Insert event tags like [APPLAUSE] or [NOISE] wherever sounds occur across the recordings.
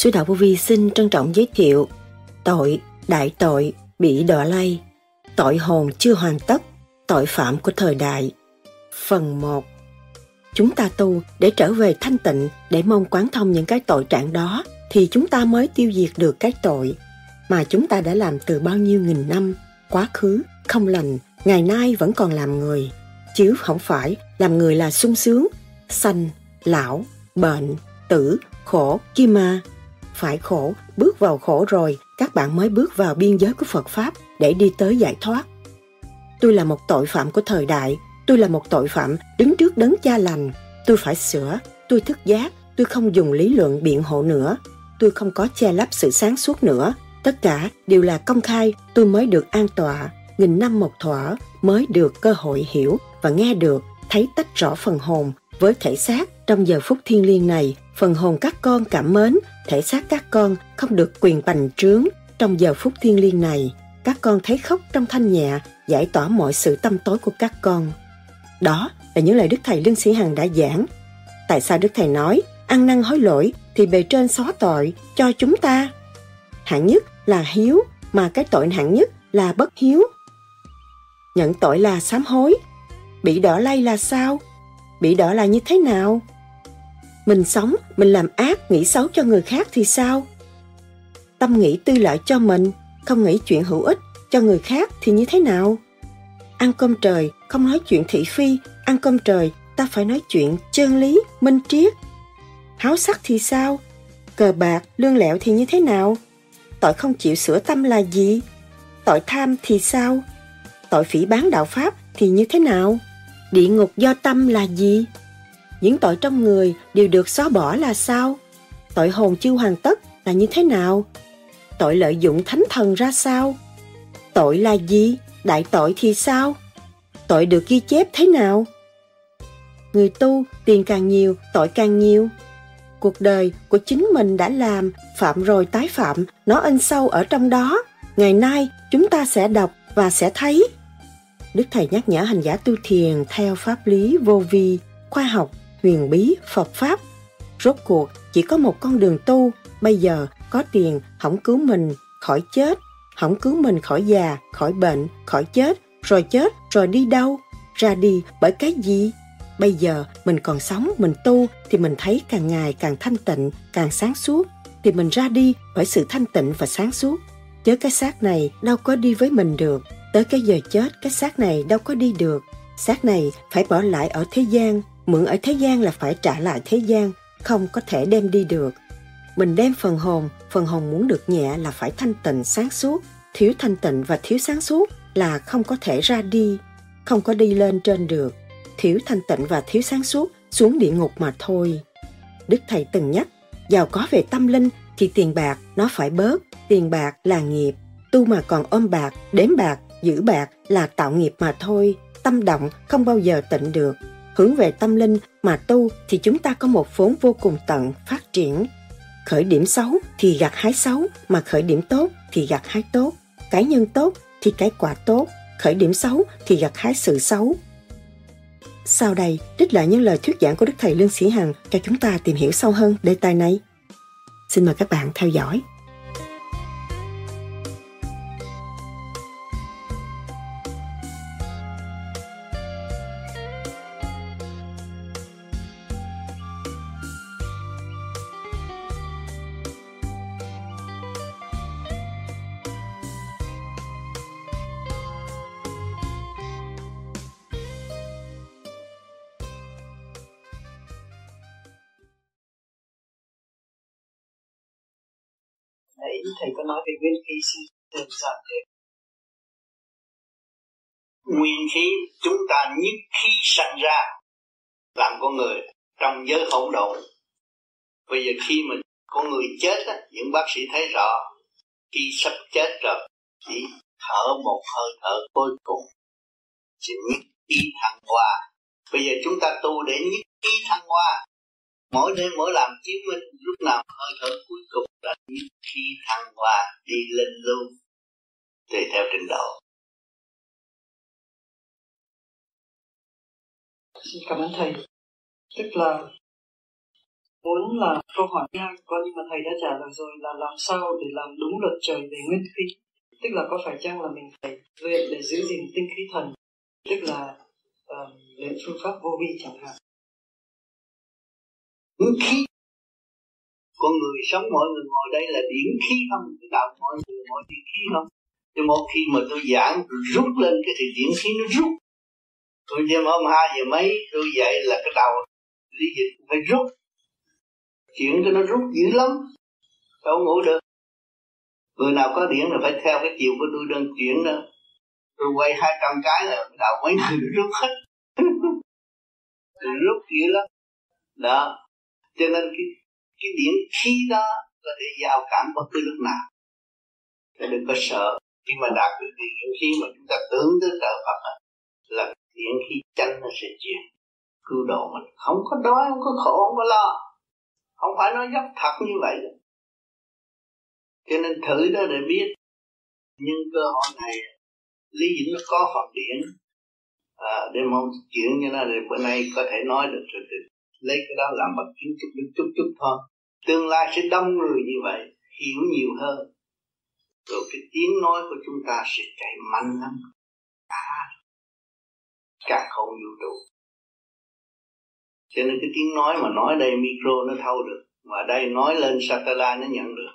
Sư Đạo Vô Vi xin trân trọng giới thiệu Tội, đại tội, bị đọa lay Tội hồn chưa hoàn tất, tội phạm của thời đại Phần 1 Chúng ta tu để trở về thanh tịnh, để mong quán thông những cái tội trạng đó, thì chúng ta mới tiêu diệt được cái tội mà chúng ta đã làm từ bao nhiêu nghìn năm, quá khứ, không lành, ngày nay vẫn còn làm người. Chứ không phải làm người là sung sướng, sanh, lão, bệnh, tử, khổ, kim ma. Phải khổ, bước vào khổ rồi, các bạn mới bước vào biên giới của Phật Pháp để đi tới giải thoát. Tôi là một tội phạm của thời đại, tôi là một tội phạm đứng trước đấng cha lành. Tôi phải sửa, tôi thức giác, tôi không dùng lý luận biện hộ nữa. Tôi không có che lấp sự sáng suốt nữa. Tất cả đều là công khai, tôi mới được an tọa. Nghìn năm một thuở mới được cơ hội hiểu và nghe được, thấy tách rõ phần hồn với thể xác trong giờ phút thiêng liêng này. Phần hồn các con cảm mến, thể xác các con không được quyền bành trướng trong giờ phút thiêng liêng này. Các con thấy khóc trong thanh nhẹ, giải tỏa mọi sự tâm tối của các con. Đó là những lời Đức Thầy Lương Sĩ Hằng đã giảng. Tại sao Đức Thầy nói, ăn năn hối lỗi thì bề trên xóa tội cho chúng ta? Hạng nhất là hiếu, mà cái tội hạng nhất là bất hiếu. Nhận tội là sám hối. Bị đỏ lay là sao? Bị đỏ là như thế nào? Mình sống, mình làm ác, nghĩ xấu cho người khác thì sao? Tâm nghĩ tư lợi cho mình, không nghĩ chuyện hữu ích cho người khác thì như thế nào? Ăn cơm trời, không nói chuyện thị phi, ăn cơm trời, ta phải nói chuyện chân lý, minh triết. Háo sắc thì sao? Cờ bạc, lương lẹo thì như thế nào? Tội không chịu sửa tâm là gì? Tội tham thì sao? Tội phỉ bán đạo Pháp thì như thế nào? Địa ngục do tâm là gì? Những tội trong người đều được xóa bỏ là sao? Tội hồn chưa hoàn tất là như thế nào? Tội lợi dụng thánh thần ra sao? Tội là gì? Đại tội thì sao? Tội được ghi chép thế nào? Người tu, tiền càng nhiều, tội càng nhiều. Cuộc đời của chính mình đã làm, phạm rồi tái phạm, nó in sâu ở trong đó. Ngày nay, chúng ta sẽ đọc và sẽ thấy. Đức Thầy nhắc nhở hành giả tu thiền theo pháp lý vô vi, khoa học, huyền bí, Phật Pháp. Rốt cuộc, chỉ có một con đường tu, bây giờ có tiền, hỏng cứu mình, khỏi chết, hỏng cứu mình khỏi già, khỏi bệnh, khỏi chết, rồi chết, rồi đi đâu? Ra đi bởi cái gì? Bây giờ mình còn sống, mình tu thì mình thấy càng ngày càng thanh tịnh, càng sáng suốt. Thì mình ra đi bởi sự thanh tịnh và sáng suốt. Chớ cái xác này đâu có đi với mình được. Tới cái giờ chết, cái xác này đâu có đi được. Xác này phải bỏ lại ở thế gian. Mượn ở thế gian là phải trả lại thế gian. Không có thể đem đi được. Mình đem phần hồn, phần hồn muốn được nhẹ là phải thanh tịnh sáng suốt. Thiếu thanh tịnh và thiếu sáng suốt là không có thể ra đi, không có đi lên trên được. Thiếu thanh tịnh và thiếu sáng suốt xuống địa ngục mà thôi. Đức Thầy từng nhắc, giàu có về tâm linh thì tiền bạc nó phải bớt, tiền bạc là nghiệp. Tu mà còn ôm bạc, đếm bạc, giữ bạc là tạo nghiệp mà thôi. Tâm động không bao giờ tịnh được. Hướng về tâm linh mà tu thì chúng ta có một vốn vô cùng tận, phát triển. Khởi điểm xấu thì gặt hái xấu, mà khởi điểm tốt thì gặt hái tốt. Cái nhân tốt thì cái quả tốt, khởi điểm xấu thì gặt hái sự xấu. Sau đây, trích lại những lời thuyết giảng của Đức Thầy Lương Sĩ Hằng cho chúng ta tìm hiểu sâu hơn đề tài này. Xin mời các bạn theo dõi. Khí đơn giản thế nguyên khí chúng ta nhất khí sanh ra làm con người trong giới hỗn độn. Bây giờ khi mình con người chết á, những bác sĩ thấy rõ khi sắp chết rồi chỉ thở một hơi thở cuối cùng chỉ nhất khí thăng hoa. Bây giờ chúng ta tu để nhất khí thăng hoa mỗi đêm mỗi làm chứng minh lúc nào hơi thở cuối cùng là những khi thăng hoa đi lên luôn tùy theo trình độ. Xin cảm ơn thầy. Tức là muốn là câu hỏi thứ hai vâng, nhưng mà thầy đã trả lời rồi là làm sao để làm đúng luật trời về nguyên khí? Tức là có phải chăng là mình phải luyện để giữ gìn tinh khí thần? Tức là uh, luyện phương pháp vô vi chẳng hạn khí. Con người sống mọi người ngồi đây là điển khí không? Cái đạo mọi người mọi điển khí không? Nhưng một khi mà tôi giảng rút lên cái thì điển khí nó rút. Tôi đêm hôm hai giờ mấy, tôi dậy là cái đầu lý dịch phải rút. Chuyện cho nó rút dữ lắm, đâu ngủ được. Người nào có điển là phải theo cái chiều của tôi đơn chuyển đó. Tôi quay hai trăm cái là đầu mấy người rút hết. [LAUGHS] Rút dữ lắm. Đó cho nên cái cái điểm khí đó có thể giao cảm bất cứ lúc nào. Để đừng có sợ. Khi mà đạt được điểm khí mà chúng ta tưởng tới trợ Phật là điểm khí chân nó sẽ chuyển. Cứu độ mình. Không có đói không có khổ không có lo. Không phải nói dốc thật như vậy. Đâu cho nên thử đó để biết. Nhưng cơ hội này lý dĩnh nó có phần điển. À, để mong chuyện như là bữa nay có thể nói được rồi lấy cái đó làm bằng chứng chút chút chút chút thôi. Tương lai sẽ đông người như vậy, hiểu nhiều hơn. Rồi cái tiếng nói của chúng ta sẽ chạy mạnh lắm. Cả cả không vũ trụ. Cho nên cái tiếng nói mà nói đây micro nó thâu được, mà đây nói lên satellite nó nhận được.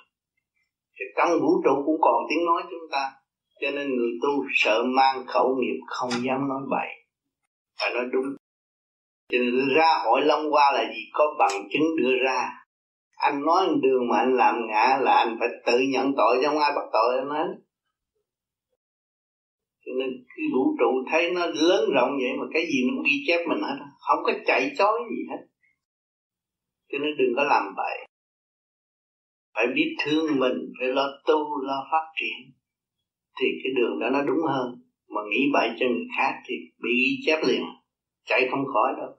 Thì căn vũ trụ cũng còn tiếng nói chúng ta. Cho nên người tu sợ mang khẩu nghiệp không dám nói bậy. Phải nói đúng cho nên ra hỏi long qua là gì, có bằng chứng đưa ra. Anh nói đường mà anh làm ngã là anh phải tự nhận tội trong ai bắt tội anh hết. Cho nên cái vũ trụ thấy nó lớn rộng vậy mà cái gì nó cũng ghi chép mình hết. Không có chạy chối gì hết. Cho nên đừng có làm vậy phải biết thương mình, phải lo tu, lo phát triển. Thì cái đường đó nó đúng hơn. Mà nghĩ bậy cho người khác thì bị ghi chép liền chạy không khỏi đâu.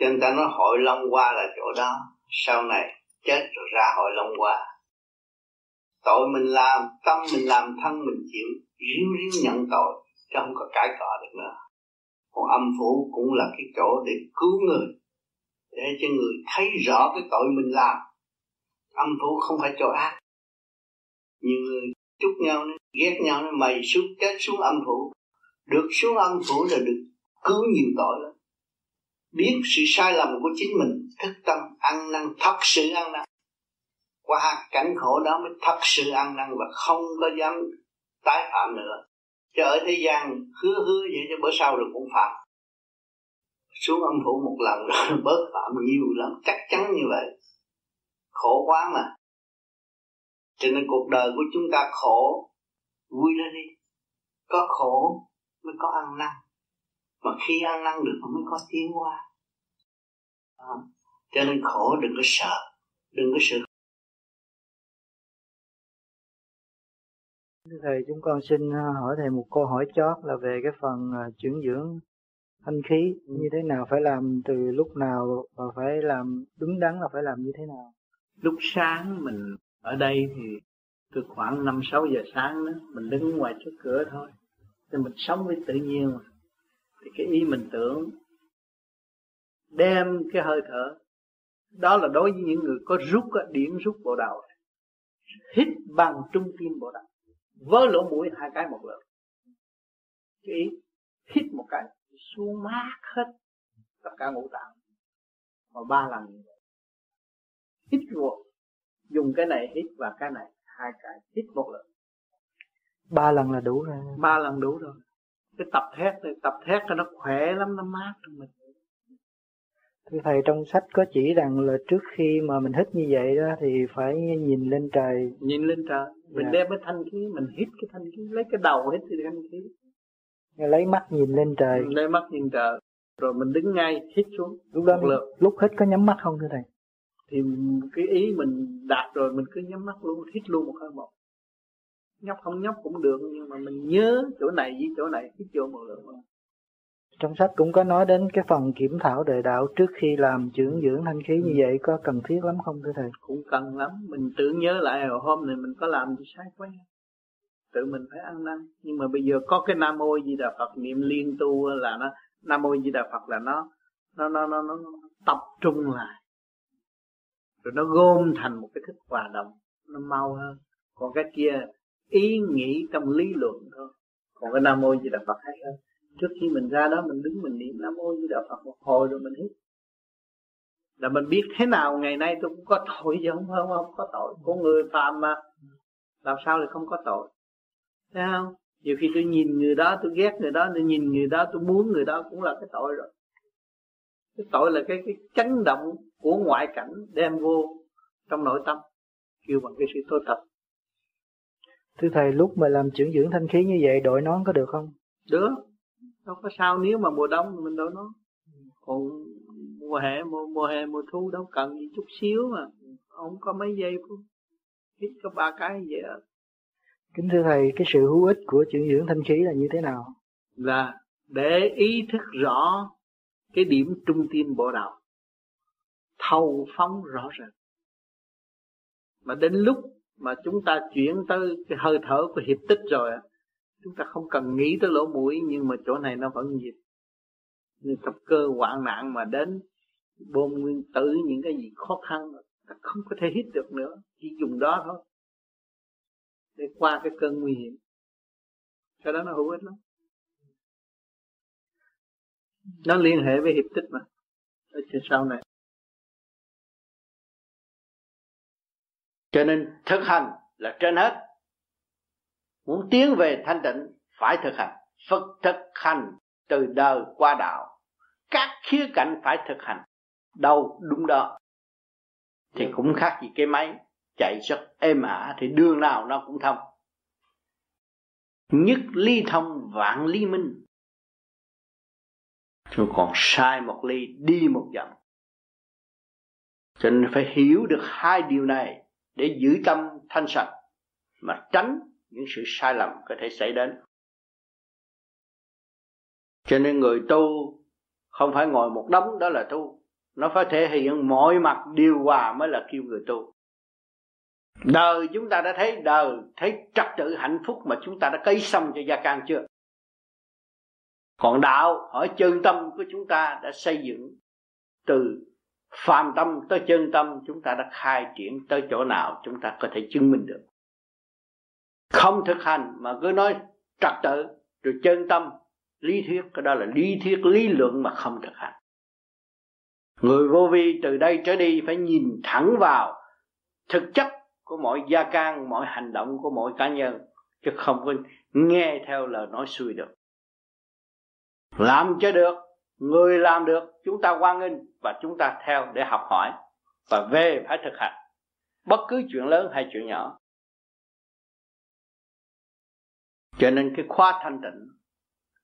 Cho nên ta nói hội long qua là chỗ đó. Sau này chết rồi ra hội long qua tội mình làm, tâm mình làm, thân mình chịu ríu ríu nhận tội, chứ không có cãi cọ được nữa. Còn âm phủ cũng là cái chỗ để cứu người, để cho người thấy rõ cái tội mình làm. Âm phủ không phải chỗ ác. Nhiều người chúc nhau, ghét nhau mày xuống, chết xuống âm phủ. Được xuống âm phủ là được cứu nhiều tội lắm. Biết sự sai lầm của chính mình, thức tâm ăn năn, thật sự ăn năn. Qua cảnh khổ đó mới thật sự ăn năn và không có dám tái phạm nữa. Chứ ở thế gian, hứa hứa vậy cho bữa sau rồi cũng phạm. Xuống âm phủ một lần [LAUGHS] rồi bớt phạm nhiều lắm. Chắc chắn như vậy. Khổ quá mà. Cho nên cuộc đời của chúng ta khổ, vui lên đi. Có khổ mới có ăn năn mà khi ăn năn được mới có tiến hóa. À, cho nên khổ đừng có sợ đừng có sợ. Thầy chúng con xin à, hỏi thầy một câu hỏi chót là về cái phần à, chuyển dưỡng thanh khí ừ. như thế nào phải làm từ lúc nào và phải làm đúng đắn là phải làm như thế nào? Lúc sáng mình ở đây thì từ khoảng năm sáu giờ sáng đó mình đứng ngoài trước cửa thôi. Thì mình sống với tự nhiên mà thì cái ý mình tưởng đem cái hơi thở đó là đối với những người có rút điểm rút bộ đầu hít bằng trung tim bộ đầu với lỗ mũi hai cái một lượt cái ý hít một cái xuống mát hết tất cả ngũ tạng. Mà ba lần như vậy hít vô dùng cái này hít và cái này hai cái hít một lượt ba lần là đủ rồi. Ba lần đủ rồi cái tập thét này tập thét cho nó khỏe lắm nó mát trong mình Thưa Thầy trong sách có chỉ rằng là trước khi mà mình hít như vậy đó thì phải nhìn lên trời. Nhìn lên trời. Mình dạ. đem cái thanh khí, mình hít cái thanh khí, lấy cái đầu hít cái thanh khí. Lấy mắt nhìn lên trời. Lấy mắt nhìn trời. Rồi mình đứng ngay hít xuống. Lúc đó lượt. lúc hít có nhắm mắt không thưa Thầy? Thì cái ý mình đạt rồi mình cứ nhắm mắt luôn, hít luôn một hơi một. Nhóc không nhóc cũng được nhưng mà mình nhớ chỗ này với chỗ này hít vô một lượt trong sách cũng có nói đến cái phần kiểm thảo đề đạo trước khi làm trưởng dưỡng thanh khí như vậy có cần thiết lắm không thưa thầy? Cũng cần lắm. Mình tưởng nhớ lại hồi hôm này mình có làm gì sai quá. Tự mình phải ăn năn. Nhưng mà bây giờ có cái nam mô di đà phật niệm liên tu là nó nam mô di đà phật là nó nó nó nó, nó tập trung lại. Rồi nó gom thành một cái thức hòa động nó mau hơn. Còn cái kia ý nghĩ trong lý luận thôi. Còn cái nam mô di đà phật hay hơn. Trước khi mình ra đó mình đứng mình niệm nam mô di đà phật một hồi rồi mình hít. Là mình biết thế nào ngày nay tôi cũng có tội chứ không không, không có tội. Của người phạm mà. Làm sao lại không có tội? Thấy không? Nhiều khi tôi nhìn người đó tôi ghét người đó tôi nhìn người đó tôi muốn người đó cũng là cái tội rồi. Cái tội là cái cái chấn động của ngoại cảnh đem vô trong nội tâm kêu bằng cái sự tôi tập thưa thầy lúc mà làm trưởng dưỡng thanh khí như vậy đội nón có được không? Được. Đâu có sao nếu mà mùa đông mình đội nón. Còn mùa hè mùa, mùa hè mùa thu đâu cần gì chút xíu mà. Không có mấy giây ít có ba cái vậy. Kính thưa thầy cái sự hữu ích của trưởng dưỡng thanh khí là như thế nào? Là để ý thức rõ cái điểm trung tâm bộ đạo thâu phóng rõ rệt. Mà đến lúc mà chúng ta chuyển tới cái hơi thở của hiệp tích rồi chúng ta không cần nghĩ tới lỗ mũi, nhưng mà chỗ này nó vẫn nhịp như tập cơ hoạn nạn mà đến bom nguyên tử, những cái gì khó khăn ta không có thể hít được nữa, chỉ dùng đó thôi, để qua cái cơn nguy hiểm. Cái đó nó hữu ích lắm. Nó liên hệ với hiệp tích mà. Ở trên sau này. Cho nên thực hành là trên hết. Muốn tiến về thanh tịnh phải thực hành. Phật thực hành từ đời qua đạo. Các khía cạnh phải thực hành. Đâu đúng đó. Thì cũng khác gì cái máy chạy rất êm ả thì đường nào nó cũng thông. Nhất ly thông vạn ly minh. Rồi còn sai một ly đi một dặm. Cho nên phải hiểu được hai điều này để giữ tâm thanh sạch, mà tránh những sự sai lầm có thể xảy đến. Cho nên người tu không phải ngồi một đống đó là tu, nó phải thể hiện mọi mặt điều hòa mới là kêu người tu. Đời chúng ta đã thấy đời, thấy trật tự hạnh phúc mà chúng ta đã cấy xong cho gia can chưa? Còn đạo ở chân tâm của chúng ta đã xây dựng từ phàm tâm tới chân tâm, chúng ta đã khai triển tới chỗ nào chúng ta có thể chứng minh được. Không thực hành mà cứ nói trật tự, rồi chân tâm, lý thuyết, cái đó là lý thuyết, lý luận mà không thực hành. Người vô vi từ đây trở đi phải nhìn thẳng vào thực chất của mọi gia can, mọi hành động của mọi cá nhân, chứ không có nghe theo lời nói xuôi được. Làm cho được người làm được, chúng ta quan nghênh và chúng ta theo để học hỏi và về phải thực hành. Bất cứ chuyện lớn hay chuyện nhỏ. Cho nên cái khóa thanh tịnh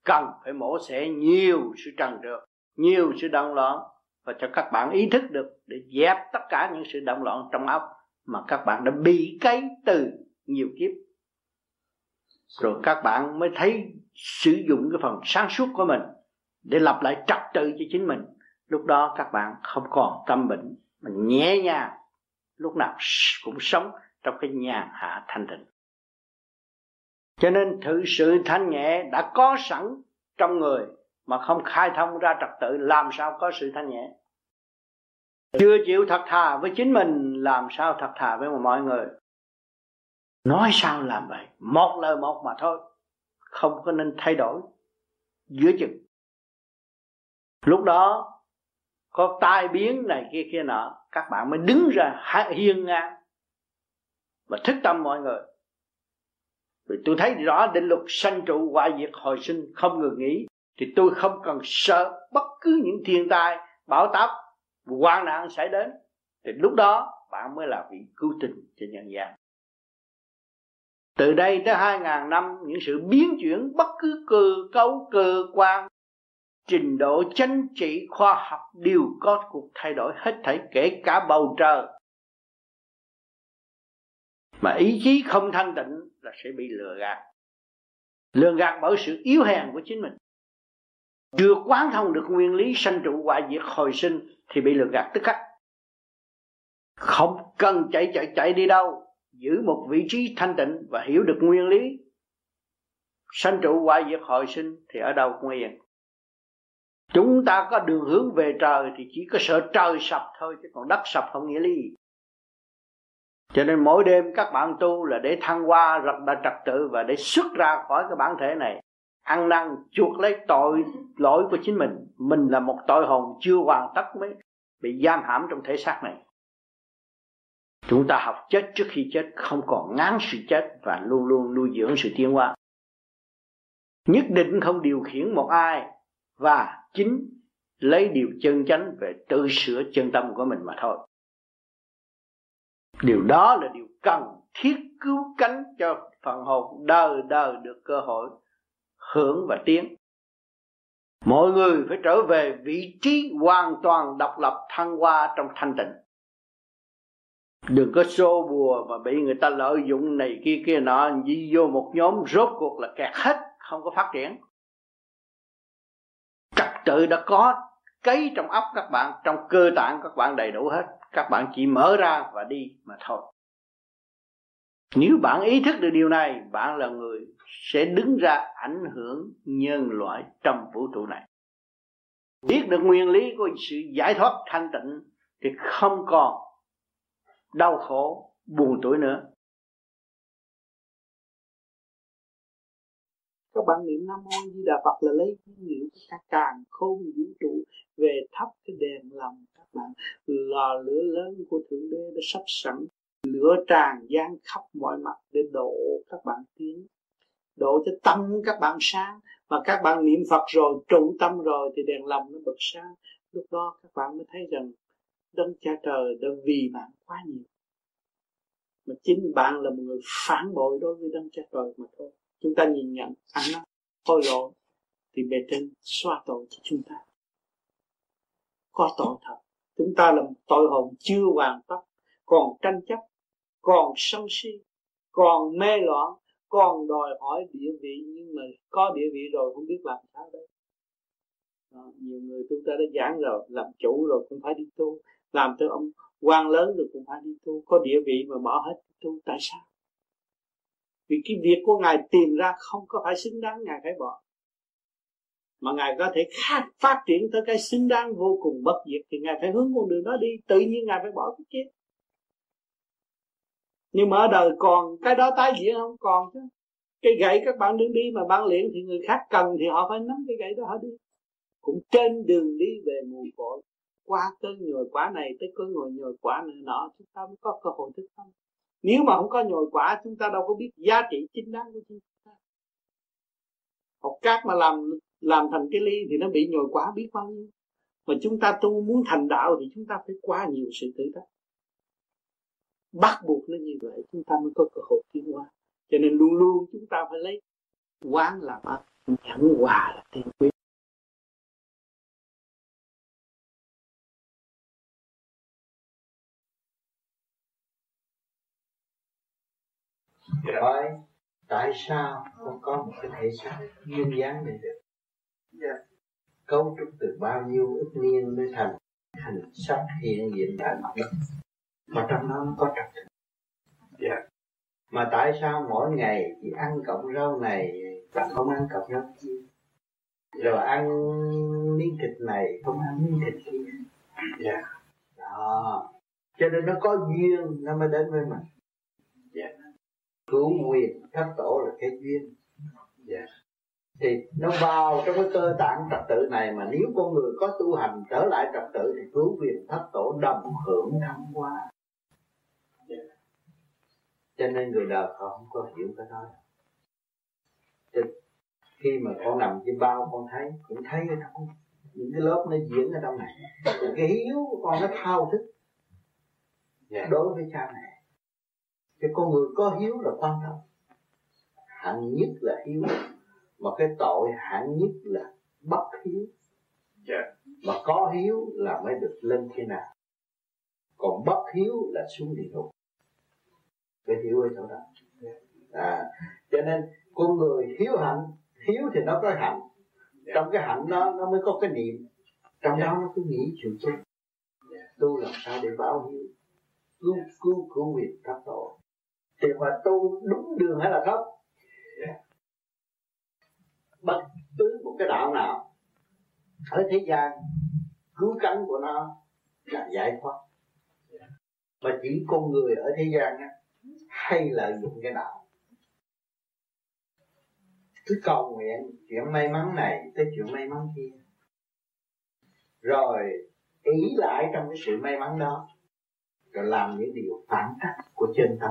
cần phải mổ xẻ nhiều sự trần trượt, nhiều sự động loạn và cho các bạn ý thức được để dẹp tất cả những sự động loạn trong óc mà các bạn đã bị cấy từ nhiều kiếp. Rồi các bạn mới thấy sử dụng cái phần sáng suốt của mình để lập lại trật tự cho chính mình. Lúc đó các bạn không còn tâm bệnh, mà nhẹ nhàng, lúc nào cũng sống trong cái nhàn hạ thanh tịnh. Cho nên thực sự thanh nhẹ đã có sẵn trong người, mà không khai thông ra trật tự, làm sao có sự thanh nhẹ? Chưa chịu thật thà với chính mình, làm sao thật thà với mọi người? Nói sao làm vậy? Một lời một mà thôi. Không có nên thay đổi. Giữa chừng lúc đó, có tai biến này kia kia nọ, các bạn mới đứng ra hiên ngang và thức tâm mọi người. Vì tôi thấy rõ định luật sanh trụ hoại diệt hồi sinh không ngừng nghỉ, thì tôi không cần sợ bất cứ những thiên tai, bão táp, hoạn nạn xảy đến. Thì lúc đó, bạn mới là vị cứu tình cho nhân gian. Từ đây tới hai ngàn năm, những sự biến chuyển bất cứ cơ cấu, cơ quan trình độ chánh trị khoa học đều có cuộc thay đổi hết thảy, kể cả bầu trời. Mà ý chí không thanh tịnh là sẽ bị lừa gạt. Lừa gạt bởi sự yếu hèn của chính mình. Chưa quán thông được nguyên lý sanh trụ hoại diệt hồi sinh thì bị lừa gạt tức khắc. Không cần chạy chạy chạy đi đâu. Giữ một vị trí thanh tịnh và hiểu được nguyên lý. Sanh trụ hoại diệt hồi sinh thì ở đâu cũng yên chúng ta có đường hướng về trời thì chỉ có sợ trời sập thôi, chứ còn đất sập không nghĩa lý. Cho nên mỗi đêm các bạn tu là để thăng hoa rất là trật tự và để xuất ra khỏi cái bản thể này. Ăn năn, chuộc lấy tội, lỗi của chính mình. Mình là một tội hồn chưa hoàn tất mới bị giam hãm trong thể xác này. Chúng ta học chết trước khi chết, không còn ngán sự chết và luôn luôn nuôi dưỡng sự tiến hóa. Nhất định không điều khiển một ai và chính lấy điều chân chánh về tự sửa chân tâm của mình mà thôi. Điều đó là điều cần thiết cứu cánh cho phần hồn đời đời được cơ hội hưởng và tiến. Mọi người phải trở về vị trí hoàn toàn độc lập thăng hoa trong thanh tịnh. Đừng có xô bùa mà bị người ta lợi dụng này kia kia nọ đi vô một nhóm rốt cuộc là kẹt hết, không có phát triển tự đã có cấy trong óc các bạn, trong cơ tạng các bạn đầy đủ hết, các bạn chỉ mở ra và đi mà thôi. Nếu bạn ý thức được điều này, bạn là người sẽ đứng ra ảnh hưởng nhân loại trong vũ trụ này. Biết được nguyên lý của sự giải thoát thanh tịnh thì không còn đau khổ, buồn tuổi nữa. Các bạn niệm nam mô di đà phật là lấy nguyên liệu cả càng khôn vũ trụ về thắp cái đèn lòng các bạn. Lò lửa lớn của thượng đế đã sắp sẵn. Lửa tràn gian khắp mọi mặt để độ các bạn tiến, độ cho tâm các bạn sáng. Mà các bạn niệm Phật rồi, trụ tâm rồi thì đèn lòng nó bật sáng. Lúc đó các bạn mới thấy rằng đấng cha trời đã vì bạn quá nhiều. Mà chính bạn là một người phản bội đối với đấng cha trời mà thôi chúng ta nhìn nhận ăn nó hối lỗi thì bề trên xóa tội cho chúng ta. Có tội thật chúng ta là một tội hồn chưa hoàn tất còn tranh chấp còn sân si còn mê loạn còn đòi hỏi địa vị nhưng mà có địa vị rồi không biết làm sao đấy đó, nhiều người chúng ta đã giảng rồi làm chủ rồi cũng phải đi tu làm tới ông quan lớn rồi cũng phải đi tu. Có địa vị mà bỏ hết tu tại sao? Vì cái việc của ngài tìm ra không có phải xứng đáng ngài phải bỏ. Mà ngài có thể khác phát triển tới cái xứng đáng vô cùng bất diệt thì ngài phải hướng con đường đó đi. Tự nhiên ngài phải bỏ cái kia nhưng mà ở đời còn cái đó tái diễn không? Còn chứ. Cái gậy các bạn đứng đi mà bạn luyện thì người khác cần thì họ phải nắm cái gậy đó họ đi. Cũng trên đường đi về mù cội. Qua cơn nhồi quả này, tới cơn ngồi nhồi quả này nọ, chúng ta mới có cơ hội thức tâm nếu mà không có nhồi quả, chúng ta đâu có biết giá trị chính đáng của chúng ta học cát mà làm làm thành cái ly thì nó bị nhồi quả biết bao nhiêu. Mà chúng ta tu muốn thành đạo thì chúng ta phải qua nhiều sự thử thách. Bắt buộc nó như vậy, chúng ta mới có cơ hội tiến hóa. Cho nên luôn luôn chúng ta phải lấy quán làm ác nhẫn hòa là tiên quyết. Hỏi tại sao con có một cái thể xác duyên dáng này được yeah. cấu trúc từ bao nhiêu ức niên mới thành thành sắc hiện diện tại mặt đất mà trong đó nó có trật tự yeah. mà tại sao mỗi ngày chỉ ăn cọng rau này và không ăn cọng rau kia rồi ăn miếng thịt này không ăn miếng thịt kia yeah. đó cho nên nó có duyên nó mới đến với mình yeah cứu nguyệt thất tổ là cái duyên. Yeah. thì nó vào trong cái cơ tạng trật tự này mà nếu con người có tu hành trở lại trật tự thì cứu quyền thất tổ đồng hưởng thăng hoa dạ. cho nên người đời họ không có hiểu cái đó. Thì khi mà con nằm trên bao, con thấy, cũng thấy ở trong, những cái lớp nó diễn ở trong này. Cái hiếu của con nó thao thức. Yeah. Đối với cha mẹ cái con người có hiếu là quan trọng. Hạng nhất là hiếu mà cái tội hạng nhất là bất hiếu. Yeah. Dạ. mà có hiếu là mới được lên thế nào. Còn bất hiếu là xuống địa ngục. Phải hiểu ở chỗ đó. À, cho nên con người hiếu hạnh hiếu thì nó có hạnh. Trong cái hạnh đó nó mới có cái niệm. Trong đó nó cứ nghĩ chuyện chết tu làm sao để báo hiếu? Cứu cứu cứu nguyện thất tổ thì mà tu đúng đường hay là không? Bất cứ một cái đạo nào ở thế gian cứu cánh của nó là giải thoát. Mà chỉ con người ở thế gian á hay lợi dụng cái đạo. Cứ cầu nguyện chuyện may mắn này tới chuyện may mắn kia. Rồi ý lại trong cái sự may mắn đó rồi làm những điều phản cách của chân tâm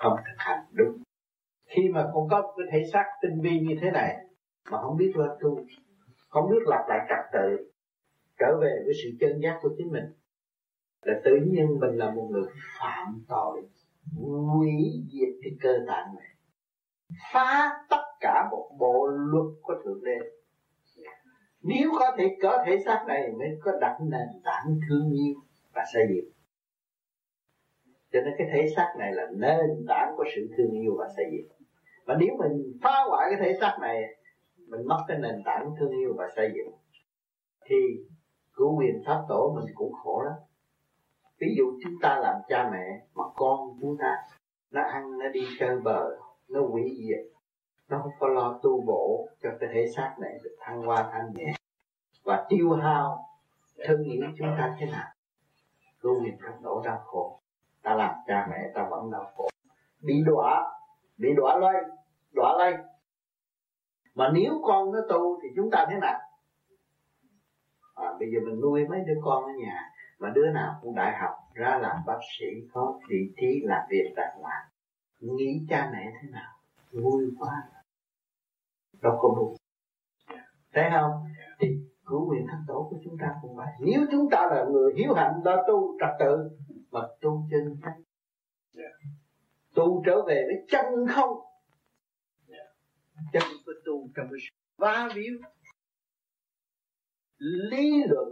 không thực hành đúng. Khi mà con có cái thể xác tinh vi như thế này, mà không biết lo tu, không biết lập lại trật tự, trở về với sự chân giác của chính mình, là tự nhiên mình là một người phạm tội, hủy diệt cái cơ tạng này. Phá tất cả một bộ luật của thượng đế. Nếu có thể có thể xác này, mới có đặt nền tảng thương yêu và xây dựng cho nên cái thể xác này là nền tảng của sự thương yêu và xây dựng. Và nếu mình phá hoại cái thể xác này, mình mất cái nền tảng thương yêu và xây dựng, thì cứu quyền pháp tổ mình cũng khổ lắm. Ví dụ chúng ta làm cha mẹ mà con chúng ta nó ăn, nó đi chơi bờ nó hủy diệt, nó không có lo tu bổ cho cái thể xác này được thăng hoa thanh nhẹ và tiêu hao thân nghĩa chúng ta thế nào. Cứu quyền pháp tổ đau khổ ta làm cha mẹ ta vẫn đau khổ. Bị đọa bị đọa lây đọa lây mà nếu con nó tu thì chúng ta thế nào? À, bây giờ mình nuôi mấy đứa con ở nhà mà đứa nào cũng đại học ra làm bác sĩ có vị trí làm việc đàng hoàng. Nghĩ cha mẹ thế nào? Vui quá. Đâu có đủ thấy không? Thì cứu quyền thánh tổ của chúng ta cũng vậy. Nếu chúng ta là người hiếu hạnh lo tu trật tự mà tu chân cách tu trở về với chân không. Chân có tu trong cái va víu. Lý luận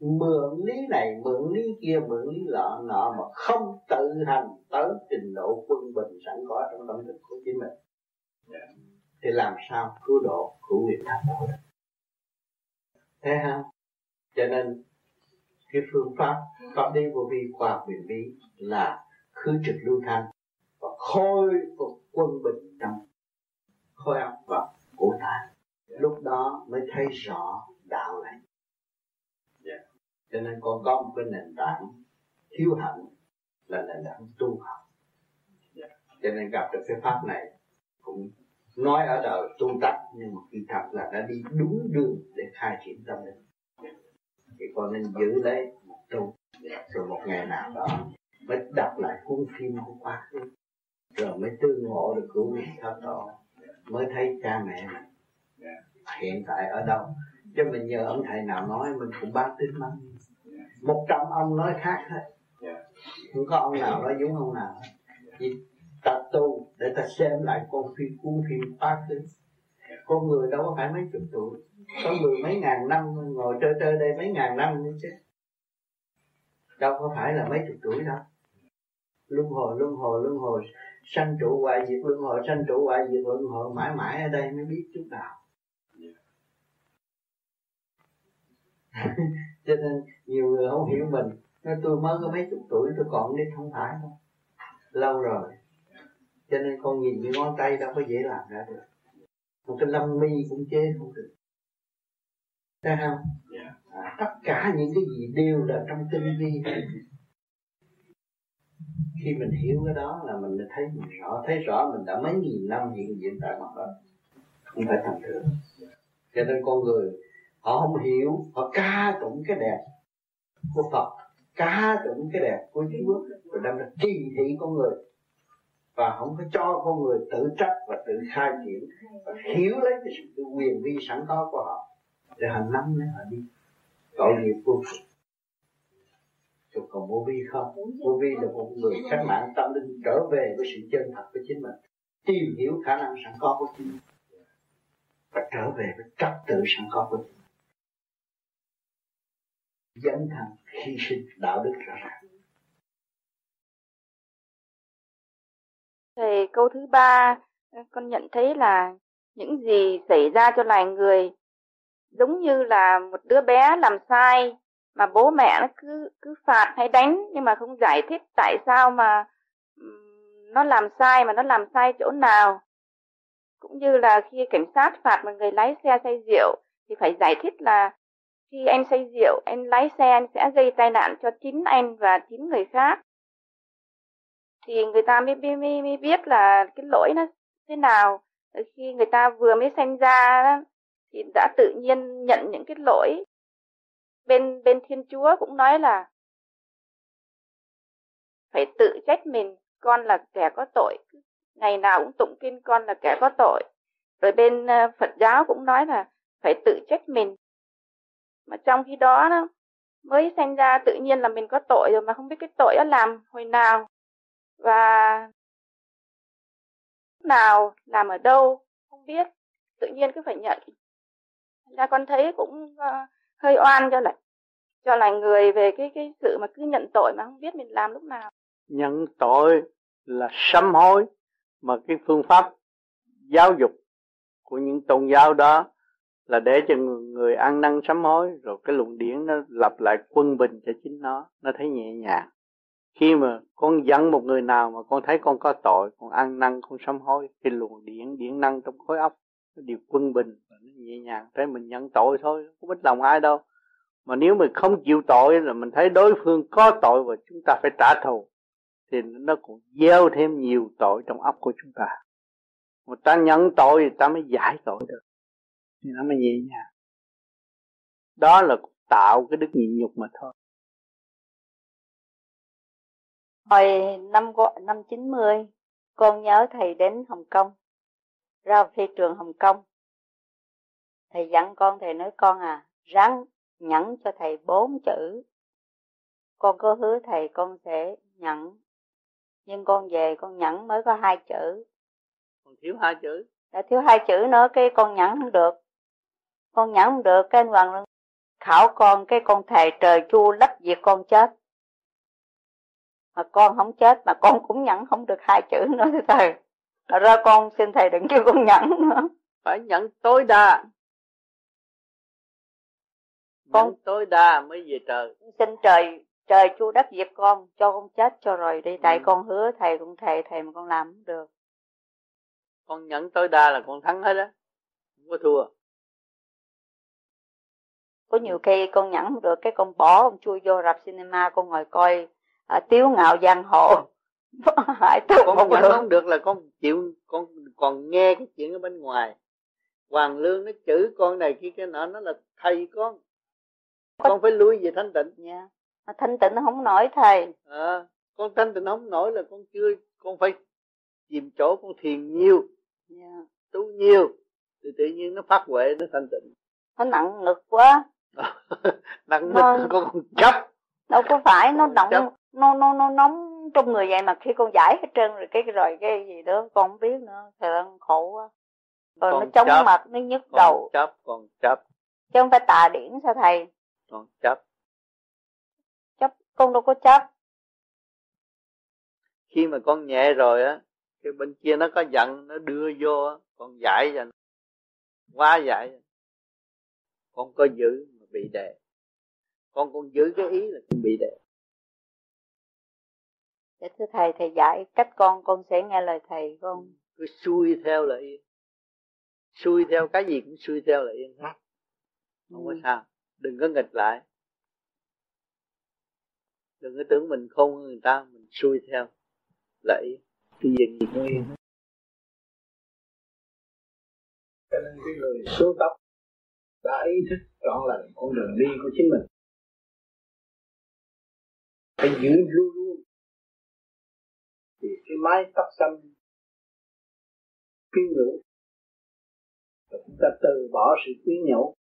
mượn lý này mượn lý kia mượn lý lọ nọ mà không tự hành tới trình độ quân bình sẵn có trong tâm thức của chính mình. Thì làm sao cứu độ cứu thác độ được thế không cho nên cái phương pháp pháp đi vô vi qua quyền bí là khứ trực lưu thanh và khôi phục quân bình trong khối óc và cổ tai lúc đó mới thấy rõ đạo này yeah. Dạ. cho nên con có một cái nền tảng thiếu hạnh là nền tảng tu học yeah. cho nên gặp được cái pháp này cũng nói ở đời tu tập, nhưng mà khi thật là đã đi đúng đường để khai triển tâm linh thì con nên giữ lấy một tu rồi một ngày nào đó mới đọc lại cuốn phim của quá khứ rồi mới tư ngộ được cứu vị thật đó. Mới thấy cha mẹ mình hiện tại ở đâu. Chứ mình nhờ ông thầy nào nói, mình cũng bác tin lắm. Một trăm ông nói khác hết không có ông nào nói giống ông nào chỉ ta tu để ta xem lại con phim, cuốn phim quá khứ con người đâu có phải mấy chục tuổi. Có người mấy ngàn năm ngồi chơi chơi đây, mấy ngàn năm nữa chứ. Đâu có phải là mấy chục tuổi đâu. Luân hồi luân hồi luân hồi. Sanh trụ hoại diệt, luân hồi, sanh trụ hoại diệt, luân hồi mãi mãi ở đây mới biết chút nào. [LAUGHS] Cho nên nhiều người không hiểu mình. Nói tôi mới có mấy chục tuổi, tôi còn đi không phải đâu. Lâu rồi. Cho nên con nhìn cái ngón tay đâu có dễ làm ra được một cái lông mi cũng chế không được. Thấy không? À, tất cả những cái gì đều là trong tinh vi. Khi mình hiểu cái đó là mình thấy mình rõ thấy rõ mình đã mấy nghìn năm hiện diện tại mặt đó không phải thành thường. Cho nên con người họ không hiểu họ ca tụng cái đẹp của Phật ca tụng cái đẹp của Chúa rồi đâm ra kỳ thị con người và không có cho con người tự trách và tự khai triển và hiểu lấy cái sự quyền vi sẵn có của họ để họ nắm lấy họ đi. Tội nghiệp vô cùng. Rồi còn vô vi không? Vô vi là một người cách mạng tâm linh trở về với sự chân thật của chính mình tìm hiểu khả năng sẵn có của chính mình và trở về với trật tự sẵn có của chính mình. Dấn thân hy sinh đạo đức rõ ràng Thầy câu thứ ba con nhận thấy là những gì xảy ra cho loài người giống như là một đứa bé làm sai mà bố mẹ nó cứ cứ phạt hay đánh nhưng mà không giải thích tại sao mà nó làm sai mà nó làm sai chỗ nào. Cũng như là khi cảnh sát phạt một người lái xe say rượu thì phải giải thích là khi anh say rượu, anh lái xe anh sẽ gây tai nạn cho chính anh và chín người khác thì người ta mới, mới, mới, mới biết là cái lỗi nó thế nào. Khi người ta vừa mới sanh ra đó, thì đã tự nhiên nhận những cái lỗi. Bên bên thiên chúa cũng nói là phải tự trách mình con là kẻ có tội. Ngày nào cũng tụng kinh con là kẻ có tội. Rồi bên ờ, phật giáo cũng nói là phải tự trách mình. Mà trong khi đó đó mới sanh ra tự nhiên là mình có tội rồi mà không biết cái tội đó làm hồi nào và nào làm ở đâu không biết tự nhiên cứ phải nhận. Ra con thấy cũng uh, hơi oan cho lại cho lại người về cái cái sự mà cứ nhận tội mà không biết mình làm lúc nào. Nhận tội là sám hối mà cái phương pháp giáo dục của những tôn giáo đó là để cho người, ăn năn sám hối rồi cái luận điển nó lập lại quân bình cho chính nó nó thấy nhẹ nhàng khi mà con dẫn một người nào mà con thấy con có tội, con ăn năn, con sám hối, thì luồng điển điển năng trong khối óc nó điều quân bình và nó nhẹ nhàng thấy mình nhận tội thôi, không biết lòng ai đâu. Mà nếu mình không chịu tội là mình thấy đối phương có tội và chúng ta phải trả thù, thì nó cũng gieo thêm nhiều tội trong óc của chúng ta. Mà ta nhận tội thì ta mới giải tội được, thì nó mới nhẹ nhàng. Đó là tạo cái đức nhịn nhục mà thôi. Hồi năm năm chín mươi con nhớ thầy đến Hồng Kông ra phi trường Hồng Kông. Thầy dặn con thầy nói con à ráng nhẫn cho thầy bốn chữ. Con có hứa thầy con sẽ nhẫn nhưng con về con nhẫn mới có hai chữ. Còn thiếu hai chữ. Đã thiếu hai chữ nữa cái con nhẫn không được. Con nhẫn không được cái anh hoàng khảo con cái con thầy trời chua lấp diệt con chết mà con không chết mà con cũng nhẫn không được hai chữ nữa thì thầy. Ra con xin thầy đừng kêu con nhẫn nữa. Phải nhẫn tối đa. Con nhẫn tối đa mới về trời. xin trời trời chu đất diệt con cho con chết cho rồi đi. Tại ừ. con hứa thầy cũng thầy thầy mà con làm không được. Con nhẫn tối đa là con thắng hết á. Không có thua. Có nhiều khi con nhẫn không được cái con bỏ con chui vô rạp cinema con ngồi coi à, tiếu ngạo giang hồ. Thứ con nhẫn không được là con chịu con còn nghe cái chuyện ở bên ngoài. Hoàng lương nó chửi con này kia cái nọ nó là thầy con. Con phải lui về thanh tịnh nha. Mà thanh tịnh nó không nổi thầy. À, con thanh tịnh không nổi là con chưa con phải tìm chỗ con thiền nhiều. Yeah. Dạ. tu nhiều. Thì tự nhiên nó phát huệ nó thanh tịnh. Nó nặng ngực quá. [LAUGHS] Nặng ngực con còn chấp đâu có phải nó động nó nó nó nóng trong người vậy mà khi con giải hết trơn rồi cái rồi cái gì đó con không biết nữa thì nó khổ quá. Rồi nó chóng chấp, mặt nó nhức còn đầu. chấp còn chấp chứ không phải tà điển sao thầy? Còn chấp chấp con đâu có chấp khi mà con nhẹ rồi á cái bên kia nó có giận nó đưa vô á con giải cho quá giải. Con có giữ mà bị đè. Con còn giữ cái ý là con bị đè Dạ thưa thầy, thầy dạy cách con, con sẽ nghe lời thầy con. Cứ xuôi theo là yên. Xuôi theo cái gì cũng xuôi theo là yên hết. Không có ừ. sao. Đừng có nghịch lại. Đừng có tưởng mình không hơn người ta, mình xuôi theo là yên. Cái gì gì cũng yên Cho nên cái người số tóc đã ý thức trọn lành con đường đi của chính mình phải giữ luôn thì cái mái tóc xanh quyến rũ và chúng ta từ bỏ sự quyến nhũ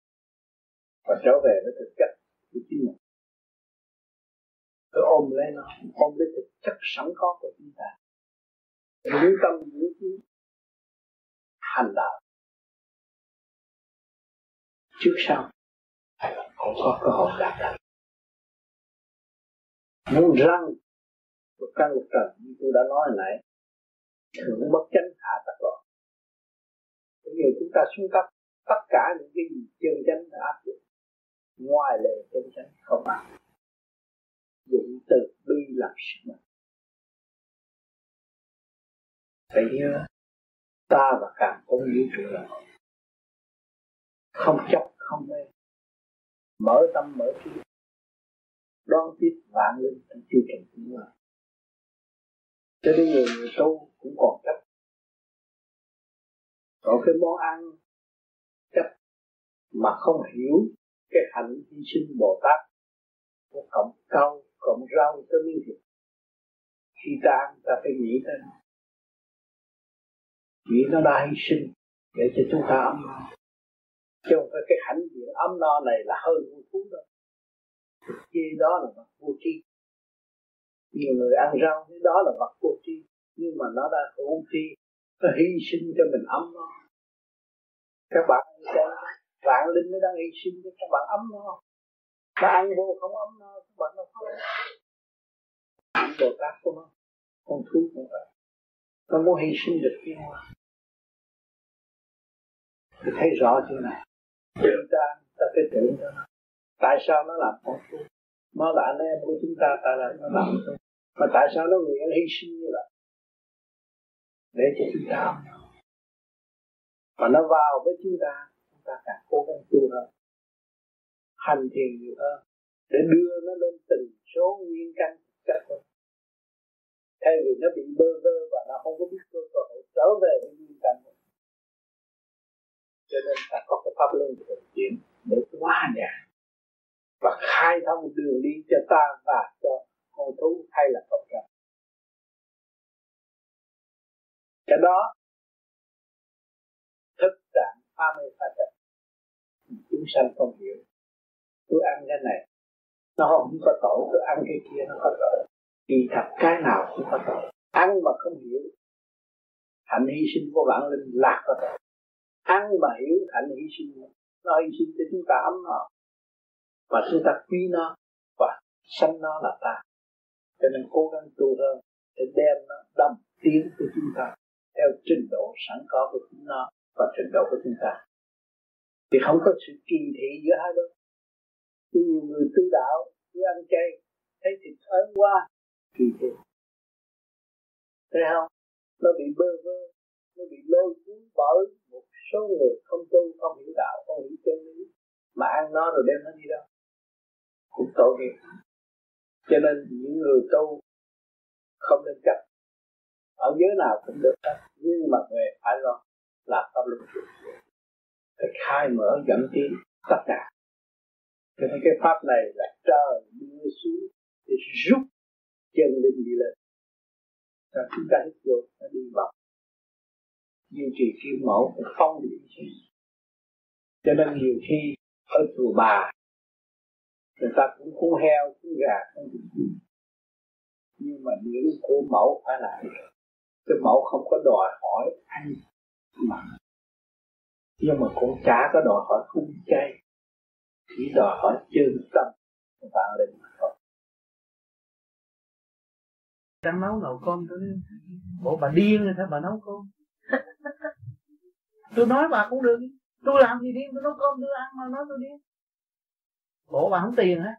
và trở về với thực chất của chính mình. Cứ ôm lấy nó, ôm lấy thực chất sẵn có của chúng ta. Lưu tâm giữ trí hành đạo. Trước sau cũng có cơ hội đạt được. Muốn răng một căn một trần, như tôi đã nói hồi nãy, thượng bất chánh hạ tắc loạn. Bây giờ chúng ta xuống cấp, tất cả những cái gì chân chánh đã áp dụng, ngoài lệ chân chánh không áp dụng. Từ bi làm sức mạnh phải nhớ, ta và càng không vũ trụ là không chấp, không mê. Mở tâm, mở trí. Đón tiếp vạn linh trong chương trình của cho nên người, người tu cũng còn chấp. Có cái món ăn chấp mà không hiểu cái hạnh hy sinh bồ tát của cộng câu cộng rau tới miếng thịt khi ta ăn ta phải nghĩ tới nó. Nghĩ nó đã hy sinh để cho chúng ta ấm no. Chứ không phải cái hạnh diện ấm no này là hơn vui thú đâu. Khi đó là vô tri nhiều người ăn rau cái đó là vật vô tri, nhưng mà nó đã vô tri, nó hy sinh cho mình ấm nó các bạn xem vạn linh nó đang hy sinh cho các bạn ấm nó nó ăn vô không ấm nó các bạn nó có ăn bồ tát của nó, con thú cũng vậy nó muốn hy sinh được cái hoa thì thấy rõ chuyện này. Chúng ta ta phải tưởng cho nó tại sao nó làm con thú? Nó là anh em của chúng ta tại là nó làm con mà tại sao nó nguyện hy sinh như vậy? Để cho chúng ta mà nó vào với chúng ta chúng ta càng cố gắng tu hơn. Hành thiền nhiều hơn. Để đưa nó lên từng số nguyên căn chất hơn thay vì nó bị bơ vơ và nó không có biết cơ hội trở về với nguyên căn cho nên ta có cái pháp luân thường chuyển để hóa giải và khai thông đường đi cho ta và cho con thú hay là cộng đồng cái đó, thức trạng pha mê pha chấp chúng sanh không hiểu. Tôi ăn cái này, nó không có tội tôi ăn cái kia nó có tội. Kỳ thật cái nào cũng có tội. Ăn mà không hiểu, hạnh hy sinh của vạn linh là có tội. Ăn mà hiểu, hạnh hy sinh, nó hy sinh cho chúng ta ấm nó và chúng ta quý nó và sanh nó là ta cho nên cố gắng tu hơn để đem nó đâm tiến của chúng ta theo trình độ sẵn có của chúng nó và trình độ của chúng ta. Thì không có sự kỳ thị giữa hai bên. Chứ nhiều người tu đạo, cứ ăn chay, thấy thịt ớn qua, kỳ thị. Thấy không? Nó bị bơ vơ, nó bị lôi cuốn bởi một số người không tu, không hiểu đạo, không hiểu chân lý, mà ăn nó rồi đem nó đi đâu. Cũng tội nghiệp cho nên những người tu không nên chấp. Ở giới nào cũng được hết nhưng mà về phải lo là pháp luật phải khai mở, dẫn tiến tất cả. Cho nên cái pháp này là trời đưa xuống để rút chân linh đi lên. Và chúng ta hít vô, nó đi vào. Duy trì kim mẫu phải phong điểm. cho nên nhiều khi ở chùa bà người ta cũng cuốn heo cuốn gà. Không được nhưng mà những của mẫu phải là cái mẫu không có đòi hỏi anh mà. Nhưng mà cũng chả có đòi hỏi cung chay, chỉ đòi hỏi chân tâm và linh mà thôi. Đang nấu nấu cơm tôi bộ bà điên rồi sao bà nấu cơm? [LAUGHS] Tôi nói bà cũng được tôi làm gì điên, tôi nấu cơm tôi ăn mà nói tôi điên bộ bà không tiền á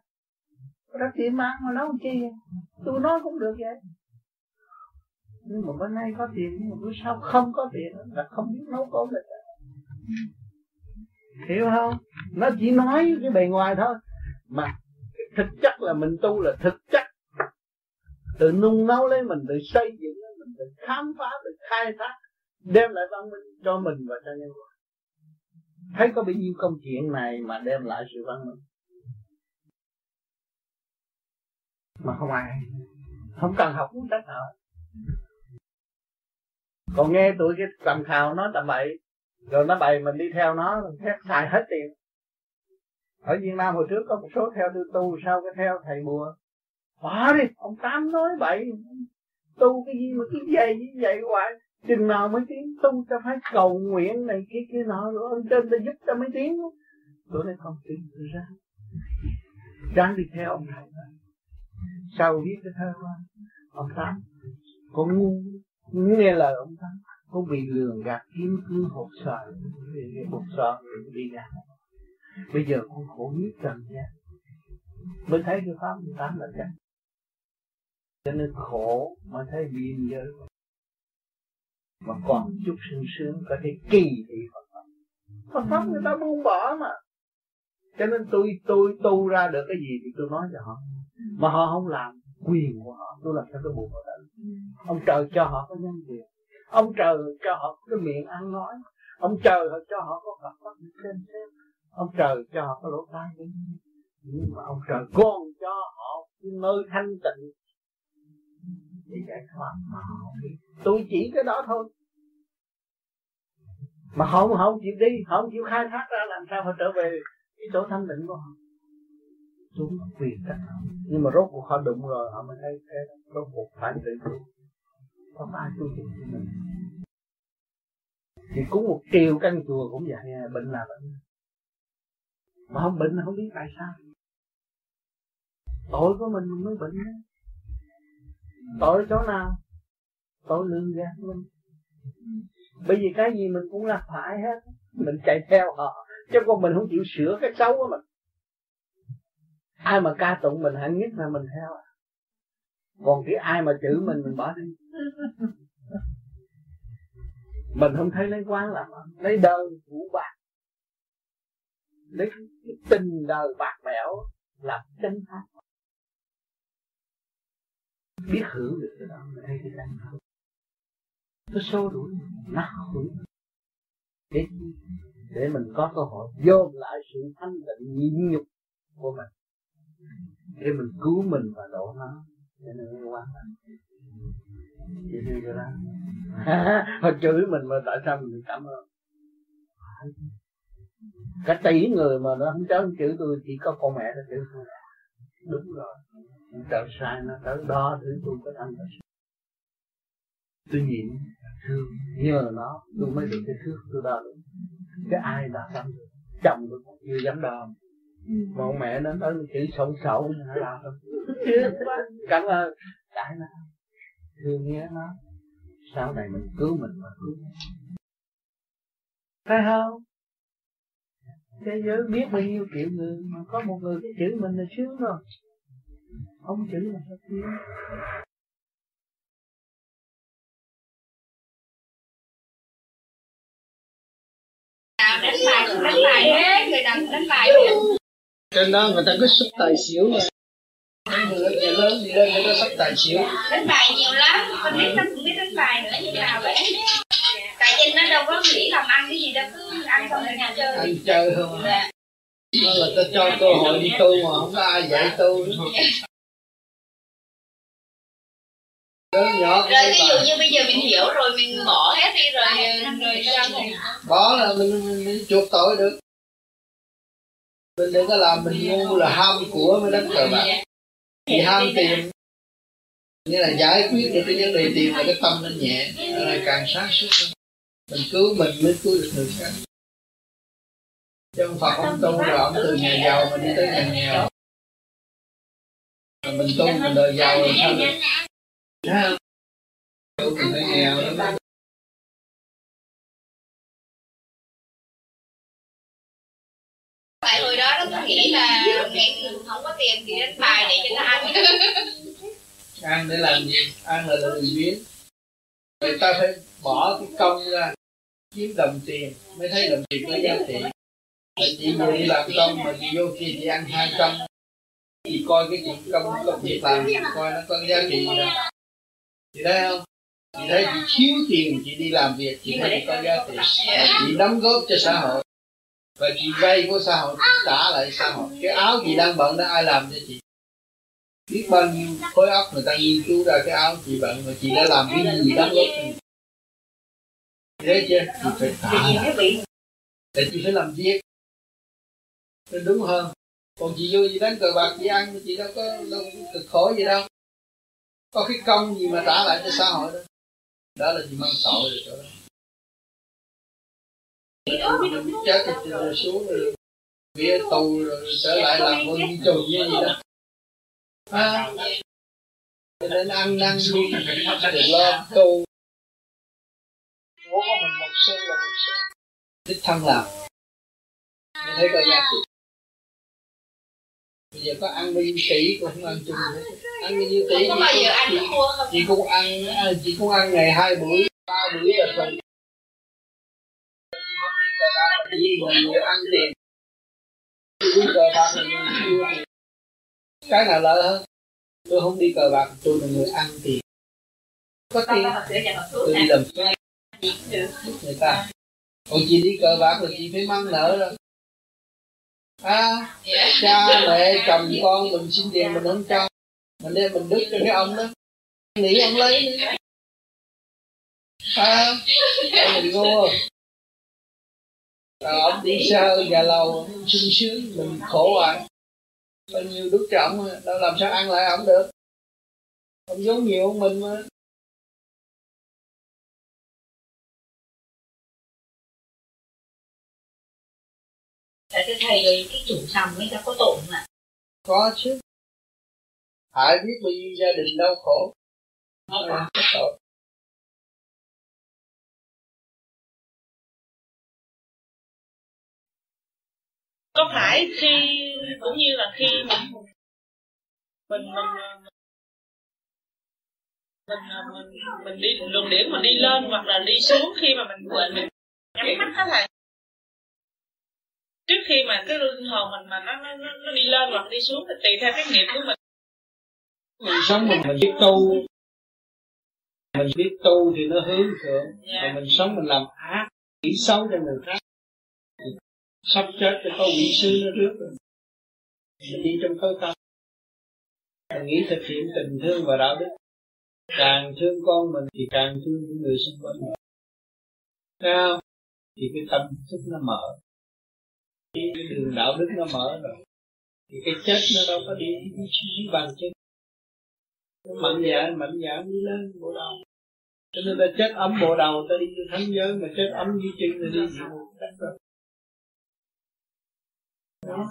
rất tiền mang mà nấu chi? Tôi nói cũng được vậy. Nhưng mà bữa nay có tiền, nhưng mà bữa sau không có tiền, là không biết nấu cơm được. Hiểu không? Nó chỉ nói cái bề ngoài thôi. Mà thực chất là mình tu là thực chất. Tự nung nấu lấy mình tự xây dựng mình tự khám phá tự khai thác, đem lại văn minh cho mình và cho nhân loại. Thấy có bao nhiêu công chuyện này mà đem lại sự văn minh? Mà không ai không cần học cũng sách nào. Còn nghe tụi cái tầm khào nó tầm bậy, rồi nó bày mình đi theo nó, thét xài hết tiền. Ở Việt Nam hồi trước có một số theo tôi tu, sau cái theo thầy bùa. Bỏ đi, ông tám nói bậy. Tu cái gì mà cái dày như vậy hoài? Chừng nào mới tiến tu ta phải cầu nguyện này kia kia nọ, rồi ông trên ta giúp ta mới tiến. Tôi nói, không tin tôi ra. Ráng đi theo ông thầy sau biết cái thơ qua ông tám con ngu nghe lời ông tám con bị lường gạt kiếm cứ hột sợ hột sợ đi ra bây giờ con khổ nhất trần nha mới thấy cái pháp ông tám là chắc cho nên khổ mà thấy biên giới. Mà còn chút sung sướng, có thể kỳ thị Phật. Pháp Phật pháp người ta buông bỏ mà. Cho nên tôi tôi tu ra được cái gì thì tôi nói cho họ mà họ không làm quyền của họ tôi làm sao tôi buộc họ tự ông trời cho họ có nhân quyền ông trời cho họ có cái miệng ăn nói. Ông trời cho họ có cặp mắt xem xem ông trời cho họ có lỗ tai. Nhưng mà ông trời còn cho họ cái nơi thanh tịnh. Để giải thoát mà họ tôi chỉ cái đó thôi. Mà họ không, họ không chịu đi họ không chịu khai thác ra làm sao họ trở về cái chỗ thanh tịnh của họ? Xuống quyền cách nhưng mà rốt cuộc họ đụng rồi họ mới thấy cái rốt cuộc phải tự tu không ai tu cho mình. Thì cúng một triệu căn chùa cũng vậy bệnh là bệnh. Mà không bệnh không biết tại sao. Tội của mình mới bệnh đó. tội chỗ nào? Tội lương gạt mình. Bởi vì cái gì mình cũng là phải hết. Mình chạy theo họ. Chứ còn mình không chịu sửa cái xấu của mình ai mà ca tụng mình hạnh nhất là mình theo à. còn cái ai mà chữ mình mình bỏ đi. Mình không thấy lấy quán làm à. lấy đời vũ bạc lấy cái tình đời bạc bẽo làm chân pháp. Biết hưởng được cái đó, mình thấy cái chân pháp nó xô đuổi nó hưởng để để mình có cơ hội dồn lại sự thanh tịnh nhịn nhục của mình để mình cứu mình và độ nó. Cho nên nó quan trọng chị như vậy đó. [LAUGHS] Họ chửi mình mà tại sao mình cảm ơn? Cả tỷ người mà nó không dám chửi tôi, chỉ có con mẹ nó chửi tôi. Đúng rồi. Trời sai nó tới đó, thứ tôi có thanh tôi nhịn thương nhờ nó, tôi mới được cái thước tôi đo được. Cái ai đã tâm được? Chồng tôi cũng chưa dám đo mà ông mẹ nó tới chữ sậu sậu nó làm [LAUGHS] cảm ơn. Tại nó thương nhớ nó. Sau này mình cứu mình mà cứu phải không? Thế giới biết bao nhiêu triệu người mà có một người cái chữ mình là sướng rồi. Không chữ là sao tiếng đánh bài đánh bài hết người nào đánh bài trên đó người ta cứ xúc tài xỉu mà. Người nhà lớn đi lên người ta xúc tài xỉu đánh bài nhiều lắm con biết nó cũng biết đánh bài nữa như nào vậy? Tại trên nó đâu có nghĩ làm ăn cái gì đâu cứ ăn xong ở nhà chơi. Ăn chơi không à? Nó là ta cho cơ hội đi tu mà không có ai dạy tu. Lớn nhỏ rồi ví dụ như bây giờ mình hiểu rồi mình bỏ hết đi rồi rồi sao? bỏ là mình, mình, mình chuộc tội được mình đừng có làm mình ngu là ham của mới đánh cờ bạc. Thì ham tiền như là giải quyết được cái vấn đề tiền là cái tâm nó nhẹ. Là càng sáng suốt hơn. Mình cứu mình mới cứu được người khác. Chứ Phật ông tu rồi ông từ nhà giàu mà đi tới nhà nghèo. Mình tu mình đời giàu rồi sao được? Đó nó cứ nghĩ là mình không có tiền thì đánh bài để cho nó ăn. [LAUGHS] Ăn để làm gì? Ăn là lười biếng. Người ta phải bỏ cái công ra, kiếm đồng tiền, mới thấy đồng tiền có giá trị. Mà chị vừa đi làm công, mà chị vô kia chị ăn hai trăm. Chị coi cái chuyện công công việc làm, chị coi nó có giá trị gì đâu. Chị thấy không? Chị thấy chị thiếu tiền, chị đi làm việc, chị thấy chị có giá trị. Chị đóng góp cho xã hội và chị vay của xã hội chị trả lại xã hội. Cái áo chị đang bận đó ai làm cho chị? Biết bao nhiêu khối óc người ta nghiên cứu ra cái áo chị bận mà chị đã làm cái gì đóng góp thế chưa chị phải trả. Lại để chị phải làm việc. Nên đúng hơn. Còn chị vô chị đánh cờ bạc chị ăn chị đâu có đâu có cực khổ gì đâu. Có cái công gì mà trả lại cho xã hội đó đó là chị mang tội rồi chỗ đó chết thì rồi xuống rồi vía tù rồi trở lại làm con đi trù như gì đó. À, cho nên ăn năn đi. Lo tu của mình một xu là một xu đích thân làm. Mình thấy có giá trị. Bây giờ có ăn bao nhiêu tỷ cũng không ăn chung nữa. Ăn bao nhiêu tỷ thua không? chị cũng ăn chị cũng ăn ngày hai buổi ba buổi là xong chỉ người người ăn tiền đi cờ bạc là người thua tiền cái nào lợi hơn tôi không đi cờ bạc tôi là người ăn tiền có tiền tôi đi làm phước giúp người ta còn chị đi cờ bạc là chị phải mang nợ rồi à cha mẹ chồng con mình xin tiền mình không cho mình đem mình đứt cho cái ông đó nghĩ ông lấy đi à mình ngu rồi ông đi xa nhà lầu sung sướng mình khổ à bao nhiêu cho ông đâu làm sao ăn lại ông được? Ông giống nhiều hơn mình mà. Tại thưa thầy rồi cái chủ sầm mới ta có tội không ạ? Có chứ. Hại biết bao nhiêu gia đình đau khổ. Nó có. Tội có phải khi cũng như là khi mình mình mình mình mình, mình đi luồng điển mình đi lên hoặc là đi xuống khi mà mình mình, mình nhắm mắt hết thầy trước khi mà cái linh hồn mình mà nó nó nó đi lên hoặc đi xuống thì tùy theo cái nghiệp của mình. Mình sống mình mình biết tu mình biết tu thì nó hướng thượng yeah. mà mình sống mình làm ác nghĩ xấu cho người khác sắp chết thì có vị sư nó trước rồi. Mình đi trong khối tâm mình nghĩ thực hiện tình thương và đạo đức. Càng thương con mình thì càng thương những người xung quanh mình. Sao thì cái tâm thức nó mở. Cái đường đạo đức nó mở rồi. Thì cái chết nó đâu có đi đi, bằng chân. Nó mạnh dạn mạnh dạn đi lên bộ đầu. Cho nên ta chết ấm bộ đầu ta đi thánh giới mà chết ấm dưới chân thì đi địa ngục cách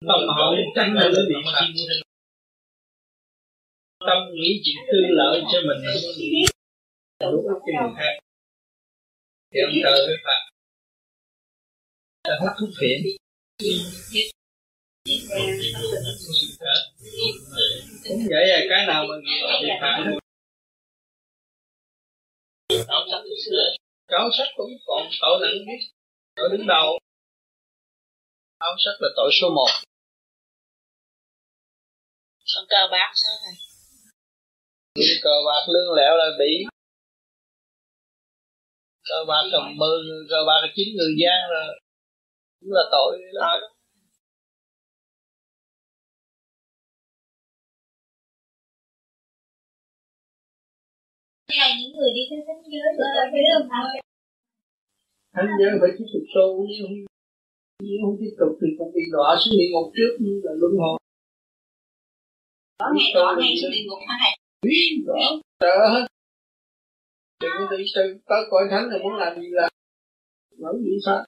tâm hậu tránh ra nó bị phạt tâm nghĩ chuyện tư lợi cho mình. Lúc ức cho người khác thì ông trời với Phật ta hết thuốc phiện cũng vậy à cái nào mà bị phạt cáo sách cũng còn tội nặng biết tội đứng đầu. Áo sách là tội số một. Còn cờ bạc sao thầy cờ bạc lương lẹo là bị cờ bạc cầm mơ cờ bạc là chín người gian rồi cũng là tội. Đó Thầy những người đi tới thánh giới phải không thầy? Thánh giới phải tiếp tục tu nếu không, nếu không tiếp tục thì cũng bị đọa xuống địa ngục trước như là luân hồi. Có ngày có ngày xuống địa ngục hả thầy? Rõ sợ hết. Đừng có đi từ tới cõi thánh là muốn làm gì làm vẫn bị phạt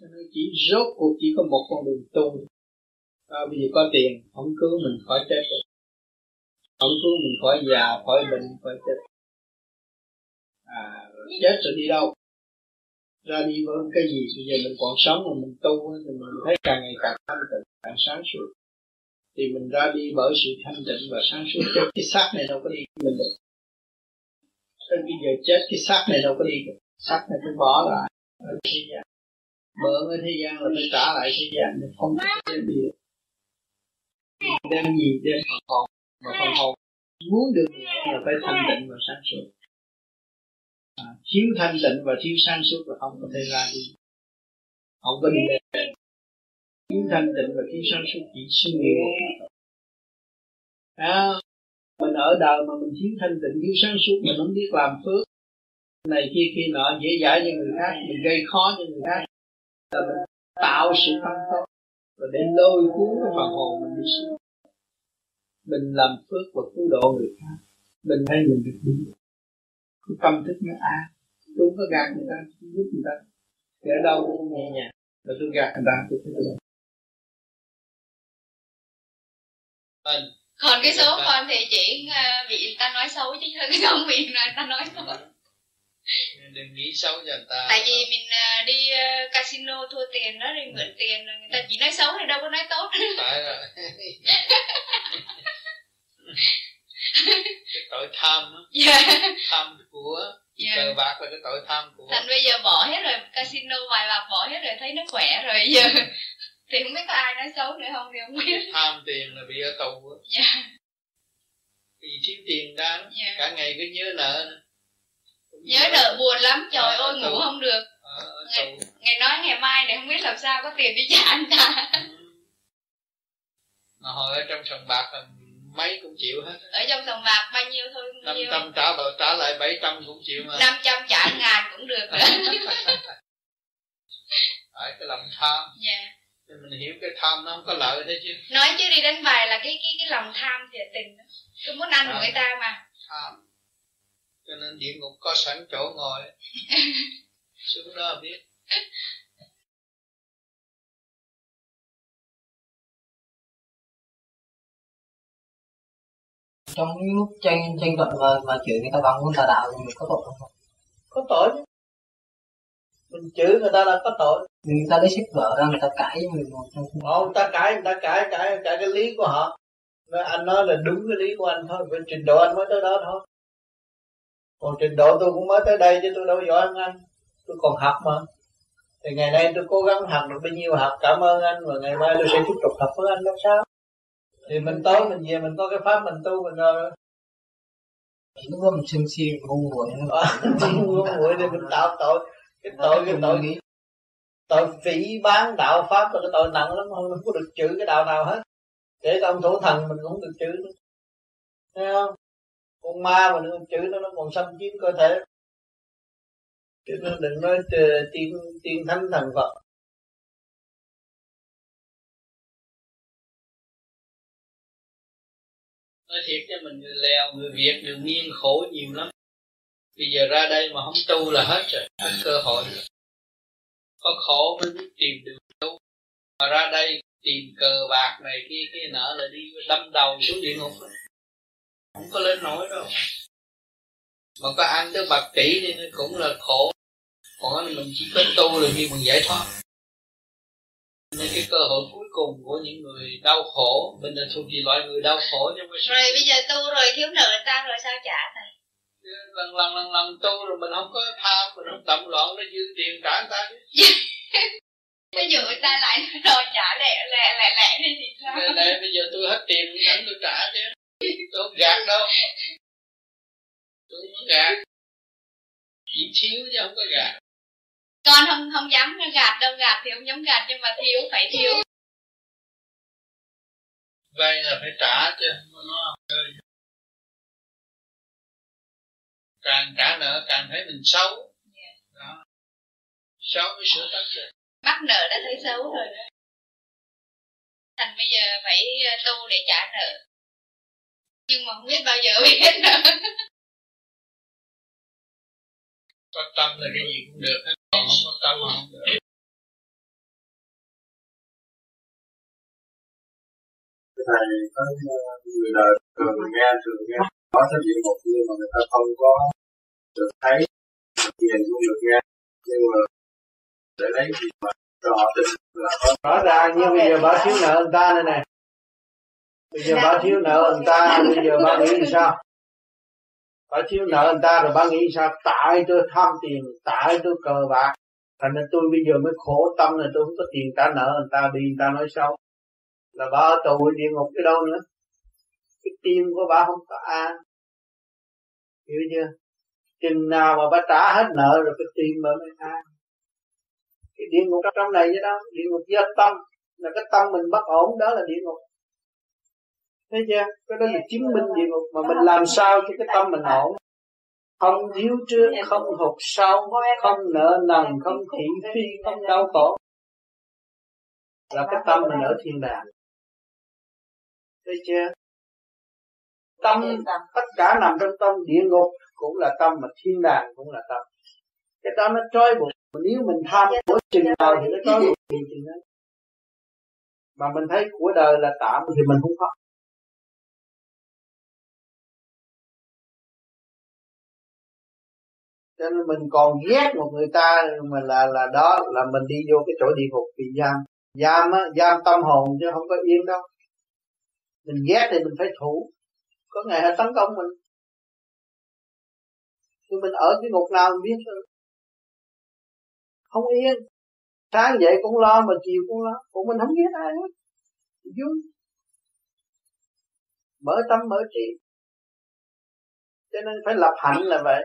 cho nên chỉ rốt cuộc chỉ có một con đường tu. À, bây giờ có tiền không cứu mình khỏi chết được không cứu mình khỏi già, khỏi bệnh, khỏi chết. À chết rồi đi đâu? Ra đi với cái gì? Bây giờ mình còn sống mà mình tu thì mình thấy càng ngày càng thanh tịnh, càng sáng suốt. Thì mình ra đi bởi sự thanh tịnh và sáng suốt. Chứ cái xác này đâu có đi mình được. Tới bây giờ chết cái xác này đâu có đi được. Xác này phải bỏ lại ở thế gian. Mượn ở thế gian là phải trả lại thế gian, không có cái đi được đem gì đem còn và mà phần hồn muốn được là phải thanh tịnh và sáng suốt. À, thiếu thanh tịnh và thiếu sáng suốt là không có thể ra đi. Không có đi lên. Thiếu thanh tịnh và thiếu sáng suốt chỉ suy nghĩ à, mình ở đời mà mình thiếu thanh tịnh thiếu sáng suốt mình không biết làm phước. Này kia kia nọ dễ dãi cho người khác mình gây khó cho người khác. Là mình tạo sự phân tốt và để lôi cuốn cái phần hồn mình đi xuống mình làm phước và cứu độ người khác. Mình thấy mình được đi cái tâm thức nó à tôi không có gạt người ta giúp người ta. Thì ở đâu cũng nhẹ nhàng và tôi gạt người ta tôi thấy được còn cái số con thì chỉ bị người ta nói xấu chứ không bị người ta nói tốt đừng nghĩ xấu cho người ta. Tại vì mình đi casino thua tiền đó đi mượn tiền người ta chỉ nói xấu thì đâu có nói tốt. Phải rồi [LAUGHS] [LAUGHS] tội tham đó. yeah. tham của yeah. cờ bạc là cái tội tham của thành bây giờ bỏ hết rồi casino vài bạc bỏ hết rồi thấy nó khỏe rồi giờ [LAUGHS] thì không biết có ai nói xấu nữa không thì không biết tham tiền là bị ở tù dạ yeah. vì thiếu tiền ra yeah. Dạ. cả ngày cứ nhớ nợ nhớ nợ buồn lắm trời à, ơi ngủ tù. không được à, ngày, ngày nói ngày mai này không biết làm sao có tiền đi trả anh ta ừ. mà hồi ở trong sòng bạc là mấy cũng chịu hết. Ở trong sòng bạc bao nhiêu thôi năm trăm trả bờ trả lại bảy trăm cũng chịu mà. Năm trăm trả ngàn cũng được [LAUGHS] phải cái lòng tham. Dạ. Yeah. thì mình hiểu cái tham nó không có lợi thế chứ. Nói chứ đi đánh bài là cái cái cái lòng tham thì tình. Cứ muốn ăn của người ta mà. Tham. Cho nên địa ngục có sẵn chỗ ngồi. [LAUGHS] Xuống đó biết [LAUGHS] trong những lúc tranh tranh luận và và chửi người ta bằng ngôn tà đạo thì mình có tội không? Có tội. Mình chửi người ta là có tội. Người ta lấy sách vở ra người ta cãi với mình một trong không ta cãi người ta cãi cãi cãi cái lý của họ. Nói anh nói là đúng cái lý của anh thôi với trình độ anh mới tới đó thôi. Còn trình độ tôi cũng mới tới đây chứ tôi đâu giỏi hơn anh. Tôi còn học mà. Thì ngày nay tôi cố gắng học được bao nhiêu học cảm ơn anh và ngày mai tôi sẽ tiếp tục học với anh đâu sao thì mình tối mình về mình có cái pháp mình tu mình rồi. Lúc đó mình sân si ngu muội [LAUGHS] ngu muội thì mình tạo tội. Cái tội cái tội nghĩ tội. Phỉ bán đạo pháp là cái tội nặng lắm không có được chữ cái đạo nào hết. Để ông thủ thần mình cũng được chữ nữa. Thấy không? Con ma mà nó chữ nó nó còn xâm chiếm cơ thể. Chứ nó đừng nói tiên tiên thánh thần phật nói thiệt cho mình người lèo, người việt, người miên khổ nhiều lắm. Bây giờ ra đây mà không tu là hết rồi hết cơ hội có khổ mới biết tìm đường tu. Mà ra đây tìm cờ bạc này kia kia nợ là đi đâm đầu xuống địa ngục. Không có lên nổi đâu. Mà có ăn tới bạc tỷ thì cũng là khổ. Còn mình chỉ có tu là khi mình giải thoát nên cái cơ hội cuối cùng của những người đau khổ. Mình là thuộc về loại người đau khổ nhưng mà rồi bây giờ tu rồi thiếu nợ người ta rồi sao trả thầy? Lần lần lần lần tu rồi mình không có tham mình không động loạn nó dư tiền trả người ta. [LAUGHS] Bây giờ người ta lại đòi trả lẹ lẹ lẹ lẹ đi thì sao? Lẹ lẹ bây giờ tôi hết tiền vẫn tôi trả chứ. Tôi không gạt đâu. Tôi không gạt. Chỉ thiếu chứ không có gạt con không không dám gạt đâu gạt thì không dám gạt nhưng mà thiếu phải thiếu. Vay là phải trả chứ nó càng trả nợ càng thấy mình xấu. Yeah. đó. Xấu mới sửa tánh mắc nợ đã thấy xấu rồi đó. Thành bây giờ phải ờ, tu để trả nợ. Nhưng mà không biết bao giờ mới hết nợ có tâm là cái gì cũng được hết còn không có tâm mà không được. Thầy có người đời thường nghe thường nghe. Có theo địa ngục nhưng mà người ta không có được thấy nhìn không được nghe. Nhưng mà để lấy gì mà cho họ tin là có. Rõ ràng như bây giờ bà thiếu nợ người ta này. Nè bây giờ bà thiếu nợ người ta bây giờ bà nghĩ sao bà thiếu nợ người ta rồi bà nghĩ sao? Tại tôi tham tiền, tại tôi cờ bạc. Thành nên tôi bây giờ mới khổ tâm là tôi không có tiền trả nợ người ta đi người ta nói xấu. Là bà ở tù địa ngục cái đâu nữa. Cái tim của bà không có an. Hiểu chưa? Chừng nào mà bà trả hết nợ rồi cái tim bà mới an. Cái địa ngục trong này chứ đâu. Địa ngục do tâm. Là cái tâm mình bất ổn đó là địa ngục thấy chưa? Cái đó là chứng minh địa ngục mà mình làm sao cho cái tâm mình ổn? Không thiếu trước không hụt sau không nợ nần không thị phi không đau khổ. Là cái tâm mình ở thiên đàng. Thấy chưa? Tâm tất cả nằm trong tâm địa ngục cũng là tâm mà thiên đàng cũng là tâm. Cái đó nó trói buộc. Nếu mình tham của chừng nào thì nó trói buộc chừng đó. Mà mình thấy của đời là tạm thì mình không có cho nên mình còn ghét một người ta, mà là là đó, là mình đi vô cái chỗ địa ngục bị giam. Giam á, giam tâm hồn chứ không có yên đâu. Mình ghét thì mình phải thủ. Có ngày họ tấn công mình. Nhưng mình ở cái ngục nào mình biết rồi không yên. Sáng dậy cũng lo, mà chiều cũng lo. Cũng mình không biết ai hết. Vui. Mở tâm, mở trí. Cho nên phải lập hạnh là vậy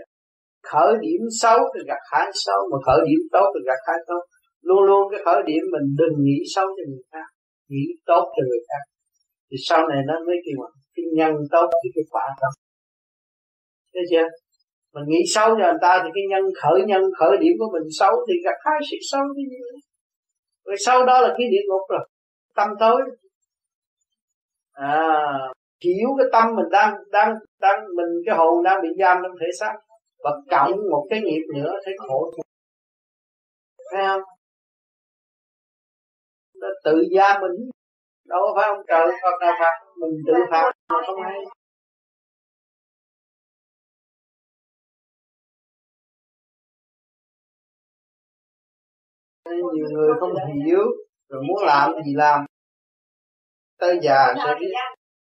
khởi điểm xấu thì gặt hái xấu, mà khởi điểm tốt thì gặt hái tốt. Luôn luôn cái khởi điểm mình đừng nghĩ xấu cho người khác, nghĩ tốt cho người khác. Thì sau này nó mới kêu mà cái nhân tốt thì cái quả tốt. Thấy chưa? Mình nghĩ xấu cho người ta thì cái nhân khởi nhân, khởi điểm của mình xấu thì gặt hai sự xấu cái gì nữa rồi sau đó là cái địa ngục rồi. Tâm tối. À hiểu cái tâm mình đang đang đang mình, cái hồn đang bị giam trong thể xác và cộng một cái nghiệp nữa thấy khổ phải không? Nó tự gia mình. Đâu có phải ông trời Phật nào phạt mình tự phạt mà không hay nhiều người không hiểu rồi muốn làm gì làm. Tới già sẽ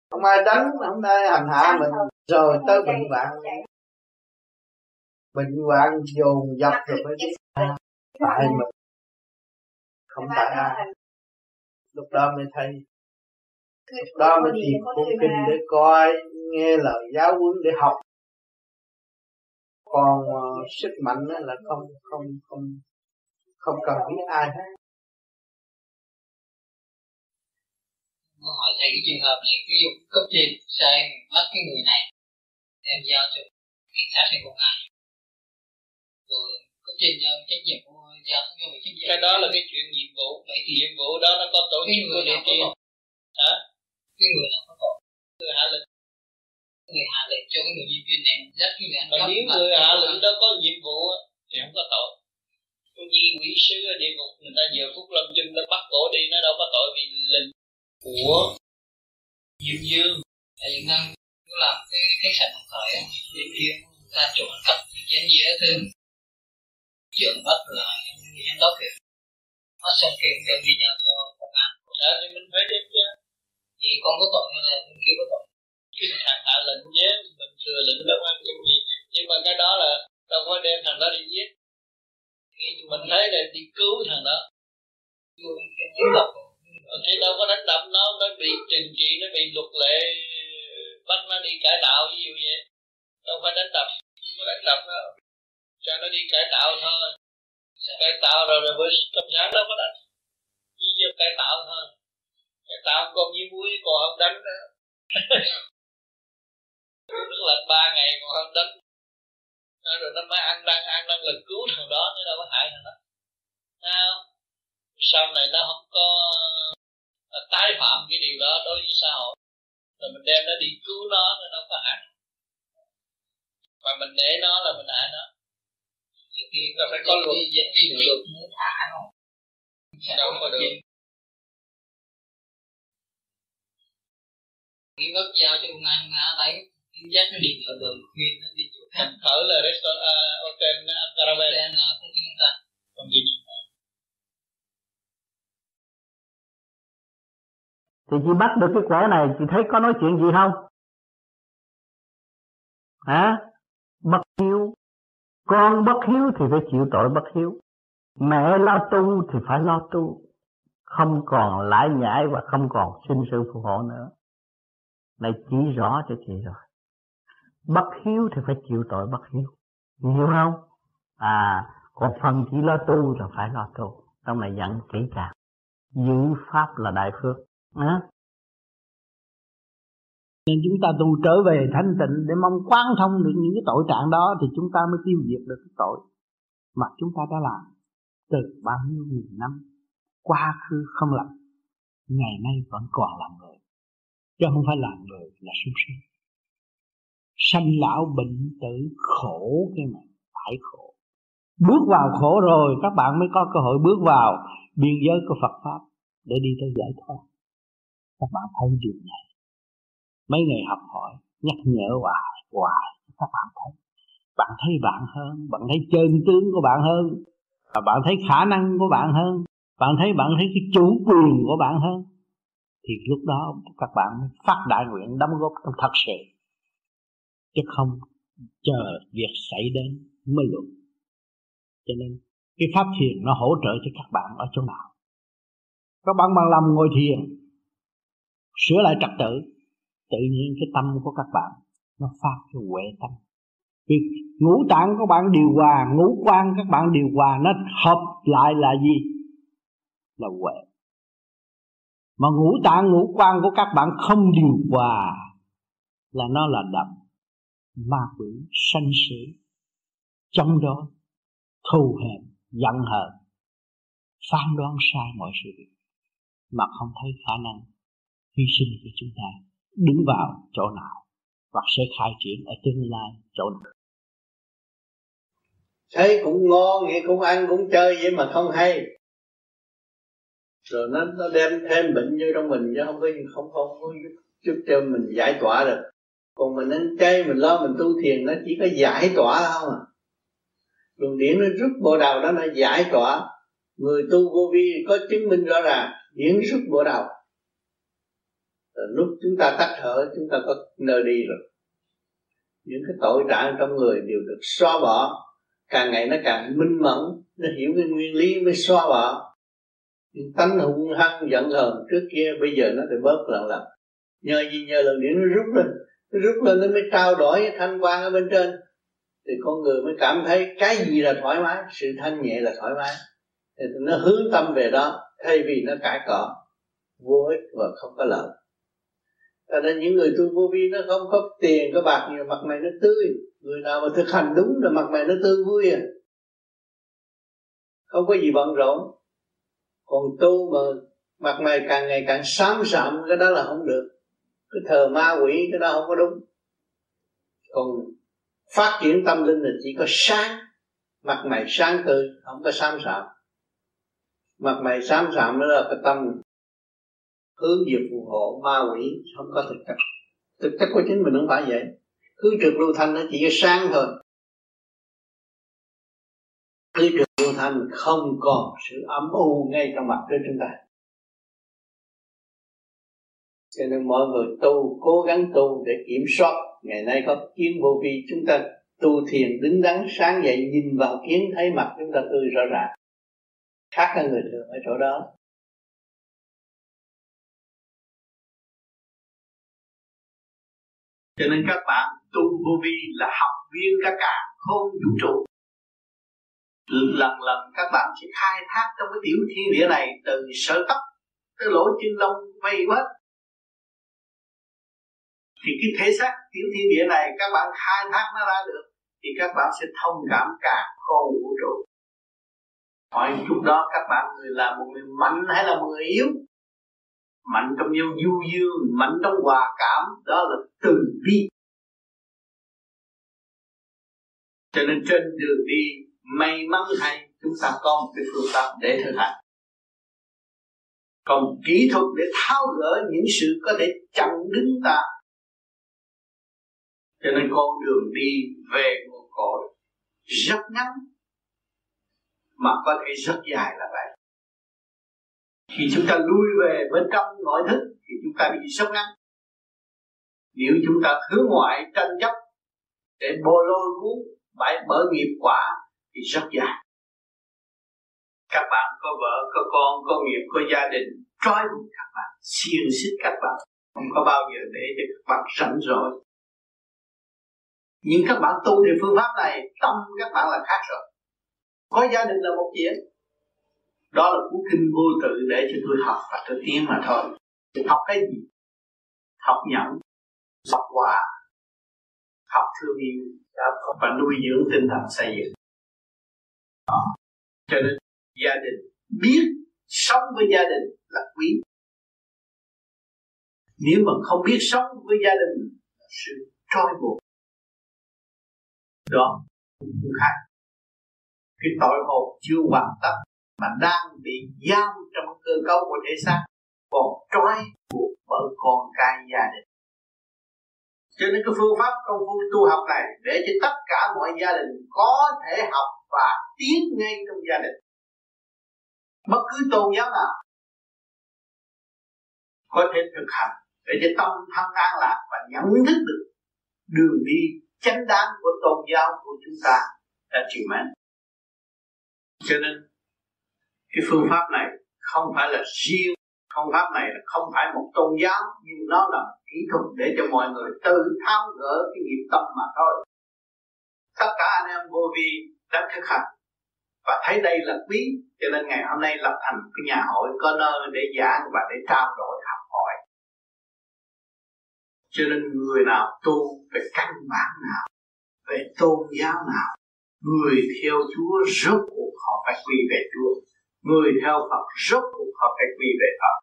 không ai đánh, không ai hành hạ mình. Rồi tới bệnh hoạn bệnh hoạn dồn dập rồi mới biết tại mình. Không tại ai. lúc đó mới thấy. Lúc đó mới tìm cuốn kinh để coi nghe lời giáo huấn để học. Còn uh, sức mạnh là không không không không cần biết ai hết. Hỏi thầy cái trường hợp này ví dụ cấp trên sai bắt cái người này đem giao cho cảnh sát hay công an cấp trên giao trách nhiệm của giao cho người trách nhiệm. Cái đó là cái chuyện nhiệm vụ. Vậy thì nhiệm vụ đó nó có tổ chức người của địa có tiên hả? Cái người nào có tội? Người hạ lệnh. Người hạ lệnh cho cái người nhân viên này dắt cái người ăn mà cắp nếu mà- người hạ lệnh đó có nhiệm vụ thì không có tội. Con nhi quỷ sứ ở địa ngục người ta giờ phút lâm chung nó bắt cổ đi nó đâu có tội vì lệnh của diêm dương. Tại Nam có làm cái khách sạn đồng khởi á, viên ra trộm ăn cắp chén dĩa thứ trưởng bắt là giám đốc kìa bắt xong kia đem đi giao cho công an. Đó thì mình phải đem chứ vậy con có tội hay là bên kia có tội. Thằng hạ lệnh nhé mình thừa lệnh đâu ăn cái gì nhưng mà cái đó là đâu có đem thằng đó đi giết. Mình thấy là đi cứu thằng đó. Thì đâu có đánh đập nó nó bị trừng trị nó bị luật lệ bắt nó đi cải tạo ví dụ vậy. Đâu phải đánh đập. Không đánh đập nó cho nó đi cải tạo thôi. Cải tạo rồi rồi với cộng sáng đâu có đánh. Chỉ giờ cải tạo thôi. Cải tạo con như muối, còn không đánh nữa [LAUGHS] nước lạnh ba ngày, còn không đánh. Nó rồi nó mới ăn, đang ăn, đang lực cứu thằng đó, nó đâu có hại thằng đó. Sao sau này nó không có tái phạm cái điều đó đối với xã hội. Rồi mình đem nó đi cứu nó nó đâu có hại. Mà mình để nó là mình hại nó nhiều khi Rồi phải có luật. được muốn thả không đâu có được? Cái gấp giao cho công an nó đánh dắt nó đi ở đường khuyên nó đi chỗ khác. [LAUGHS] Thành thở là restaurant uh, hotel uh, caravan Nên nó không tin ta gì nữa? Thì chị bắt được cái quẻ này chị thấy có nói chuyện gì không? Hả? Hiếu con bất hiếu thì phải chịu tội bất hiếu. Mẹ lo tu thì phải lo tu. Không còn lãi nhãi và không còn sinh sự phù hộ nữa. Này chỉ rõ cho chị rồi. Bất hiếu thì phải chịu tội bất hiếu. Hiểu không? À còn phần chỉ lo tu là phải lo tu. Trong này dặn kỹ càng. Giữ pháp là đại phước. À? Nên chúng ta tu trở về thanh tịnh để mong quán thông được những cái tội trạng đó thì chúng ta mới tiêu diệt được cái tội mà chúng ta đã làm từ bao nhiêu nghìn năm quá khứ không làm ngày nay vẫn còn làm người. Chứ không phải làm người là súc sinh sanh lão bệnh tử khổ cái mà phải khổ. Bước vào khổ rồi, các bạn mới có cơ hội bước vào biên giới của Phật pháp để đi tới giải thoát. Các bạn thấy điều này mấy ngày học hỏi, nhắc nhở hoài hoài, các bạn thấy. Bạn thấy bạn hơn, bạn thấy chân tướng của bạn hơn, và bạn thấy khả năng của bạn hơn, bạn thấy bạn thấy cái chủ quyền của bạn hơn, thì lúc đó các bạn phát đại nguyện đóng góp trong thật sự. Chứ không chờ việc xảy đến mới luận cho nên cái pháp thiền nó hỗ trợ cho các bạn ở chỗ nào? Các bạn bằng lòng ngồi thiền, sửa lại trật tự tự nhiên cái tâm của các bạn nó phát cái huệ tâm. Vì ngũ tạng của bạn điều hòa, ngũ quan các bạn điều hòa nó hợp lại là gì? Là huệ. Mà ngũ tạng, ngũ quan của các bạn không điều hòa là nó là đậm, ma quỷ, sanh sỉ trong đó thù hận giận hờn, phán đoán sai mọi sự việc mà không thấy khả năng hy sinh của chúng ta đứng vào chỗ nào hoặc sẽ khai triển ở tương lai chỗ nào. Thấy cũng ngon, nghe cũng ăn, cũng chơi vậy mà không hay. Rồi nó nó đem thêm bệnh vô trong mình chứ không có, không không có giúp cho mình giải tỏa được. Còn mình ăn chay, mình lo, mình tu thiền, nó chỉ có giải tỏa không à. Luồng điển nó rút bộ đầu đó, nó giải tỏa. Người tu vô vi có chứng minh rõ ràng, điển rút bộ đầu rồi lúc chúng ta tắt thở, chúng ta có nơi đi rồi. Những cái tội trạng trong người đều được xóa bỏ. Càng ngày nó càng minh mẫn, nó hiểu cái nguyên lý mới xóa bỏ. Những tánh hung hăng, giận hờn trước kia, bây giờ nó phải bớt lần lần. Nhờ gì? Nhờ lần điểm nó rút lên. Nó rút lên, nó mới trao đổi với thanh quan ở bên trên. Thì con người mới cảm thấy cái gì là thoải mái, sự thanh nhẹ là thoải mái. Thì nó hướng tâm về đó, thay vì nó cãi cọ, vô ích và không có lợi cho nên những người tu vô vi nó không có tiền, có bạc nhiều, mặt mày nó tươi. Người nào mà thực hành đúng là mặt mày nó tươi vui à. Không có gì bận rộn. Còn tu mà mặt mày càng ngày càng xám sạm cái đó là không được. Cái thờ ma quỷ, cái đó không có đúng. Còn phát triển tâm linh là chỉ có sáng. Mặt mày sáng tươi, không có xám sạm mặt mày xám sạm đó là cái tâm hướng về phù hộ ma quỷ không có thực chất. Thực chất của chính mình không phải vậy. Cứ trực lưu thanh nó chỉ có sáng thôi. Cứ trực lưu thanh không còn sự ấm u ngay trong mặt của chúng ta. Cho nên mọi người tu, cố gắng tu để kiểm soát. Ngày nay có kiến vô vi, chúng ta tu thiền đứng đắn, sáng dậy nhìn vào kiến, thấy mặt chúng ta tươi rõ ràng. Khác hơn người thường ở chỗ đó. Cho nên các bạn tu vô vi là học viên cả cả không vũ trụ. Lần lần các bạn sẽ khai thác trong cái tiểu thiên địa này từ sở tóc tới lỗ chân lông vây hết thì cái thể xác tiểu thiên địa này các bạn khai thác nó ra được, thì các bạn sẽ thông cảm cả không vũ trụ. Hỏi lúc đó các bạn người là một người mạnh hay là một người yếu? Mạnh trong yêu du dương mạnh trong hòa cảm, đó là từ bi. Cho nên trên đường đi, may mắn hay chúng ta có một cái phương pháp để thực hành. Còn kỹ thuật để tháo gỡ những sự có thể chặn đứng ta. Cho nên con đường đi về nguồn cội rất ngắn, mà có thể rất dài là vậy khi chúng ta lui về bên trong nội thức thì chúng ta bị sốc ngắn. Nếu chúng ta hướng ngoại tranh chấp để bồ lôi cuốn bãi mở nghiệp quả, thì rất dài. Các bạn có vợ, có con, có nghiệp, có gia đình, trói buộc các bạn, xiềng xích các bạn. Không có bao giờ để cho các bạn rảnh rỗi. Nhưng các bạn tu theo phương pháp này, tâm các bạn là khác rồi. Có gia đình là một chuyện đó là cuốn kinh vô tự để cho tôi học và tôi tiến mà thôi. Học cái gì? Học nhẫn, học hòa học thương yêu, và nuôi dưỡng tinh thần xây dựng. Đó. cho nên, gia đình biết sống với gia đình là quý. Nếu mà không biết sống với gia đình là sự trói buộc. Đó, cũng khác. Cái tội hồn chưa hoàn tất mà đang bị giam trong cơ cấu của thể xác. Còn trói buộc bởi con cái gia đình. Cho nên cái phương pháp công phu tu học này để cho tất cả mọi gia đình có thể học và tiến ngay trong gia đình. Bất cứ tôn giáo nào có thể thực hành để cho tâm thân an lạc và nhận thức được đường đi chánh đáng của tôn giáo của chúng ta đã chịu mến. Cho nên cái phương pháp này không phải là riêng, phương pháp này là không phải một tôn giáo, nhưng nó là một kỹ thuật để cho mọi người tự tháo gỡ cái nghiệp tâm mà thôi. Tất cả anh em vô vi đã thực hành. Và thấy đây là quý, cho nên ngày hôm nay lập thành cái nhà hội có nơi để giảng và để trao đổi học hỏi. Cho nên người nào tu về căn bản nào, về tôn giáo nào, người theo Chúa rốt cuộc họ phải quy về Chúa người theo Phật rốt cuộc họ phải quy về Phật.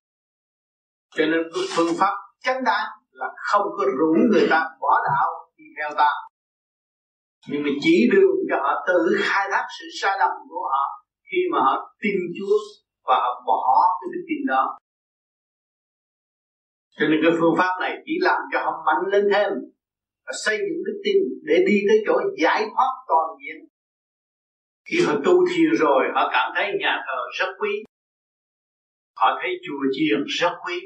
Cho nên cái phương pháp chánh đáng là không có rủ người ta bỏ đạo đi theo ta. Nhưng mà chỉ đường cho họ tự khai thác sự sai lầm của họ khi mà họ tin Chúa và họ bỏ cái đức tin đó. Cho nên cái phương pháp này chỉ làm cho họ mạnh lên thêm và xây dựng đức tin để đi tới chỗ giải thoát toàn diện khi họ tu thiền rồi, họ cảm thấy nhà thờ rất quý. Họ thấy chùa chiền rất quý.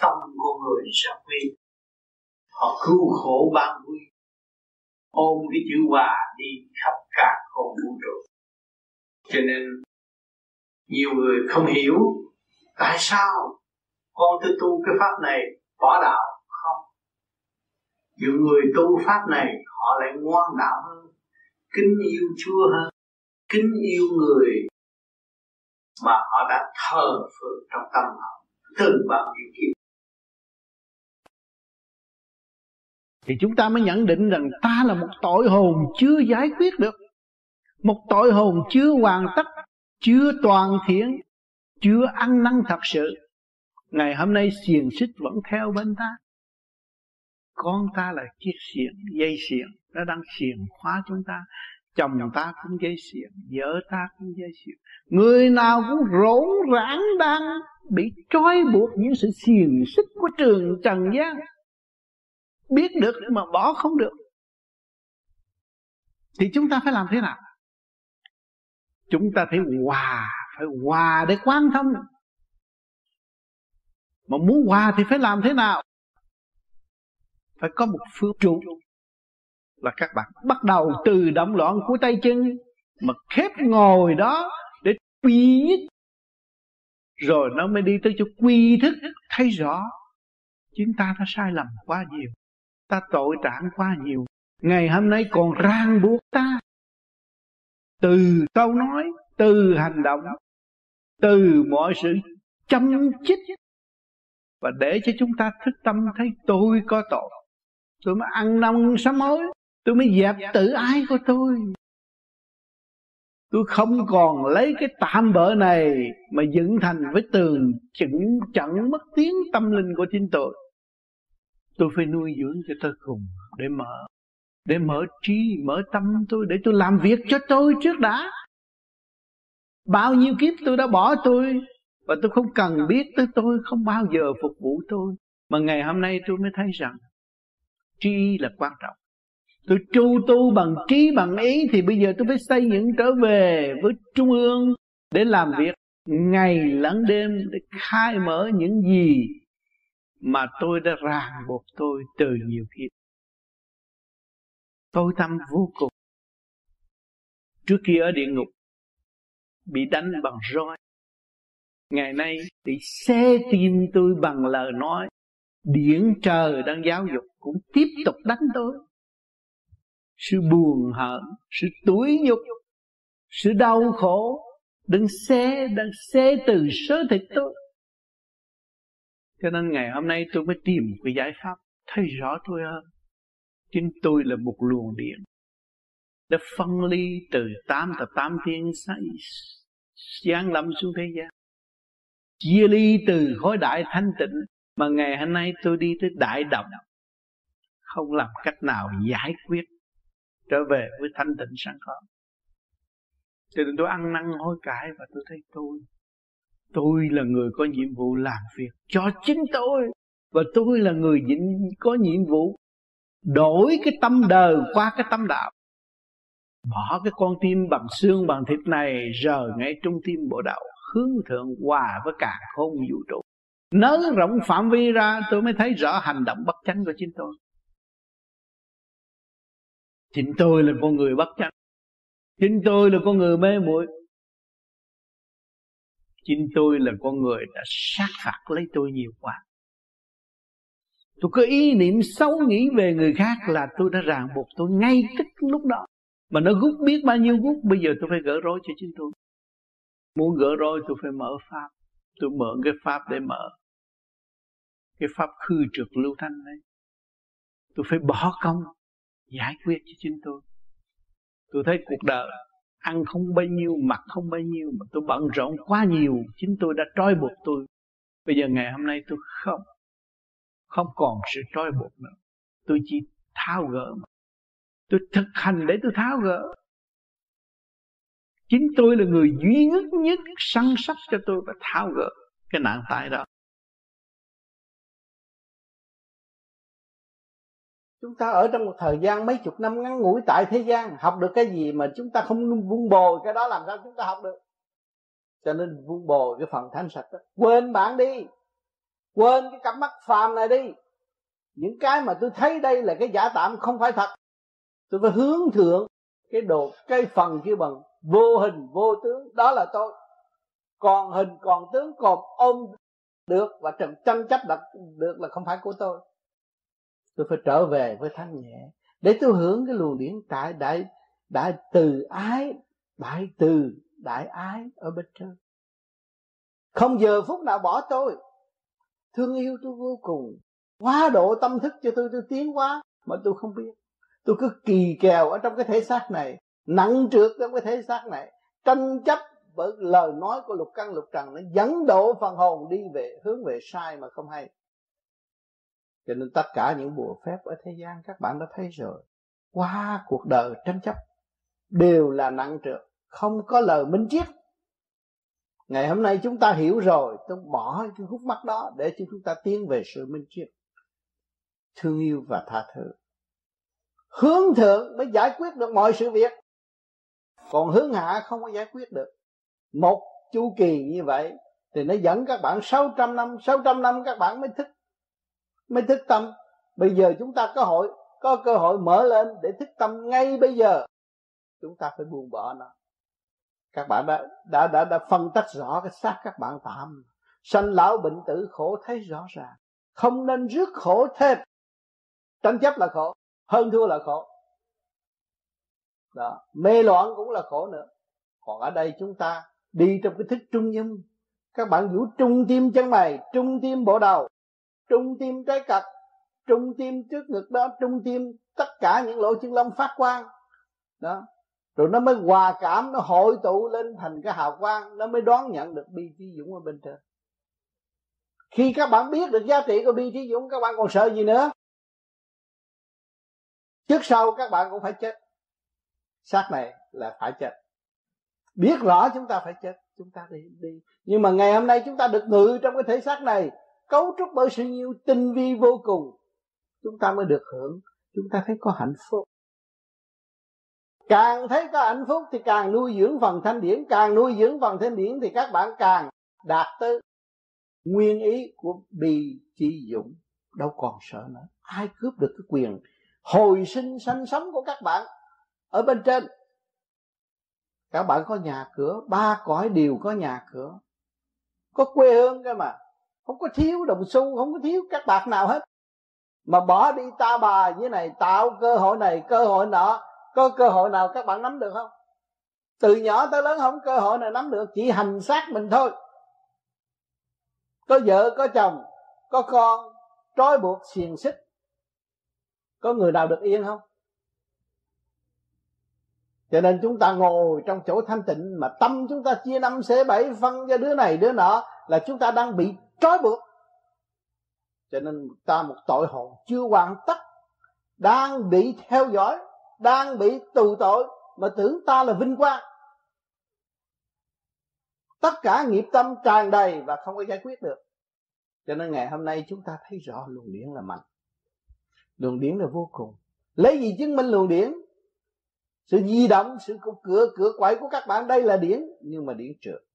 Tâm của người rất quý. Họ cứu khổ ban vui ôm cái chữ hòa đi khắp cả không vũ trụ. Cho nên, nhiều người không hiểu tại sao con tôi tu cái pháp này bỏ đạo không? Những người tu pháp này, họ lại ngoan đạo hơn, kính yêu chúa hơn kính yêu người mà họ đã thờ phượng trong tâm họ từ bao nhiêu kiếp. Thì chúng ta mới nhận định rằng ta là một tội hồn chưa giải quyết được, một tội hồn chưa hoàn tất, chưa toàn thiện, chưa ăn năn thật sự. Ngày hôm nay xiềng xích vẫn theo bên ta. Con ta là chiếc xiềng, dây xiềng, nó đang xiềng khóa chúng ta chồng ta cũng dây xiềng vợ ta cũng dây xiềng người nào cũng rỗn rãng đang bị trói buộc những sự xiềng xích của trường trần gian. Biết được mà bỏ không được. Thì chúng ta phải làm thế nào? Chúng ta phải hòa phải hòa để quan thông. Mà muốn hòa thì phải làm thế nào? Phải có một phương trụ là các bạn bắt đầu từ động loạn của tay chân mà khép ngồi đó để quy nhất. Rồi nó mới đi tới chỗ quy thức. Thấy rõ, chúng ta đã sai lầm quá nhiều, ta tội trạng quá nhiều. Ngày hôm nay còn ràng buộc ta. Từ câu nói, từ hành động, từ mọi sự chăm chích. Và để cho chúng ta thức tâm thấy tôi có tội, tôi mới ăn năn sám hối tôi mới dẹp tự ái của tôi. Tôi không còn lấy cái tạm bỡ này mà dựng thành với tường chững chẳng mất tiếng tâm linh của chính tôi. Tôi phải nuôi dưỡng cho tôi cùng để mở để mở trí, mở tâm tôi, để tôi làm việc cho tôi trước đã. Bao nhiêu kiếp tôi đã bỏ tôi và tôi không cần biết tới tôi, không bao giờ phục vụ tôi. Mà ngày hôm nay tôi mới thấy rằng, trí là quan trọng tôi tru tu bằng trí, bằng ý thì bây giờ tôi phải xây dựng trở về với trung ương để làm việc ngày lẫn đêm để khai mở những gì mà tôi đã ràng buộc tôi từ nhiều kiếp tôi tâm vô cùng. Trước kia ở địa ngục, bị đánh bằng roi. Ngày nay, bị xé tim tôi bằng lời nói. Điển trời đang giáo dục cũng tiếp tục đánh tôi sự buồn hận sự tủi nhục, sự đau khổ đừng xé, đang xé từ sớ thịt tôi. Cho nên ngày hôm nay tôi mới tìm cái giải pháp thấy rõ tôi hơn. Chính tôi là một luồng điện đã phân ly từ tám tập tám thiên giáng lâm xuống thế gian. Chia ly từ khối đại thanh tịnh mà ngày hôm nay tôi đi tới đại đồng không làm cách nào giải quyết trở về với thanh tịnh sẵn có. Cho nên tôi ăn năn hối cải và tôi thấy tôi tôi là người có nhiệm vụ làm việc cho chính tôi và tôi là người có nhiệm vụ đổi cái tâm đời qua cái tâm đạo. Bỏ cái con tim bằng xương bằng thịt này giờ ngay trung tim bộ đạo, hướng thượng hòa với cả không vũ trụ. Nới rộng phạm vi ra, tôi mới thấy rõ hành động bất chánh của chính tôi chính tôi là con người bất chánh. Chính tôi là con người mê muội. Chính tôi là con người đã sát phạt lấy tôi nhiều quá. Tôi có ý niệm xấu nghĩ về người khác là tôi đã ràng buộc tôi ngay tức lúc đó. Mà nó gút biết bao nhiêu gút bây giờ tôi phải gỡ rối cho chính tôi. Muốn gỡ rối, tôi phải mở pháp. Tôi mở cái pháp để mở. Cái pháp khư trượt lưu thanh đấy. Tôi phải bỏ công giải quyết cho chính tôi. Tôi thấy cuộc đời ăn không bao nhiêu, mặc không bao nhiêu mà tôi bận rộn quá nhiều. Chính tôi đã trói buộc tôi. Bây giờ ngày hôm nay tôi không không còn sự trói buộc nữa. Tôi chỉ tháo gỡ mà. tôi thực hành để tôi tháo gỡ. Chính tôi là người duy nhất nhất săn sóc cho tôi và tháo gỡ cái nạn tại đó. Chúng ta ở trong một thời gian mấy chục năm ngắn ngủi tại thế gian, học được cái gì mà chúng ta không vun bồi, cái đó làm sao chúng ta học được? Cho nên vun bồi cái phần thanh sạch đó. Quên bạn đi. Quên cái cặp mắt phàm này đi. Những cái mà tôi thấy đây là cái giả tạm không phải thật. Tôi phải hướng thượng cái đồ cái phần kia bằng vô hình, vô tướng. Đó là tôi. Còn hình, còn tướng, còn ôm được và trần tranh chấp đặt được là không phải của tôi tôi phải trở về với thanh nhẹ. Để tôi hưởng cái luồng điển tại đại đại từ ái, đại từ đại ái ở bên trên. Không giờ phút nào bỏ tôi. Thương yêu tôi vô cùng. Quá độ tâm thức cho tôi tôi tiến quá mà tôi không biết. Tôi cứ kỳ kèo ở trong cái thể xác này, nặng trượt trong cái thể xác này. Tranh chấp bởi lời nói của lục căn lục trần nó dẫn độ phần hồn đi về, hướng về sai mà không hay cho nên tất cả những bùa phép ở thế gian các bạn đã thấy rồi. Qua cuộc đời tranh chấp, đều là nặng trượt, không có lời minh triết. Ngày hôm nay chúng ta hiểu rồi, tôi bỏ cái khúc mắt đó để cho chúng ta tiến về sự minh triết. Thương yêu và tha thứ. Hướng thượng mới giải quyết được mọi sự việc. Còn hướng hạ không có giải quyết được. Một chu kỳ như vậy thì nó dẫn các bạn 600 năm 600 năm các bạn mới thức mới thức tâm. Bây giờ chúng ta có hội có cơ hội mở lên để thức tâm ngay bây giờ. Chúng ta phải buông bỏ nó. Các bạn đã đã đã, đã phân tách rõ cái xác các bạn tạm sanh lão bệnh tử khổ thấy rõ ràng. Không nên rước khổ thêm. Tranh chấp là khổ hơn thua là khổ. Đó mê loạn cũng là khổ nữa. Còn ở đây chúng ta đi trong cái thức trung nhân các bạn vũ trung tim chân mày trung tim bộ đầu trung tim trái cật, trung tim trước ngực đó, trung tim tất cả những lỗ chân lông phát quang. Đó. Rồi nó mới hòa cảm, nó hội tụ lên thành cái hào quang, nó mới đón nhận được bi trí dũng ở bên trên. Khi các bạn biết được giá trị của bi trí dũng, các bạn còn sợ gì nữa? Trước sau các bạn cũng phải chết. Xác này là phải chết. Biết rõ chúng ta phải chết, chúng ta đi đi. Nhưng mà ngày hôm nay chúng ta được ngự trong cái thể xác này cấu trúc bởi sự nhiều tinh vi vô cùng, chúng ta mới được hưởng, chúng ta thấy có hạnh phúc. Càng thấy có hạnh phúc thì càng nuôi dưỡng phần thanh điển, càng nuôi dưỡng phần thanh điển thì các bạn càng đạt tới nguyên ý của bi chi dũng đâu còn sợ nữa. Ai cướp được cái quyền hồi sinh sanh sống của các bạn ở bên trên? Các bạn có nhà cửa, ba cõi đều có nhà cửa. Có quê hương cơ mà không có thiếu đồng xu, không có thiếu các bạc nào hết. Mà bỏ đi ta bà như này, tạo cơ hội này, cơ hội nọ. Có cơ hội nào các bạn nắm được không? Từ nhỏ tới lớn không cơ hội nào nắm được, chỉ hành xác mình thôi. Có vợ, có chồng, có con, trói buộc xiềng xích. Có người nào được yên không? Cho nên chúng ta ngồi trong chỗ thanh tịnh mà tâm chúng ta chia năm xế bảy phân cho đứa này, đứa nọ là chúng ta đang bị trói buộc. Cho nên ta một tội hồn chưa hoàn tất, đang bị theo dõi, đang bị tù tội mà tưởng ta là vinh quang. Tất cả nghiệp tâm tràn đầy và không có giải quyết được. Cho nên ngày hôm nay chúng ta thấy rõ luồng điển là mạnh. Luồng điển là vô cùng. Lấy gì chứng minh luồng điển? Sự di động, sự cửa cửa quậy của các bạn, đây là điển, nhưng mà điển trượt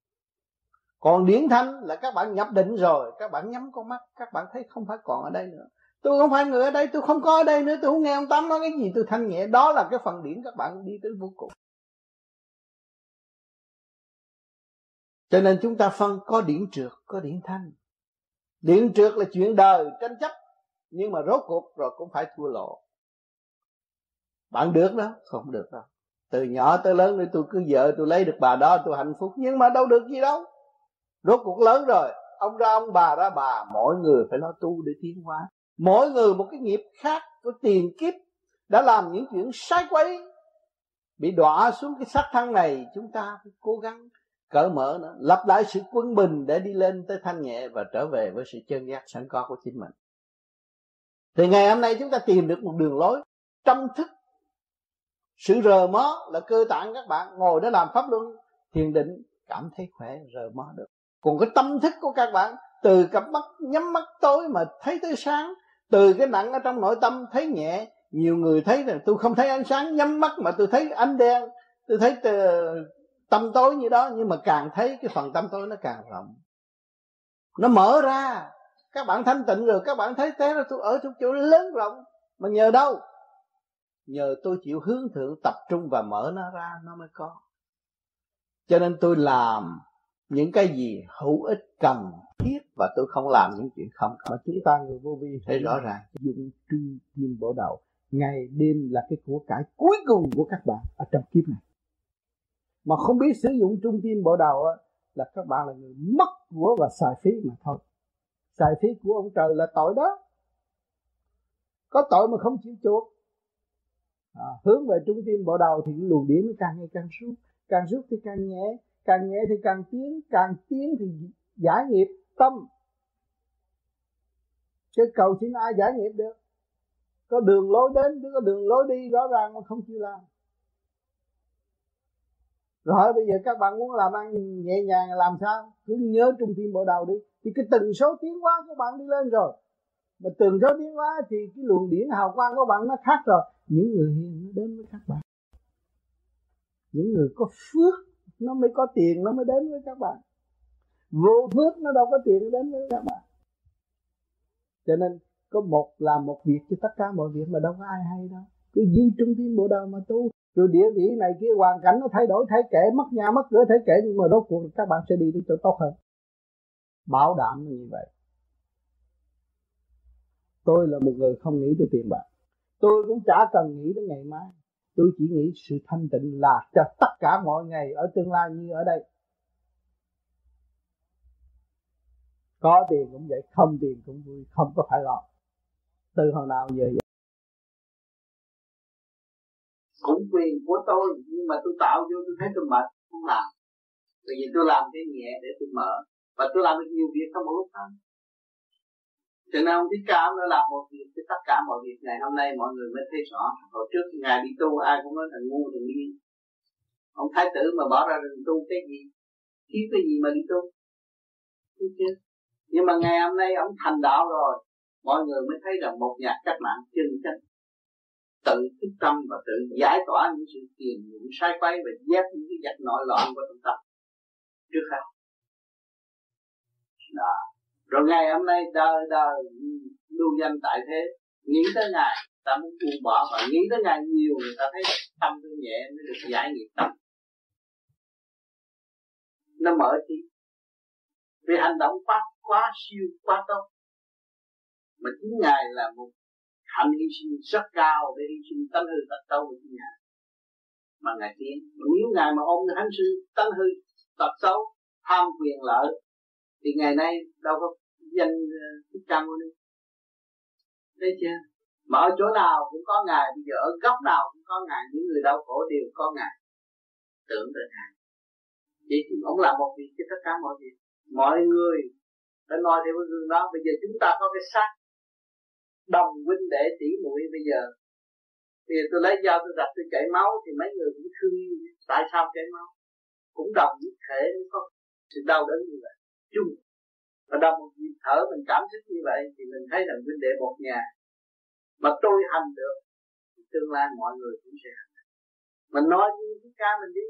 còn điển thanh là các bạn nhập định rồi, các bạn nhắm con mắt, các bạn thấy không phải còn ở đây nữa. Tôi không phải người ở đây, tôi không có ở đây nữa, tôi không nghe ông tám nói cái gì, tôi thanh nhẹ. Đó là cái phần điển các bạn đi tới vô cùng. Cho nên chúng ta phân có điển trượt, có điển thanh. Điển trượt là chuyện đời, tranh chấp. Nhưng mà rốt cuộc rồi cũng phải thua lộ bạn được đó, không được đâu. Từ nhỏ tới lớn tôi cứ vợ tôi lấy được bà đó, tôi hạnh phúc. Nhưng mà đâu được gì đâu rốt cuộc lớn rồi. Ông ra ông bà ra bà, mỗi người phải lo tu để tiến hóa. Mỗi người một cái nghiệp khác của tiền kiếp đã làm những chuyện sai quấy. Bị đọa xuống cái xác thân này, chúng ta phải cố gắng, cởi mở nữa. Lập lại sự quân bình để đi lên tới thanh nhẹ và trở về với sự chân giác sẵn có của chính mình. Thì ngày hôm nay chúng ta tìm được một đường lối tâm thức. Sự rờ mó là cơ tạng các bạn ngồi đó làm pháp luân, thiền định, cảm thấy khỏe, rờ mó được còn cái tâm thức của các bạn, từ cặp mắt, nhắm mắt tối mà thấy tới sáng, từ cái nặng ở trong nội tâm thấy nhẹ, nhiều người thấy là tôi không thấy ánh sáng, nhắm mắt mà tôi thấy ánh đen tôi thấy tâm tối như đó, nhưng mà càng thấy cái phần tâm tối nó càng rộng. Nó mở ra. Các bạn thanh tịnh rồi, các bạn thấy thế là tôi ở trong chỗ lớn rộng, mà nhờ đâu? Nhờ tôi chịu hướng thượng, tập trung và mở nó ra, nó mới có. Cho nên tôi làm những cái gì hữu ích cần thiết và tôi không làm những chuyện không mà chúng ta người vô vi thấy rõ ràng. Dùng trung tim bộ đầu ngày đêm là cái của cải cuối cùng của các bạn ở trong kiếp này. Mà không biết sử dụng trung tim bộ đầu là các bạn là người mất của và xài phí mà thôi. Xài phí của ông trời là tội đó. Có tội mà không chịu chuộc. À, hướng về trung tim bộ đầu thì luồng điển nó càng ngày càng rút càng rút thì càng nhẹ càng nhẹ thì càng tiến càng tiến thì giải nghiệp tâm. Chứ cầu xin ai giải nghiệp được? Có đường lối đến, chứ có đường lối đi, rõ ràng mà không chịu làm. Rồi bây giờ các bạn muốn làm ăn nhẹ nhàng, làm sao? Cứ nhớ trung tim bộ đầu đi. Thì cái tần số tiến hóa của bạn đi lên rồi. Mà tần số tiến hóa thì cái luồng điển hào quang của bạn nó khác rồi. Những người hiền nó đến với các bạn. Những người có phước nó mới có tiền, nó mới đến với các bạn. Vô phước nó đâu có tiền đến với các bạn. Cho nên có một, làm một việc cho tất cả mọi việc mà đâu có ai hay đâu. Cứ giữ trung tim bộ đầu mà tu. Rồi địa vị này kia, hoàn cảnh nó thay đổi thay kể mất nhà, mất cửa thay kể nhưng mà rốt cuộc các bạn sẽ đi đến chỗ tốt hơn. Bảo đảm như vậy. Tôi là một người không nghĩ tới tiền bạc. Tôi cũng chả cần nghĩ đến ngày mai tôi chỉ nghĩ sự thanh tịnh là cho tất cả mọi ngày ở tương lai như ở đây. Có tiền cũng vậy, không tiền cũng vui, không có phải lo. Từ hồi nào giờ vậy? Cũng quyền của tôi, nhưng mà tôi tạo vô tôi thấy tôi mệt, không làm. Bởi vì tôi làm cái nhẹ để tôi mở. Và tôi làm được nhiều việc trong một lúc đó cho nên ông thích ông nó làm một việc cho tất cả mọi việc ngày hôm nay mọi người mới thấy rõ. Hồi trước ngài đi tu ai cũng nói thằng ngu thằng điên ông thái tử mà bỏ ra rừng tu cái gì? Thiếu cái gì mà đi tu? Chưa? nhưng mà ngày hôm nay ông thành đạo rồi mọi người mới thấy rằng một nhà cách mạng chân chính, tự thức tâm và tự giải tỏa những sự tiền những sai quay và dẹp những cái giặc nội loạn của tâm ta trước hết đó rồi ngày hôm nay đời đời lưu danh tại thế. Nghĩ tới ngài, ta muốn buông bỏ. Và nghĩ tới ngài nhiều, người ta thấy tâm tôi nhẹ, mới được giải nghiệp tâm. Nó mở trí. Vì hành động quá quá siêu, quá tốt. Mà chính ngài là một hạnh hy sinh rất cao để hy sinh tấn hư tật sâu. của chính ngài. Mà ngài tiến. Nếu ngài mà ôm cái sinh sư hư tật xấu, tham quyền lợi, thì ngày nay đâu có danh ờ, thích ca mâu ni. Thấy chưa? Mà ở chỗ nào cũng có ngài, bây giờ ở góc nào cũng có ngài, những người đau khổ đều có ngài. Tưởng tới ngài. Vậy thì ông làm một việc cho tất cả mọi việc. Mọi người phải nói theo cái gương đó. Bây giờ chúng ta có cái xác đồng huynh đệ tỷ muội bây giờ. Bây giờ tôi lấy dao tôi đặt tôi chảy máu thì mấy người cũng thương tại sao chảy máu? Cũng đồng nhất thể có. Sự đau đớn như vậy. Chung và đồng một nhịp thở, mình cảm thức như vậy thì mình thấy rằng huynh đệ một nhà mà tôi hành được, thì tương lai mọi người cũng sẽ hành mình nói như cái ca mình đi.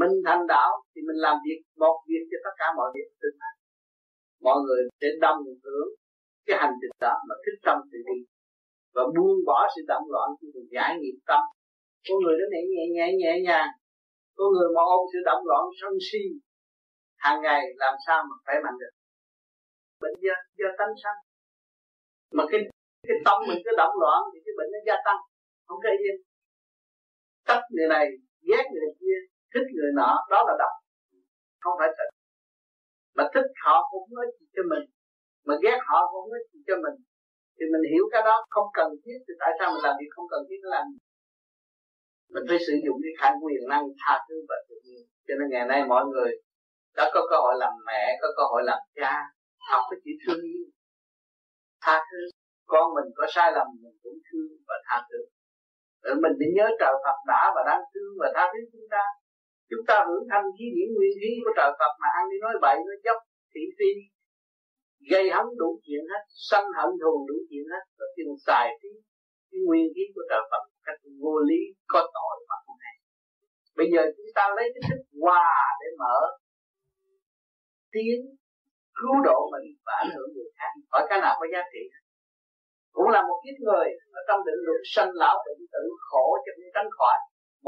Mình thành đạo thì mình làm việc một việc cho tất cả mọi việc tương lai. Mọi người sẽ đồng hưởng cái hành trình đó mà thích tâm tự đi. Và buông bỏ sự động loạn khi mình, giải nghiệp tâm. Con người đó nhẹ nhẹ nhẹ nhẹ nhàng. Con người mà ôm sự động loạn sân si, hàng ngày làm sao mà khỏe mạnh được? Bệnh do do tánh sanh. Mà cái cái tâm mình cứ động loạn thì cái bệnh nó gia tăng, không có yên tất người này, ghét người kia, thích người nọ, đó là độc. Không phải thật. Mà thích họ cũng không nói gì cho mình, mà ghét họ cũng không nói gì cho mình. Thì mình hiểu cái đó, không cần thiết, thì tại sao mình làm việc không cần thiết nó làm mình phải sử dụng cái khả quyền năng tha thứ và tự nhiên. Cho nên ngày nay mọi người, đã có cơ hội làm mẹ, có cơ hội làm cha học cái chữ thương yêu. Tha thứ. Con mình có sai lầm mình cũng thương và tha thứ. Rồi mình phải nhớ trời Phật đã và đang thương và tha thứ chúng ta. Chúng ta hưởng thanh khí điển nguyên khí của trời Phật mà ăn đi nói bậy nói dốc thị phi. Gây hấn đủ chuyện hết sân hận thù đủ chuyện hết và tiền xài cái, cái nguyên khí của trời Phật cách vô lý có tội mà không hay. Bây giờ chúng ta lấy cái thức hòa để mở. Tiến cứu độ mình và ảnh hưởng người khác. Hỏi cái nào có giá trị? Cũng là một kiếp người ở trong định luật sanh lão bệnh tử khổ cho nên tránh khỏi.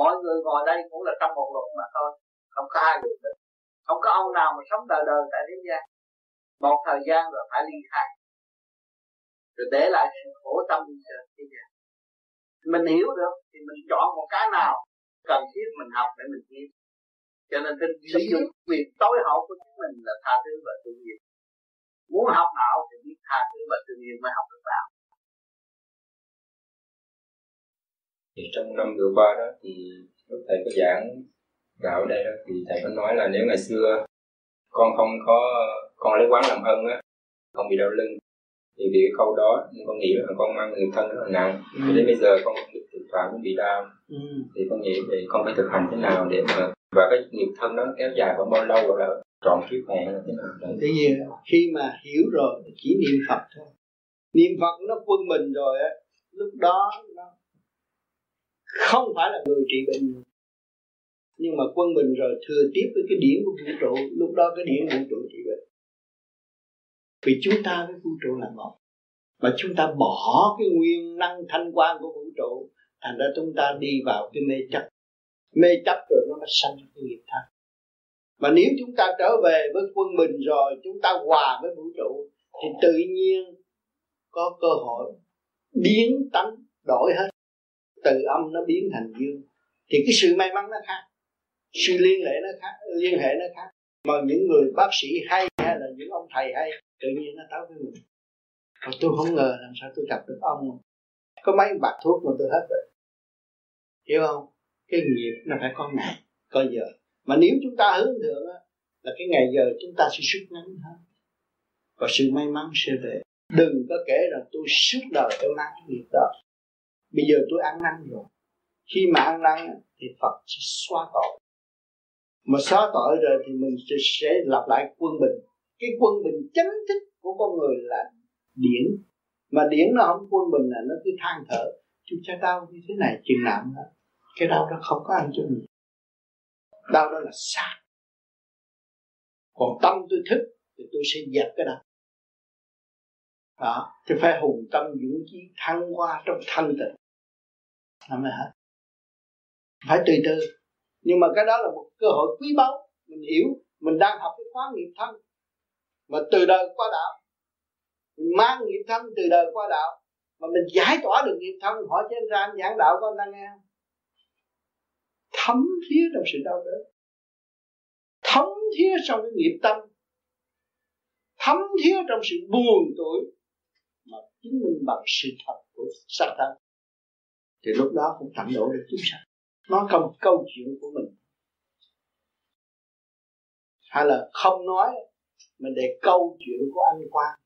Mọi người ngồi đây cũng là trong một luật mà thôi. Không có ai được được. Không có ông nào mà sống đời đời tại thế gian. Một thời gian rồi phải ly khai. Rồi để lại sự khổ tâm thế gian. Mình hiểu được thì mình chọn một cái nào cần thiết mình học để mình biết cho nên cái sử dụng việc tối hậu của chúng mình là tha thứ và thương yêu. Muốn học đạo thì biết tha thứ và thương yêu mới học được đạo. Thì trong năm vừa qua đó thì lúc thầy có giảng đạo ở đây đó thì thầy có nói là nếu ngày xưa con không có con lấy quán làm ân á không bị đau lưng thì vì cái câu đó con nghĩ là con mang người thân rất là nặng. Ừ. đến bây giờ con bị thực phạm cũng bị đau. Ừ. thì con nghĩ thì con phải thực hành thế nào để mà và cái nghiệp thân nó kéo dài khoảng bao lâu gọi là trọn kiếp mạng là thế nào? Tự Thế gì khi mà hiểu rồi chỉ niệm Phật thôi. Niệm Phật nó quân mình rồi á, lúc đó nó không phải là người trị bệnh nhưng mà quân bình rồi, thừa tiếp với cái điển của vũ trụ, lúc đó cái điển vũ trụ trị bệnh. Vì chúng ta với vũ trụ là một. Mà chúng ta bỏ cái nguyên năng thanh quan của vũ trụ, thành ra chúng ta đi vào cái mê chấp mê chấp rồi nó mới sanh cái nghiệp thân. Mà nếu chúng ta trở về với quân bình rồi, chúng ta hòa với vũ trụ, thì tự nhiên có cơ hội biến tánh đổi hết. Từ âm nó biến thành dương. Thì cái sự may mắn nó khác, sự liên hệ nó khác, liên hệ nó khác. Mà những người bác sĩ hay hay là những ông thầy hay, tự nhiên nó tới với mình. Còn tôi không ngờ làm sao tôi gặp được ông. Có mấy bạc thuốc mà tôi hết rồi. Hiểu không? Cái nghiệp nó phải có ngày có giờ. Mà nếu chúng ta hướng thượng á, là cái ngày giờ chúng ta sẽ rút ngắn hơn và sự may mắn sẽ về. Đừng có kể rằng tôi suốt đời tôi mang cái nghiệp đó bây giờ tôi ăn năn rồi. Khi mà ăn năn thì Phật sẽ xóa tội. Mà xóa tội rồi thì mình sẽ, sẽ lại quân bình. Cái quân bình chánh thức của con người là điển. Mà điển nó không quân bình là nó cứ than thở chúng cha đau như thế này chừng nào nữa cái đau đó không có ăn cho mình đau đó là xác. Còn tâm tôi thức thì tôi sẽ dẹp cái đó đó thì phải hùng tâm dũng chí thăng hoa trong thanh tịnh. Làm mới hết? Phải từ từ. Nhưng mà cái đó là một cơ hội quý báu. Mình hiểu, mình đang học cái khóa nghiệp thân. Mà từ đời qua đạo. Mình mang nghiệp thân từ đời qua đạo. Mà mình giải tỏa được nghiệp thân. Hỏi trên ra giảng đạo con đang nghe thấm thía trong sự đau đớn. Thấm thía trong cái nghiệp tâm. Thấm thía trong sự buồn tuổi mà chứng minh bằng sự thật của xác thân. Thì lúc đó cũng tận độ được chúng sanh. Nói câu câu chuyện của mình. Hay là không nói, mình để câu chuyện của anh Quang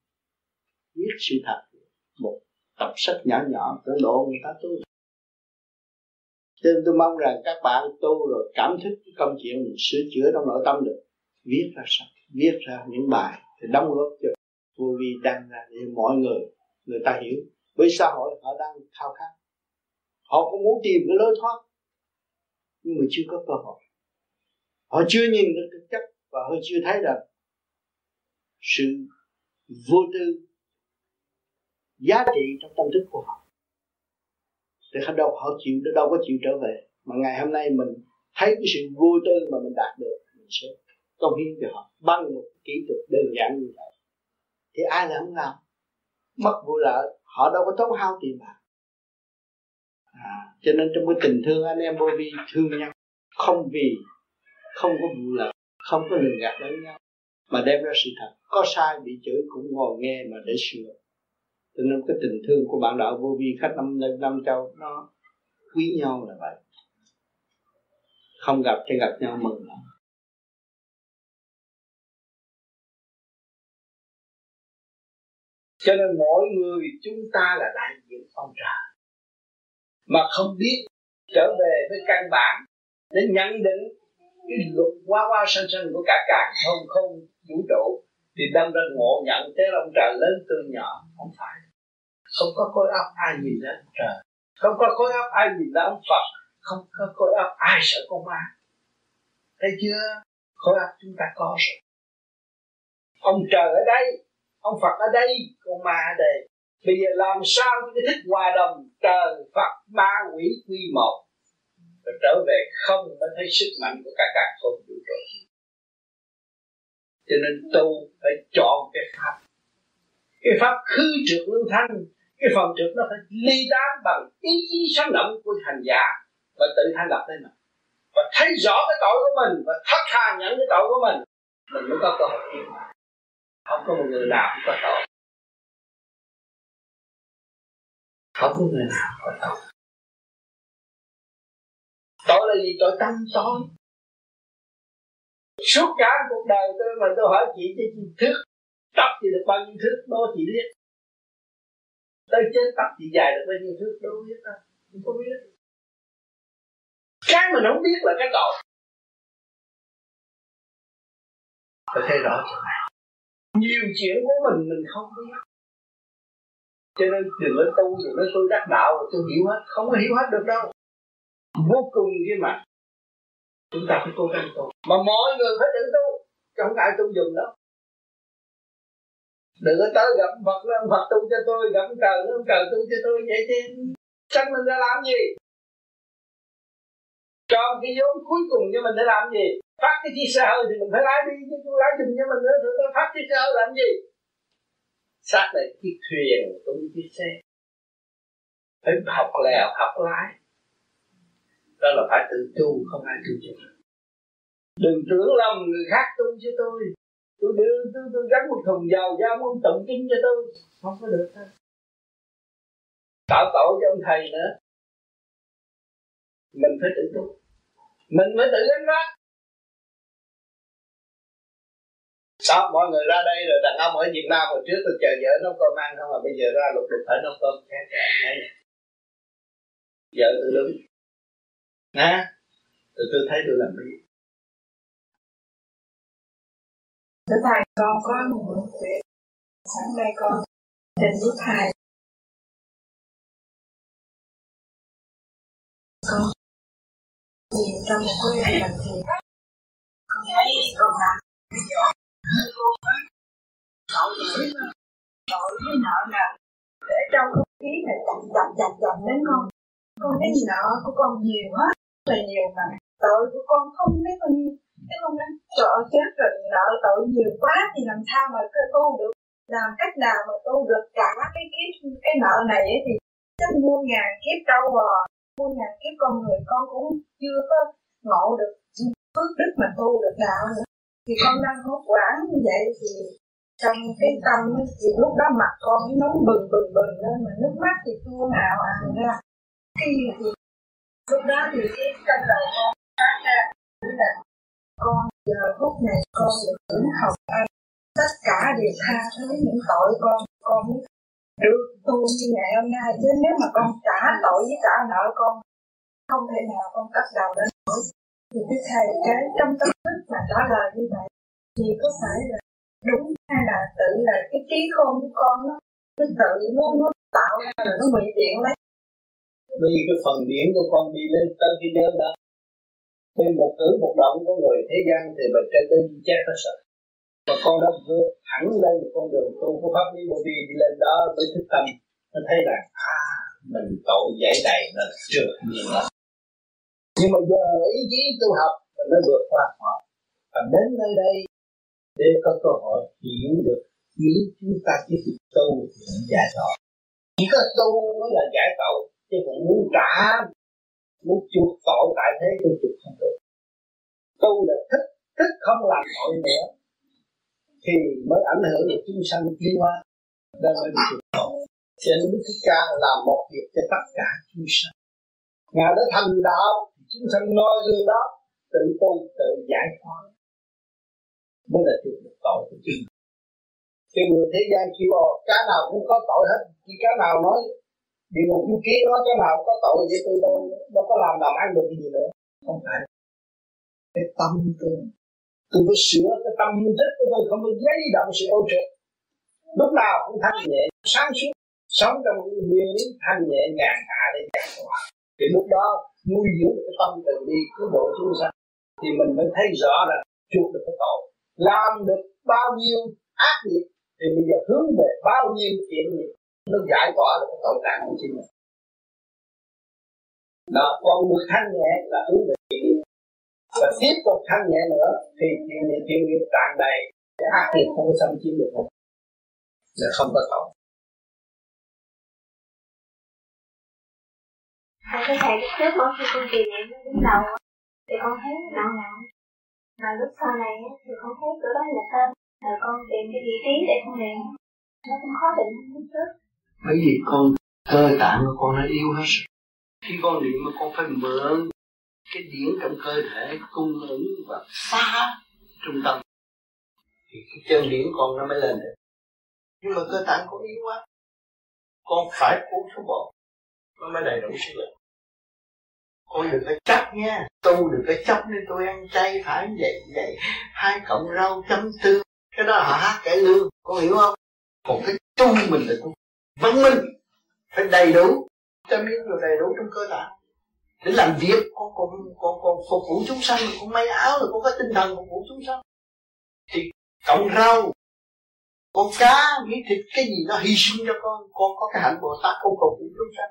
viết sự thật. Một tập sách nhỏ nhỏ cỡ độ người ta tu cho nên tôi mong rằng các bạn tu rồi cảm thức cái công chuyện mình sửa chữa trong nội tâm được. Viết ra sách, viết ra những bài thì đóng góp cho vô vi đăng ra để mọi người người ta hiểu. Với xã hội họ đang khao khát. Họ cũng muốn tìm cái lối thoát, nhưng mà chưa có cơ hội. Họ chưa nhìn được thực chất và họ chưa thấy được sự vô tư giá trị trong tâm thức của họ thì họ đâu họ chịu đâu có chịu trở về. Mà ngày hôm nay mình thấy cái sự vô tư mà mình đạt được mình sẽ công hiến cho họ. Bằng một kỹ thuật đơn giản như vậy. Thì ai là không làm? Mất vụ lợi họ đâu có tốn hao tiền bạc. À, cho nên trong cái tình thương anh em vô vi thương nhau không vì không có vụ lợi không có lường gạt lẫn nhau mà đem ra sự thật. Có sai bị chửi cũng ngồi nghe mà để sửa cho nên cái tình thương của bạn đạo vô vi khách năm năm châu, nó quý nhau là vậy. Không gặp thì gặp nhau mừng. Lắm cho nên mỗi người chúng ta là đại diện ông trời mà không biết trở về với căn bản, để nhận định cái luật quá quá sanh sanh của cả càng không không, vũ trụ thì đâm ra ngộ nhận thế ông trời lớn tôi nhỏ. Không phải. Không có khối óc ai nhìn ra ông trời. Không có khối óc ai nhìn ra ông Phật. Không có khối óc ai sợ con ma. Thấy chưa? Khối óc chúng ta có rồi. Ông trời ở đây. Ông Phật ở đây. Con ma ở đây. Bây giờ làm sao cái thích hòa đồng trời, Phật, ma, quỷ, quy một? Rồi trở về không mới thấy sức mạnh của cả cả không vũ trụ cho nên tu phải chọn cái pháp. Cái pháp khư trượt lưu thanh, cái phần trượt nó phải ly tán bằng ý chí sáng động của hành giả và tự thanh lập lên mình. Và thấy rõ cái tội của mình và thất tha nhận cái tội của mình mình mới có cơ hội tiến không có một người nào không có tội. Không có người nào có tội. Tội là gì? Tội tâm tối suốt cả cuộc đời tôi mà tôi hỏi chị cho chị thức tóc thì được bao nhiêu thước đó chị biết. Tới chết tóc chị dài được bao nhiêu thước, đâu biết đâu, không có biết. Cái mình không biết là cái tội. Tôi thấy rõ chuyện này. Nhiều chuyện của mình mình không biết. Cho nên đừng nói tu, đừng nói tôi đắc đạo rồi tôi hiểu hết, không có hiểu hết được đâu. Vô cùng kia mà chúng ta phải cố gắng tu mà mọi người phải tự tu. Chẳng ai tu dùng đâu đừng có tới gặp Phật nó Phật tu cho tôi, gặp trời nó trời tu cho tôi, vậy thì chắc mình ra làm gì? Cho cái vốn cuối cùng cho mình để làm gì? Phát cái chi sơ thì mình phải lái đi, chứ tôi lái chùm cho mình nữa thì tôi phát cái sơ làm gì? Xác lại chiếc thuyền tôi chiếc xe. Phải học lèo, học lái đó là phải tự tu không ai tu cho. Đừng tưởng lầm người khác tu cho tôi. Tôi đưa tôi, tôi gắn một thùng dầu cho ông ông tụng kinh cho tôi. Không có được đâu. Tạo tội cho ông thầy nữa. Mình phải tự tu. Mình mới tự gánh vác. Đó mọi người ra đây rồi đàn ông ở Việt Nam hồi trước tôi chờ vợ nấu cơm ăn không mà bây giờ ra lục đục phải nấu cơm. Khác vợ tôi đúng nè tôi tôi thấy tôi làm biết Thưa Thầy, con có một việc sáng nay con trình với Thầy. Con nhìn trong một cái ngày làm việc, con thấy con làm tội lỗi tội với nợ nè. Để trong không khí này chậm chậm chậm chậm đến con. Con thấy nợ của con nhiều rất là nhiều mà. Tội của con không biết bao nhiêu. Cái con nói trời chết rồi nợ tội nhiều quá thì làm sao mà cái tu được? Làm cách nào mà tu được cả cái kiếp, cái nợ này ấy thì chắc muôn ngàn kiếp trâu bò. Muôn ngàn kiếp con người con cũng chưa có ngộ được phước đức mà tu được đạo nữa. Thì con đang hốt quản như vậy thì trong cái tâm thì lúc đó mặt con nó nóng bừng bừng bừng lên, mà nước mắt thì tuôn ào ào ra. Khi thì lúc đó thì cái trong đầu con phát ra là con giờ phút này con được tưởng học anh tất cả đều tha thứ những tội con con được tu như ngày hôm nay. Chứ nếu mà con trả tội với trả nợ con, không thể nào con cắt đầu đến nổi thì cái thầy, cái trong tâm thức mà trả lời như vậy, thì có phải là đúng hay là tự là cái trí khôn của con nó nó tự nó nó tạo ra rồi nó ngụy biện lấy vì cái phần điển của con đi lên tới cái giới đó thì một cử một động của người thế gian thì mình trên tới chết hết sợ và con đã vượt thẳng lên một con đường tu của pháp lý vô vi đi lên đó với thức tâm. Nó thấy là à mình tội giải đầy nó trượt nhiều lắm. Nhưng mà giờ ý chí tu học nó vượt qua họ. Và đến nơi đây, để có cơ hội hiểu được nếu chúng ta chỉ thực tu thì giải tội. Chỉ có tu mới là giải tội chứ còn muốn trả muốn chuộc tội tại thế tôi chuộc không được. Tu là thích thích không làm tội nữa thì mới ảnh hưởng được chúng sanh tiến hóa. Đang mới được chuộc tội. Cho nên Đức Thích Ca làm một việc cho tất cả chúng sanh. Ngài đã thành đạo chúng sanh nói gương đó tự tu tự giải thoát. Mới là chuộc được tội của chúng. Chứ người thế gian kêu ồ, cá nào cũng có tội hết. Chỉ cá nào nói Địa ngục chú kiến nó cá nào có tội vậy tôi đâu Đâu có làm làm ăn được gì nữa. Không phải. Cái tâm tôi Tôi phải sửa cái tâm thức của tôi, Không phải giấy động sự ô trực. Lúc nào cũng thanh nhẹ, Sáng suốt, Sống trong nguyên lý thanh nhẹ, nhàn hạ để giải hòa. Thì lúc đó nuôi dưỡng cái tâm từ đi cứu độ chúng sanh, Thì mình mới thấy rõ là chuộc được cái tội. Làm được bao nhiêu ác nghiệp, thì bây giờ hướng về bao nhiêu thiện nghiệp nó giải tỏa được cái tội trạng của chính. Mình đó còn được thanh nhẹ là hướng về chuyện và tiếp tục thanh nhẹ nữa thì chuyện nghiệp chuyện nghiệp tràn đầy. Cái ác nghiệp không có xâm chiếm được mình là không có tội. Thầy có thầy lúc trước mỗi khi con kỳ niệm đứng đầu thì con thấy nặng nặng mà lúc sau này thì con thấy chỗ đó là tên rồi con tìm cái vị trí để con niệm nó cũng khó định lúc trước bởi vì con cơ tạng của con nó yếu hết khi con niệm mà con phải mượn cái điển trong cơ thể, cung ứng và phá trung tâm, thì cái chân điển con nó mới lên được. Nhưng mà cơ tạng con yếu quá, con phải uống thuốc bột nó mới đầy đủ sức lực. Con đừng có chấp nha, tu đừng có chấp nên tôi ăn chay phải vậy vậy. Hai cọng rau chấm tương, cái đó là hát cải lương, con hiểu không? Còn cái tu mình là tu văn minh phải đầy đủ. Cho miếng rồi đầy đủ trong cơ thể để làm việc. Con còn con còn phục vụ chúng sanh con may áo rồi con có tinh thần phục vụ chúng sanh. Thì cộng rau, con cá, miếng thịt, cái gì nó hy sinh cho con con có cái hạnh bồ tát con phục vụ chúng sanh.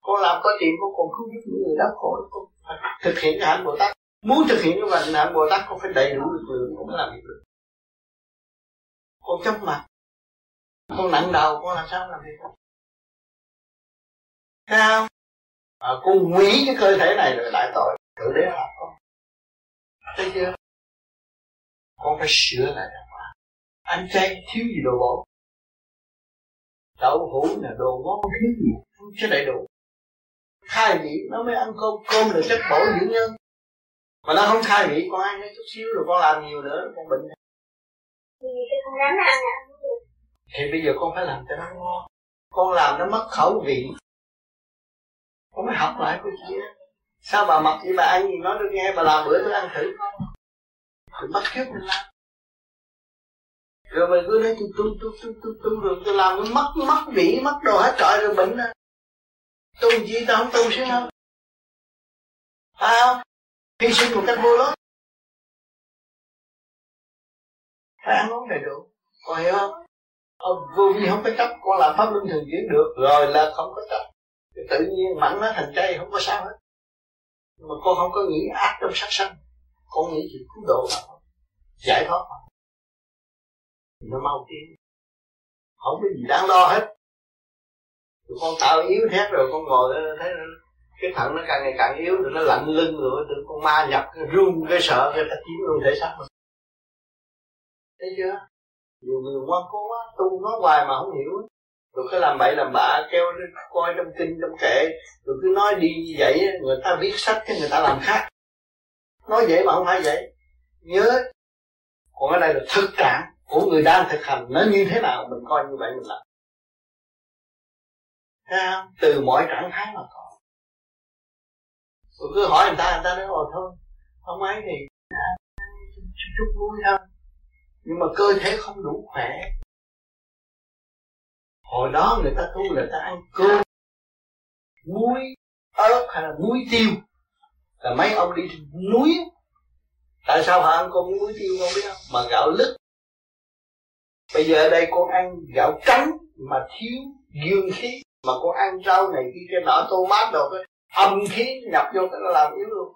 Con làm có tiền, con còn cứu giúp những người đau khổ, con phải thực hiện cái hạnh bồ tát. Muốn thực hiện cái hạnh bồ tát con phải đầy đủ lực lượng, con mới làm việc được. Con chấp mặt con nặng đầu con làm sao làm việc thấy không à, con hủy cái cơ thể này là đại tội. Tự đế là, con. Thấy chưa? Con phải sửa lại đàng hoàng anh trai thiếu gì đồ bổ đậu hũ là đồ ngon thiếu gì? Không chứ đầy đủ khai vị nó mới ăn cơm. Cơm là chất bổ dưỡng nhân. Mà nó không khai vị con ăn chút xíu rồi con làm nhiều nữa con bệnh. Vì cái con rắn ăn à thì bây giờ con phải làm cho nó ngon. Con làm nó mất khẩu vị. Con mới học lại cái kia sao bà mặc vậy bà ăn gì nói được nghe, bà làm bữa tôi ăn thử tôi bắt kiếp mình làm. Rồi mày cứ nói tôi tu tu tu tu tu rồi tôi làm nó mất mất vị, mất đồ hết trọi rồi bệnh à tu gì tao không tu chứ không? Phải không? Hy sinh một cách vô lối phải ăn uống đầy đủ. Còn hiểu không? Ông vô vi không có chấp, con làm pháp luân thường chuyển được, rồi là không có chấp. Thì tự nhiên mặn nó thành chay không có sao hết. Mà con không có nghĩ ác trong sát sanh. Con nghĩ chuyện cứu độ mà giải thoát mà. Nó mau tiến. Không có gì đáng lo hết. Tụi con tạo yếu thét rồi, con ngồi đó, thấy cái thận nó càng ngày càng yếu, rồi nó lạnh lưng rồi tự con ma nhập run, cái sợ, cái ta chiếm luôn thể xác mình thấy chưa? Nhiều người ngoan cố quá tu nói hoài mà không hiểu. Rồi cứ làm bậy làm bạ kêu coi trong kinh trong kệ rồi cứ nói đi như vậy người ta viết sách cái người ta làm khác. Nói vậy mà không phải vậy nhớ còn ở đây là thực trạng của người đang thực hành. Nó như thế nào mình coi như vậy mình làm. Thấy không? từ mọi trạng thái mà có. Rồi cứ hỏi người ta người ta nói ồ thôi không ấy thì à, chút, chút vui thôi nhưng mà cơ thể không đủ khỏe. Hồi đó người ta tu người ta ăn cơm, muối, ớt hay là muối tiêu. Là mấy ông đi núi tại sao họ ăn con muối tiêu không biết không? Mà gạo lứt. Bây giờ ở đây con ăn gạo trắng mà thiếu dương khí. Mà con ăn rau này kia cái nọ tô mát đồ cái âm khí nhập vô cái nó làm yếu luôn.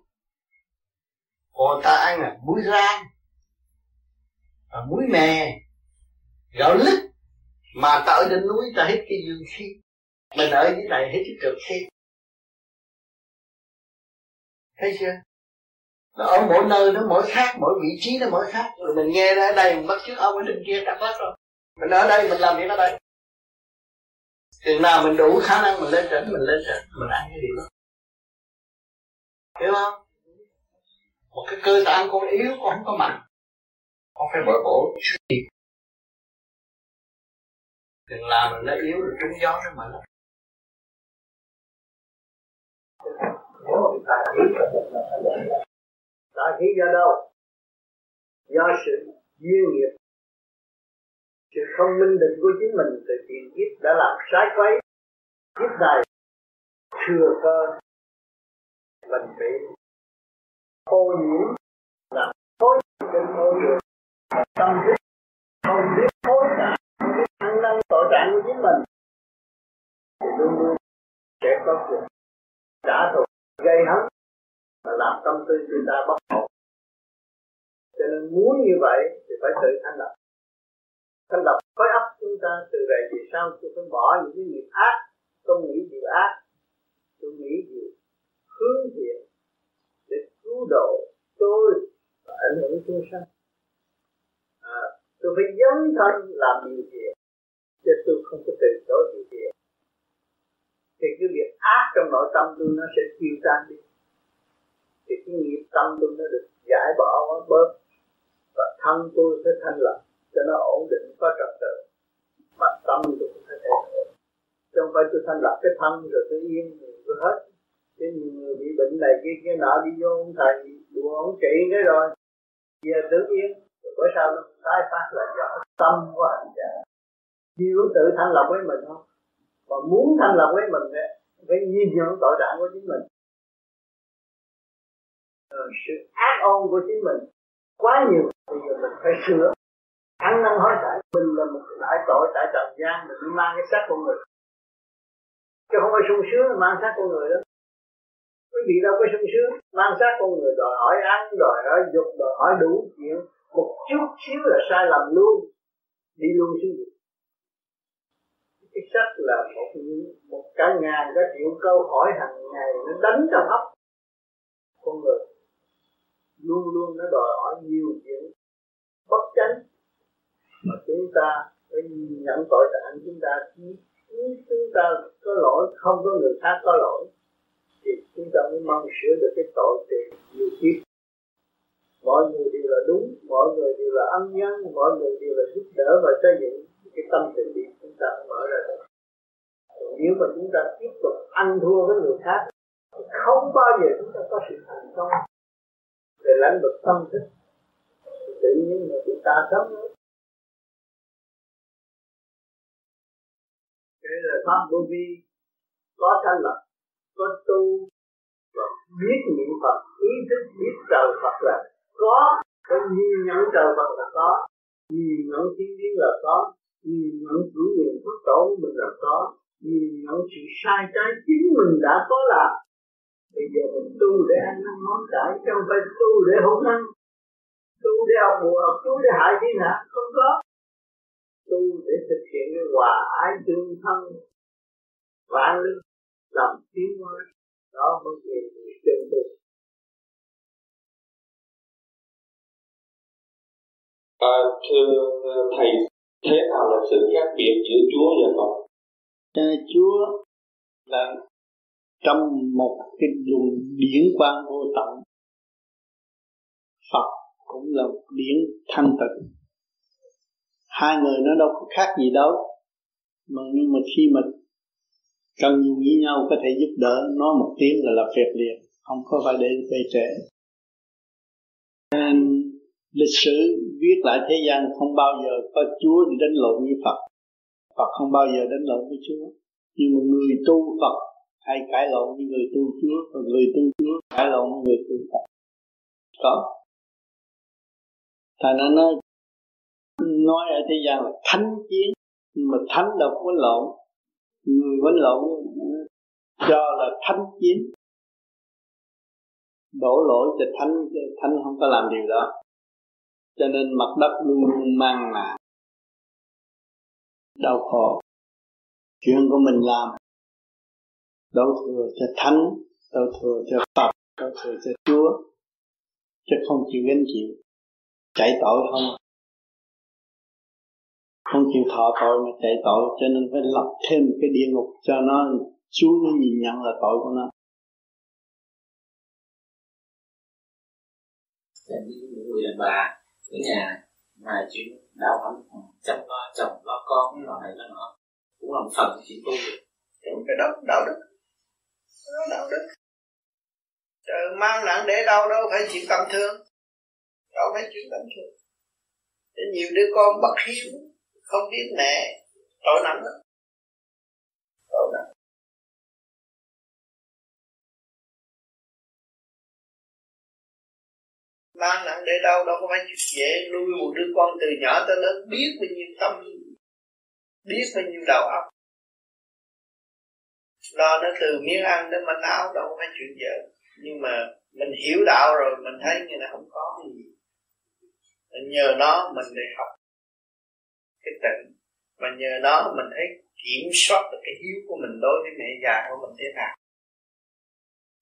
Còn ta ăn là muối rang và muối mè, gạo lứt, mà ta ở trên núi ta hít cái dương khí. Mình ở dưới này hít cái cực khí. Thấy chưa? Nó ở mỗi nơi, nó mỗi khác, mỗi vị trí nó mỗi khác. Rồi mình nghe ra ở đây, mình bắt trước ông ở trên kia đã bắt rồi. Mình ở đây, mình làm việc ở đây. Chừng nào mình đủ khả năng mình lên trển mình lên trển mình ăn cái điều đó. Hiểu không? Một cái cơ tạng con yếu con không có mạnh con phải bồi bổ. Tiên đừng làm mình nó yếu rồi trúng gió nó mạnh lắm tà khí do đâu? Do sự duyên nghiệp sự không minh định của chính mình từ tiền kiếp đã làm sai quấy. Kiếp này thừa cơ mình bị ô nhiễm. Làm thối trên môi trường tâm thức, không biết hối cải ăn năn tội trạng của chính mình. Thì luôn luôn sẽ có chuyện trả thù, gây hấn và làm tâm tư người ta bất ổn. Cho nên muốn như vậy thì phải tự thanh lập thanh lập khối ấp chúng ta từ đây về sau tôi phải bỏ những cái nghiệp ác, không nghĩ điều ác. Tôi nghĩ điều hướng thiện để cứu độ tôi và ảnh hưởng chúng sanh à, tôi phải dấn thân làm điều thiện chứ tôi không có từ chối điều thiện thì cái việc ác trong nội tâm tôi nó sẽ tiêu tan đi. Thì cái nghiệp tâm tôi nó được giải bỏ bớt và thân tôi sẽ thanh lập cho nó ổn định có trật tự. Mà tâm tôi cũng phải thay đổi chứ không phải tôi thanh lập cái thân rồi tôi yên rồi tôi hết. Cái người bị bệnh này kia kia nọ đi vô ông thầy đùa ông trị cái rồi. Giờ tự yên rồi bữa sau nó tái phát là do tâm của hành giả? Chịu tự thanh lọc với mình không? Mà muốn thanh lọc với mình phải nhìn nhận tội trạng của chính mình. Rồi sự ác ôn của chính mình. Quá nhiều bây giờ mình phải sửa. Ăn năn hối cải, mình là một đại tội tại trần gian, mình mang cái xác con người. Chứ không phải sung sướng mang xác con người đó quý vị đâu, có sung sướng. Mang sát con người đòi hỏi ăn, đòi hỏi dục, đòi hỏi đủ chuyện. Một chút xíu là sai lầm luôn. Đi luôn xuống vực. Cái sách là một một cả ngàn cái triệu câu hỏi hàng ngày nó đánh trong óc. Con người luôn luôn nó đòi hỏi nhiều chuyện bất chánh. Mà chúng ta phải nhận tội trạng chúng ta. Chúng ta có lỗi, không có người khác có lỗi thì chúng ta mới mong sửa được cái tội từ nhiều kiếp. Mọi người đều là đúng, mọi người đều là ân nhân, mọi người đều là giúp đỡ và xây dựng cái tâm từ bi chúng ta mở ra được. Nếu mà chúng ta tiếp tục ăn thua với người khác, không bao giờ chúng ta có sự thành công. Về lãnh vực tâm thức tự nhiên là chúng ta sống. Cái là pháp vô vi có thanh lập có tu và biết niệm Phật, ý thức biết trời Phật là có có nhìn nhận trời Phật là có nhìn nhận thiên biến là có nhìn nhận chủ quyền phước tổ của mình là có nhìn nhận sự sai trái chính mình đã có là. Bây giờ mình tu để ăn năn món cải chứ không phải tu để hỗn ăn, tu để học bùa, học chú để hại thiên hạ, không có. Tu để thực hiện cái hòa ái tương thân, vạn linh làm tiến hóa đó mới về chân tu À, thưa thầy, thế nào là sự khác biệt giữa Chúa và Phật? À, Chúa là trong một cái luồng điển quang vô tận. Phật cũng là một điển thanh tịnh. Hai người nó đâu có khác gì đâu. Mà nhưng mà khi mà cần nhiều với nhau có thể giúp đỡ nói một tiếng là lập việc liền, không có phải để về trễ. Nên lịch sử viết lại thế gian không bao giờ có Chúa đi đánh lộn với Phật. Phật không bao giờ đánh lộn với Chúa. Nhưng mà người tu Phật hay cãi lộn với người tu Chúa, và người tu Chúa cãi lộn với người tu Phật. Có. Thành nó nói nói ở thế gian là thánh chiến nhưng mà thánh đâu có lộn người quấn lộn cho là thánh chiến. Đổ lỗi cho thánh thánh không có làm điều đó. Cho nên mặt đất luôn luôn mang là đau khổ. Chuyện của mình làm, đổ thừa cho thánh, đổ thừa cho phật, đổ thừa cho chúa, chứ không chịu gánh chịu. Chạy tội không à? Không chịu thọ tội mà chạy tội cho nên phải lập thêm cái địa ngục cho nó. Xuống nó nhìn nhận là tội của nó. Những người đàn bà ở nhà mà chuyện đạo hạnh chồng lo chồng lo con lo này lo nọ cũng là một phần chuyện tu cái đó đạo đức. Đó đạo đức. Trời mang nặng để đâu đâu phải chuyện tâm thương đâu phải chuyện tâm thương nhiều đứa con bất hiếu không biết mẹ tội nặng lắm tội nặng mang nặng để đâu đâu có phải chuyện dễ nuôi một đứa con từ nhỏ tới lớn. Biết bao nhiêu tâm, biết bao nhiêu đầu óc. Lo nó từ miếng ăn đến manh áo đâu có phải chuyện dễ nhưng mà mình hiểu đạo rồi, mình thấy như là không có gì. Nhờ nó mình để học cái tịnh và nhờ nó mình thấy kiểm soát được cái hiếu của mình đối với mẹ già của mình thế nào.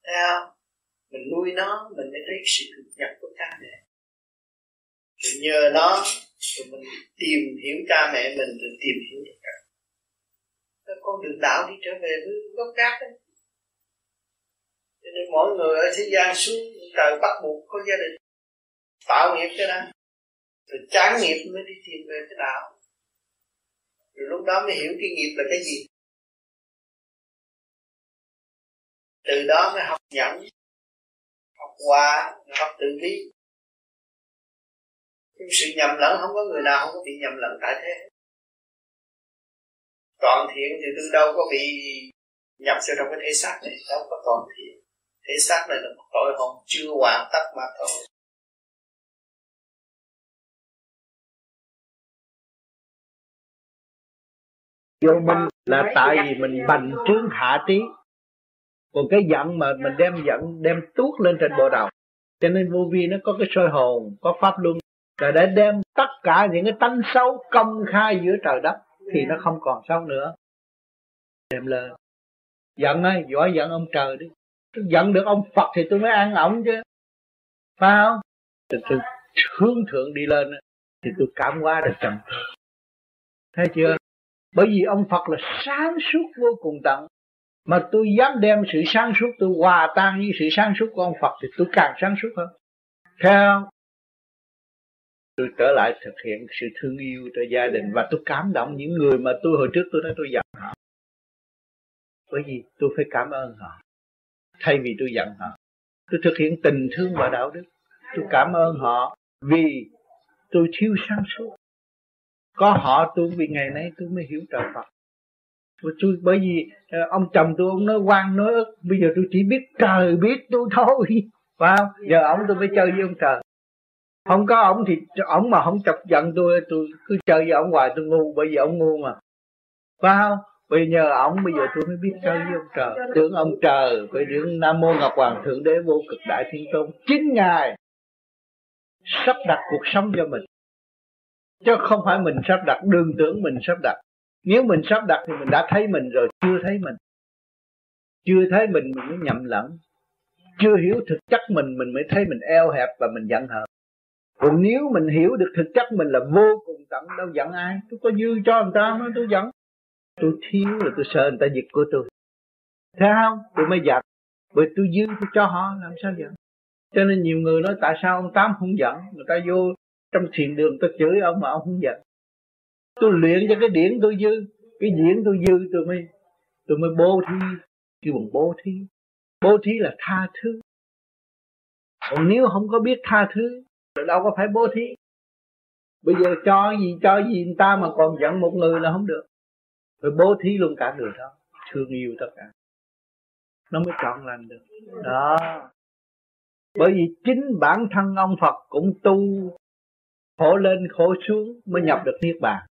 Thấy không? Mình nuôi nó, mình mới thấy sự thực nhập của cha mẹ. Rồi nhờ nó rồi mình tìm hiểu cha mẹ mình, rồi tìm hiểu được cả. Cái con đường đạo đi trở về với gốc gác đấy cho nên mỗi người ở thế gian xuống, trời bắt buộc có gia đình tạo nghiệp cái đó rồi chán nghiệp mới đi tìm về cái đạo rồi lúc đó mới hiểu cái nghiệp là cái gì. Từ đó mới học nhẫn, học hòa, học tự bi nhưng sự nhầm lẫn, không có người nào không có bị nhầm lẫn tại thế toàn thiện thì tôi đâu có bị nhập vào trong cái thể xác này, đâu có toàn thiện. Thể xác này là một tội hồn chưa hoàn tất mà thôi. Vô minh là tại vì mình bành trướng hạ trí. Còn cái giận mà mình đem giận đem tuốt lên trên bộ đầu. Cho nên vô vi nó có cái soi hồn có pháp luân. Là để đem tất cả những cái tánh xấu công khai giữa trời đất thì nó không còn xấu nữa. Đem lên. Giận ấy giỏi giận ông trời đi. Tôi giận được ông Phật thì tôi mới ăn ổng chứ. Phải không? Tôi, tôi hướng thượng đi lên thì tôi cảm hóa được trầm thấy chưa bởi vì ông Phật là sáng suốt vô cùng tận. Mà tôi dám đem sự sáng suốt, tôi hòa tan với sự sáng suốt của ông Phật thì tôi càng sáng suốt hơn. Thấy không? Tôi trở lại thực hiện sự thương yêu cho gia đình và tôi cảm động những người mà tôi hồi trước tôi nói tôi giận họ. Bởi vì tôi phải cảm ơn họ. Thay vì tôi giận họ. Tôi thực hiện tình thương và đạo đức. Tôi cảm ơn họ vì tôi thiếu sáng suốt có họ tôi vì ngày nay tôi mới hiểu trời Phật. Và tôi, bởi vì ờ, ông chồng tôi, ông nói quan nói ức, bây giờ tôi chỉ biết trời biết tôi thôi. [LAUGHS] Phải không? Giờ ông tôi phải chơi với ông trời. Không có ông thì ông mà không chọc giận tôi tôi cứ chơi với ông hoài, tôi ngu, bởi vì ông ngu mà. Phải không? Bây giờ ông bây giờ tôi mới biết chơi với ông trời. Tưởng ông trời, phải tưởng nam mô ngọc hoàng thượng đế vô cực đại thiên tôn chính ngài, sắp đặt cuộc sống cho mình chứ không phải mình sắp đặt, đương tưởng mình sắp đặt. Nếu mình sắp đặt thì mình đã thấy mình rồi, chưa thấy mình. Chưa thấy mình mình mới nhầm lẫn. Chưa hiểu thực chất mình mình mới thấy mình eo hẹp và mình giận hờn. Còn nếu mình hiểu được thực chất mình là vô cùng tận, đâu giận ai? Tôi có dư cho người ta mà, tôi giận. Tôi thiếu là tôi sợ người ta giật của tôi. Thấy không? Tôi mới giận. Bởi tôi dư tôi cho họ, làm sao giận? Cho nên nhiều người nói, tại sao ông tám không giận? Người ta vô trong thiền đường tôi chửi ông mà ông không giận. Tôi luyện cho cái điển tôi dư, cái điển tôi dư tôi mới tôi mới bố thí. Kêu bằng bố thí. Bố thí là tha thứ. Còn nếu không có biết tha thứ thì đâu có phải bố thí. Bây giờ cho gì cho gì người ta mà còn giận một người là không được. Rồi bố thí luôn cả người đó. Thương yêu tất cả. Nó mới trọn lành được. Đó. Bởi vì chính bản thân ông Phật cũng tu khổ lên khổ xuống mới nhập được niết bàn.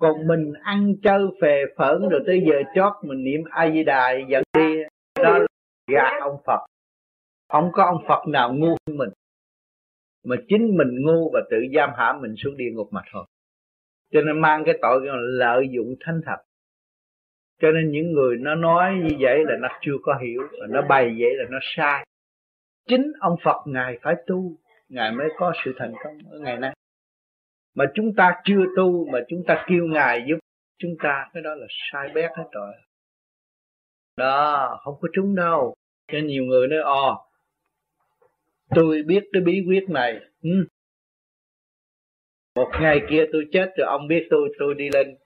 Còn mình ăn chơi phè phởn rồi tới giờ chót mình niệm a di đà dẫn đi, đó là gạt ông phật. Không có ông phật nào ngu hơn mình. Mà chính mình ngu và tự giam hãm mình xuống địa ngục mà thôi. Cho nên mang cái tội là lợi dụng thánh thật. Cho nên những người nó nói như vậy là nó chưa có hiểu và nó bày vậy là nó sai. Chính ông phật ngài phải tu, ngài mới có sự thành công ở ngày nay mà chúng ta chưa tu, mà chúng ta kêu ngài giúp chúng ta, cái đó là sai bét hết rồi. Đó, không có trúng đâu. Cho nhiều người nói ồ tôi biết cái bí quyết này. Ừ. một ngày kia tôi chết rồi, ông biết tôi tôi đi lên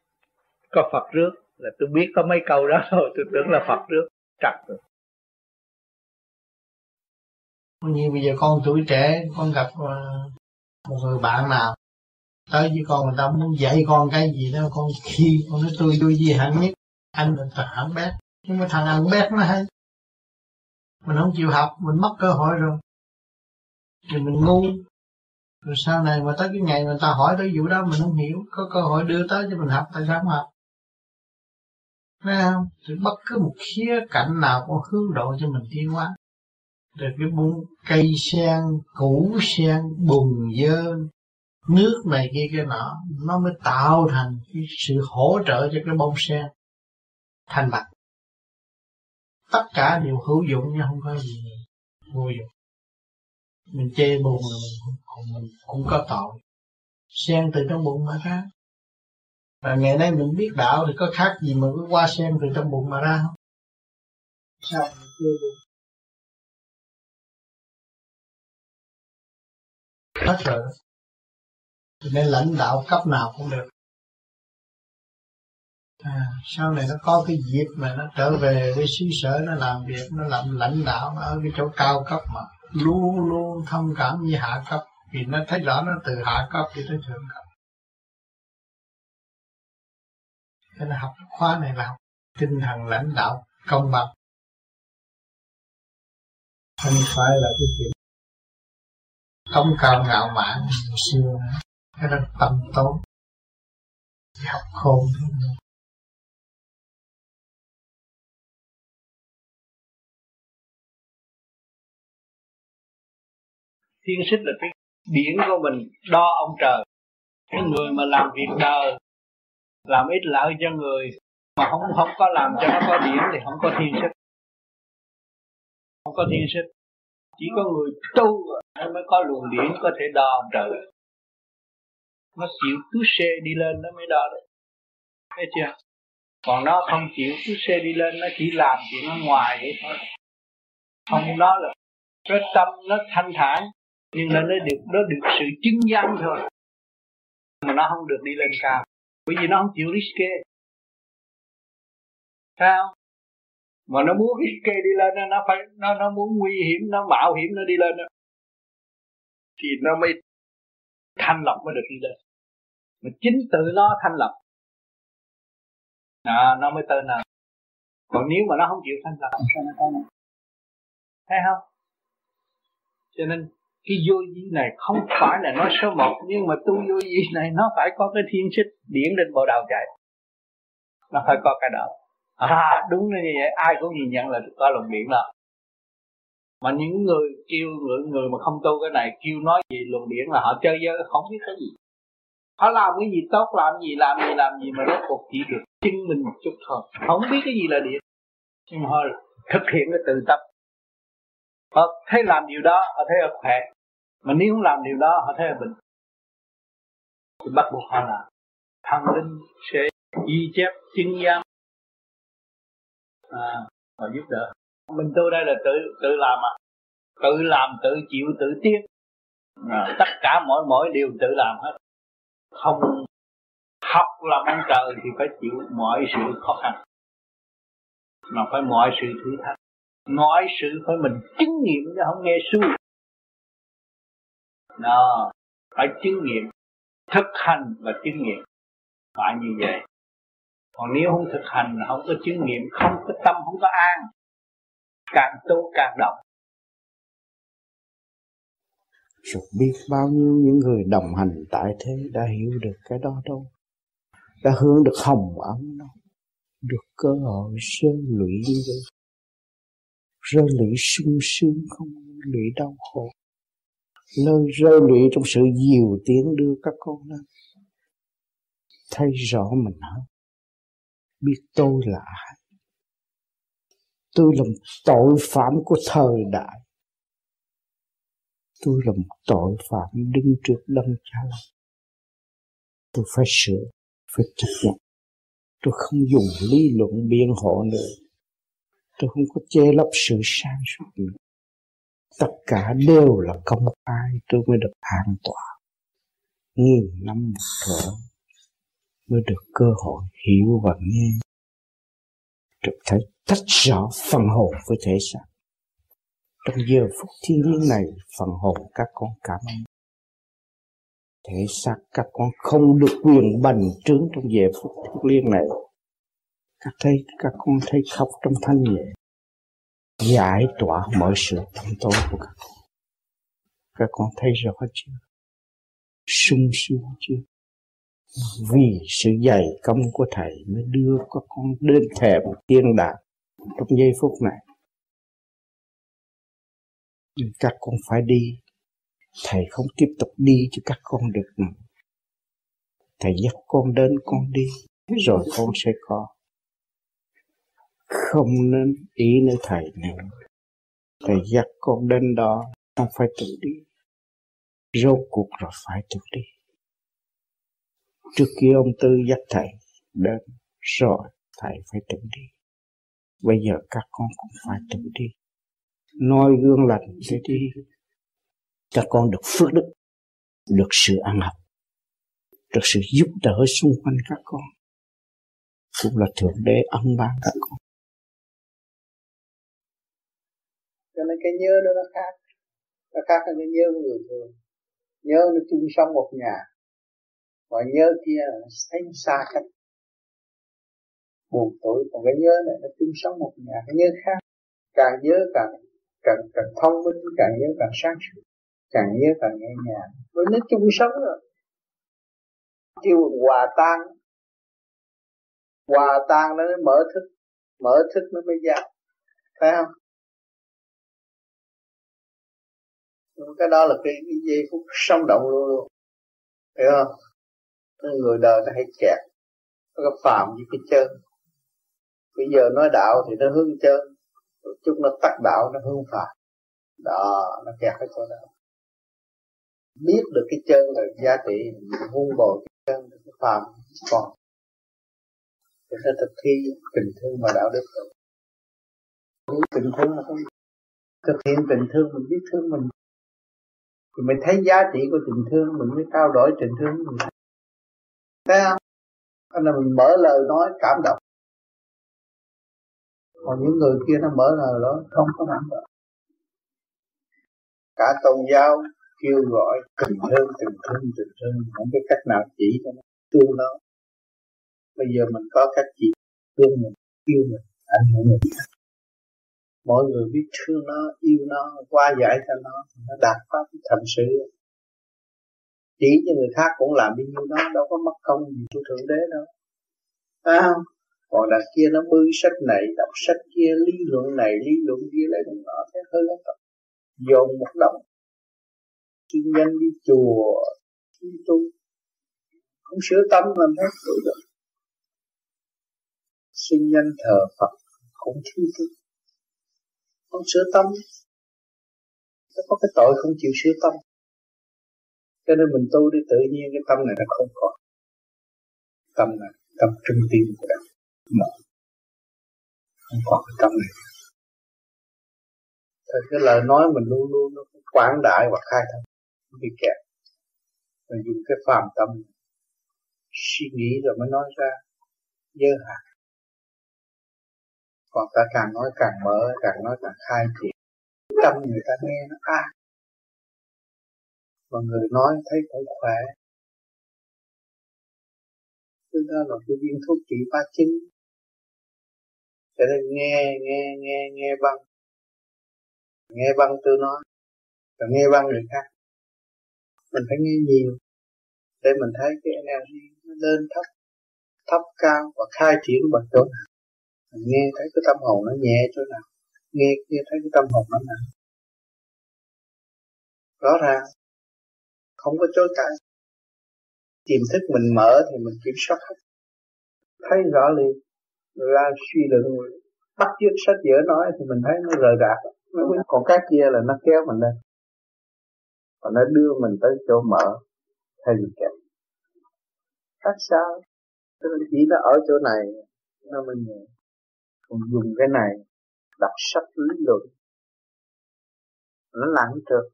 có phật rước. Là tôi biết có mấy câu đó thôi, tôi tưởng là phật rước. Trật rồi. Như bây giờ con tuổi trẻ, con gặp ờ, một người bạn nào tới với con người ta muốn dạy con cái gì đó con khi con nói tôi tôi gì hẳn nhất. Anh là thật hẳn bét. Nhưng mà thằng ăn bét nó hay. Mình không chịu học mình mất cơ hội rồi. Thì mình ngu. Rồi sau này mà tới cái ngày người ta hỏi tới vụ đó mình không hiểu. Có cơ hội đưa tới cho mình học tại sao không học? Thấy không? Thì bất cứ một khía cạnh nào cũng hướng độ cho mình tiến hóa. Rồi cái bún cây sen, củ sen, bùn dơ, nước này kia kia nọ, nó mới tạo thành cái sự hỗ trợ cho cái bông sen thành bạch. Tất cả đều hữu dụng nhưng không có gì vô dụng. Mình chê bùn là mình, mình cũng có tội. Sen từ trong bụng mà ra và ngày nay mình biết đạo thì có khác gì mà cái hoa sen từ trong bụng mà ra không sao mình chưa được hết rồi cho nên lãnh đạo cấp nào cũng được. À, sau này nó có cái dịp mà nó trở về với xứ sở nó làm việc nó làm lãnh đạo nó ở cái chỗ cao cấp mà. Luôn luôn thông cảm với hạ cấp. Vì nó thấy rõ nó từ hạ cấp đi tới thượng cấp. Cho nên học khóa này là học tinh thần lãnh đạo công bằng. Không phải là cái chuyện không cao ngạo mạn xưa cái đó tâm tốt học khôn. Thiên xích là cái điển của mình, đo ông trời. Cái người mà làm việc đời, làm ít lợi cho người, mà không không có làm cho nó có điểm thì không có thiên sức. Không có thiên sức. Chỉ có người tu mới có luồng điển có thể đo ông trời nó chịu cứ xe đi lên nó mới đo đấy, thấy chưa? Còn nó không chịu cứ xe đi lên nó chỉ làm chuyện nó ngoài vậy thôi. Không nó là cái tâm nó thanh thản nhưng là nó được nó được sự chứng danh thôi. Mà nó không được đi lên cao. Bởi vì nó không chịu risk sao mà nó muốn risk đi lên nó phải nó nó muốn nguy hiểm nó mạo hiểm nó đi lên đó. Thì nó mới thanh lọc mới được đi lên mà chính tự nó thanh lập. À, nó mới tên nào còn nếu mà nó không chịu thanh lập sao nó tên thấy không? Cho nên cái vô vi này không phải là nói số một nhưng mà tu vô vi này nó phải có cái thiên xích điển lên bộ đầu chạy nó phải có cái đó à đúng như vậy. Ai cũng nhìn nhận là có luồng điển đó. Mà những người kêu người người mà không tu cái này kêu nói gì luồng điển là họ chơi dơ không biết cái gì họ làm cái gì tốt làm gì làm gì làm gì mà rốt cuộc chỉ được chứng minh một chút thôi. Không biết cái gì là điện nhưng mà họ thực hiện cái tự tập họ thấy làm điều đó họ thấy họ khỏe. Mà nếu không làm điều đó họ thấy là bệnh. Thì bắt buộc họ làm thần linh sẽ ghi chép chứng giám. À, và giúp đỡ. Mình tôi đây là tự tự làm à tự làm tự chịu tự tiến. À, tất cả mỗi mỗi điều tự làm hết không học làm ông trời thì phải chịu mọi sự khó khăn. Mà phải mọi sự thử thách. Mọi sự phải mình chứng nghiệm chứ không nghe suy đó, phải chứng nghiệm, thực hành và chứng nghiệm. Phải như vậy. Còn nếu không thực hành không có chứng nghiệm, không có tâm, không có an, càng tu càng động rồi biết bao nhiêu những người đồng hành tại thế đã hiểu được cái đó đâu. Đã hướng được hồng ấm đó. Được cơ hội sơ lụy đi rơi lụy sung sướng không? Lụy đau khổ. Nơi rơi lụy trong sự diều tiến đưa các con lên. Thấy rõ mình hơn. Biết tôi là ai. Tôi là một tội phạm của thời đại tôi là một tội phạm đứng trước đấng cha tôi phải sửa, phải chấp nhận. Tôi không dùng lý luận biện hộ nữa. Tôi không có che lấp sự sáng suốt nữa. Tất cả đều là công khai, tôi mới được an toàn. Nghìn năm một thở mới được cơ hội hiểu và nghe. Được thấy tách rõ phần hồn với thể xác trong giờ phút thiên liêng này, phần hồn các con cảm ơn. Thể xác các con không được quyền bành trướng trong giờ phút thiên liêng này. Các thấy các con thấy khóc trong thanh nhẹ. Giải tỏa mọi sự tâm tối của các con. Các con thấy rõ chưa? Sung sướng chưa? Vì sự dày công của thầy mới đưa các con đến thềm thiên đàng trong giây phút này nhưng các con phải đi. Thầy không tiếp tục đi cho các con được nữa thầy dắt con đến con đi, rồi con sẽ có. Không nên ý nơi thầy nữa. Thầy dắt con đến đó, con phải tự đi. Rốt cuộc rồi phải tự đi. Trước kia ông tư dắt thầy đến, rồi thầy phải tự đi. Bây giờ các con cũng phải tự đi noi gương lành. Để đi các con được phước đức được sự ăn học được sự giúp đỡ xung quanh các con cũng là thượng đế ân ban các con. Cho nên cái nhớ đó nó khác. Nó khác với cái nhớ của người thường. Nhớ nó chung sống một nhà và nhớ kia là thấy xa cách. Buồn tuổi còn cái nhớ này nó chung sống một nhà cái nhớ khác. Càng nhớ càng càng càng thông minh càng nhớ càng sáng suốt càng nhớ càng nhẹ nhàng. Với nó chung sống rồi kêu hòa tan. Hòa tan nó mới mở thức mở thức nó mới ra thấy không? Cái đó là cái, cái giây phút sống động luôn luôn. Hiểu không? Người đời nó hay kẹt. Nó có phàm với cái chân. Bây giờ nói đạo thì nó hướng chân chút nó tắt đạo nó hương phàm đó, nó kẹt cái chỗ đó. Biết được cái chân là giá trị vun bồi cái chân cái phàm còn. Thì nó thực thi tình thương và đạo đức. Rồi tình thương là không thực hiện tình thương, mình biết thương mình. Thì mình thấy giá trị của tình thương, mình mới trao đổi tình thương. Mình thấy không? Anh là mình mở lời nói cảm động còn những người kia nó mở lời đó không có nắm động cả tôn giáo kêu gọi tình thương tình thương tình thương. Không biết cách nào chỉ cho nó. Thương nó. Bây giờ mình có cách chỉ. Thương mình yêu mình ảnh hưởng mình. Mọi người biết thương nó yêu nó qua giải cho nó nó đạt pháp thành sự. Chỉ cho người khác cũng làm như nó đâu có mất công gì của thượng đế đâu. À, còn đằng kia nó bư sách này, đọc sách kia, lý luận này, lý luận kia lại cũng nọ, thế hơi lắm dồn một đống. Chuyên nhân đi chùa đi tu, không sửa tâm làm hết rồi được. Sinh nhân thờ Phật, cũng thiếu tu. Không sửa tâm. Nó có cái tội không chịu sửa tâm. Cho nên mình tu đi tự nhiên cái tâm này nó không còn. Tâm này, tâm trung tim của đạo mở. Không còn ở tâm này Thì cái lời nói mình luôn luôn nó quảng đại và khai thông. Nó bị kẹt. Mình dùng cái phàm tâm suy nghĩ rồi mới nói ra. Dơ hạt. Còn ta càng nói càng mở càng nói càng khai triển. Tâm người ta nghe nó a. À, người nói thấy cũng khỏe. Thứ đó là cái viên thuốc trị ba chính cho nên nghe, nghe, nghe, nghe băng. Nghe băng tôi nói Rồi nghe băng người khác. Mình phải nghe nhiều Để mình thấy cái energy nó lên thấp thấp cao và khai triển bằng chỗ nào. Nghe thấy cái tâm hồn nó nhẹ chỗ nào nghe nghe thấy cái tâm hồn nó nặng. Rõ ràng không có chối cãi. Tiềm thức mình mở thì mình kiểm soát hết. Thấy rõ liền ra suy luận, bắt chước sách vở nói thì mình thấy nó rời rạc. Còn cái kia là nó kéo mình lên. Và nó đưa mình tới chỗ mở, thay vì kẹt. Khác sao? Tức là chỉ nó ở chỗ này, nó mới nhẹ. Còn dùng cái này, đọc sách lý luận. Nó lặng trượt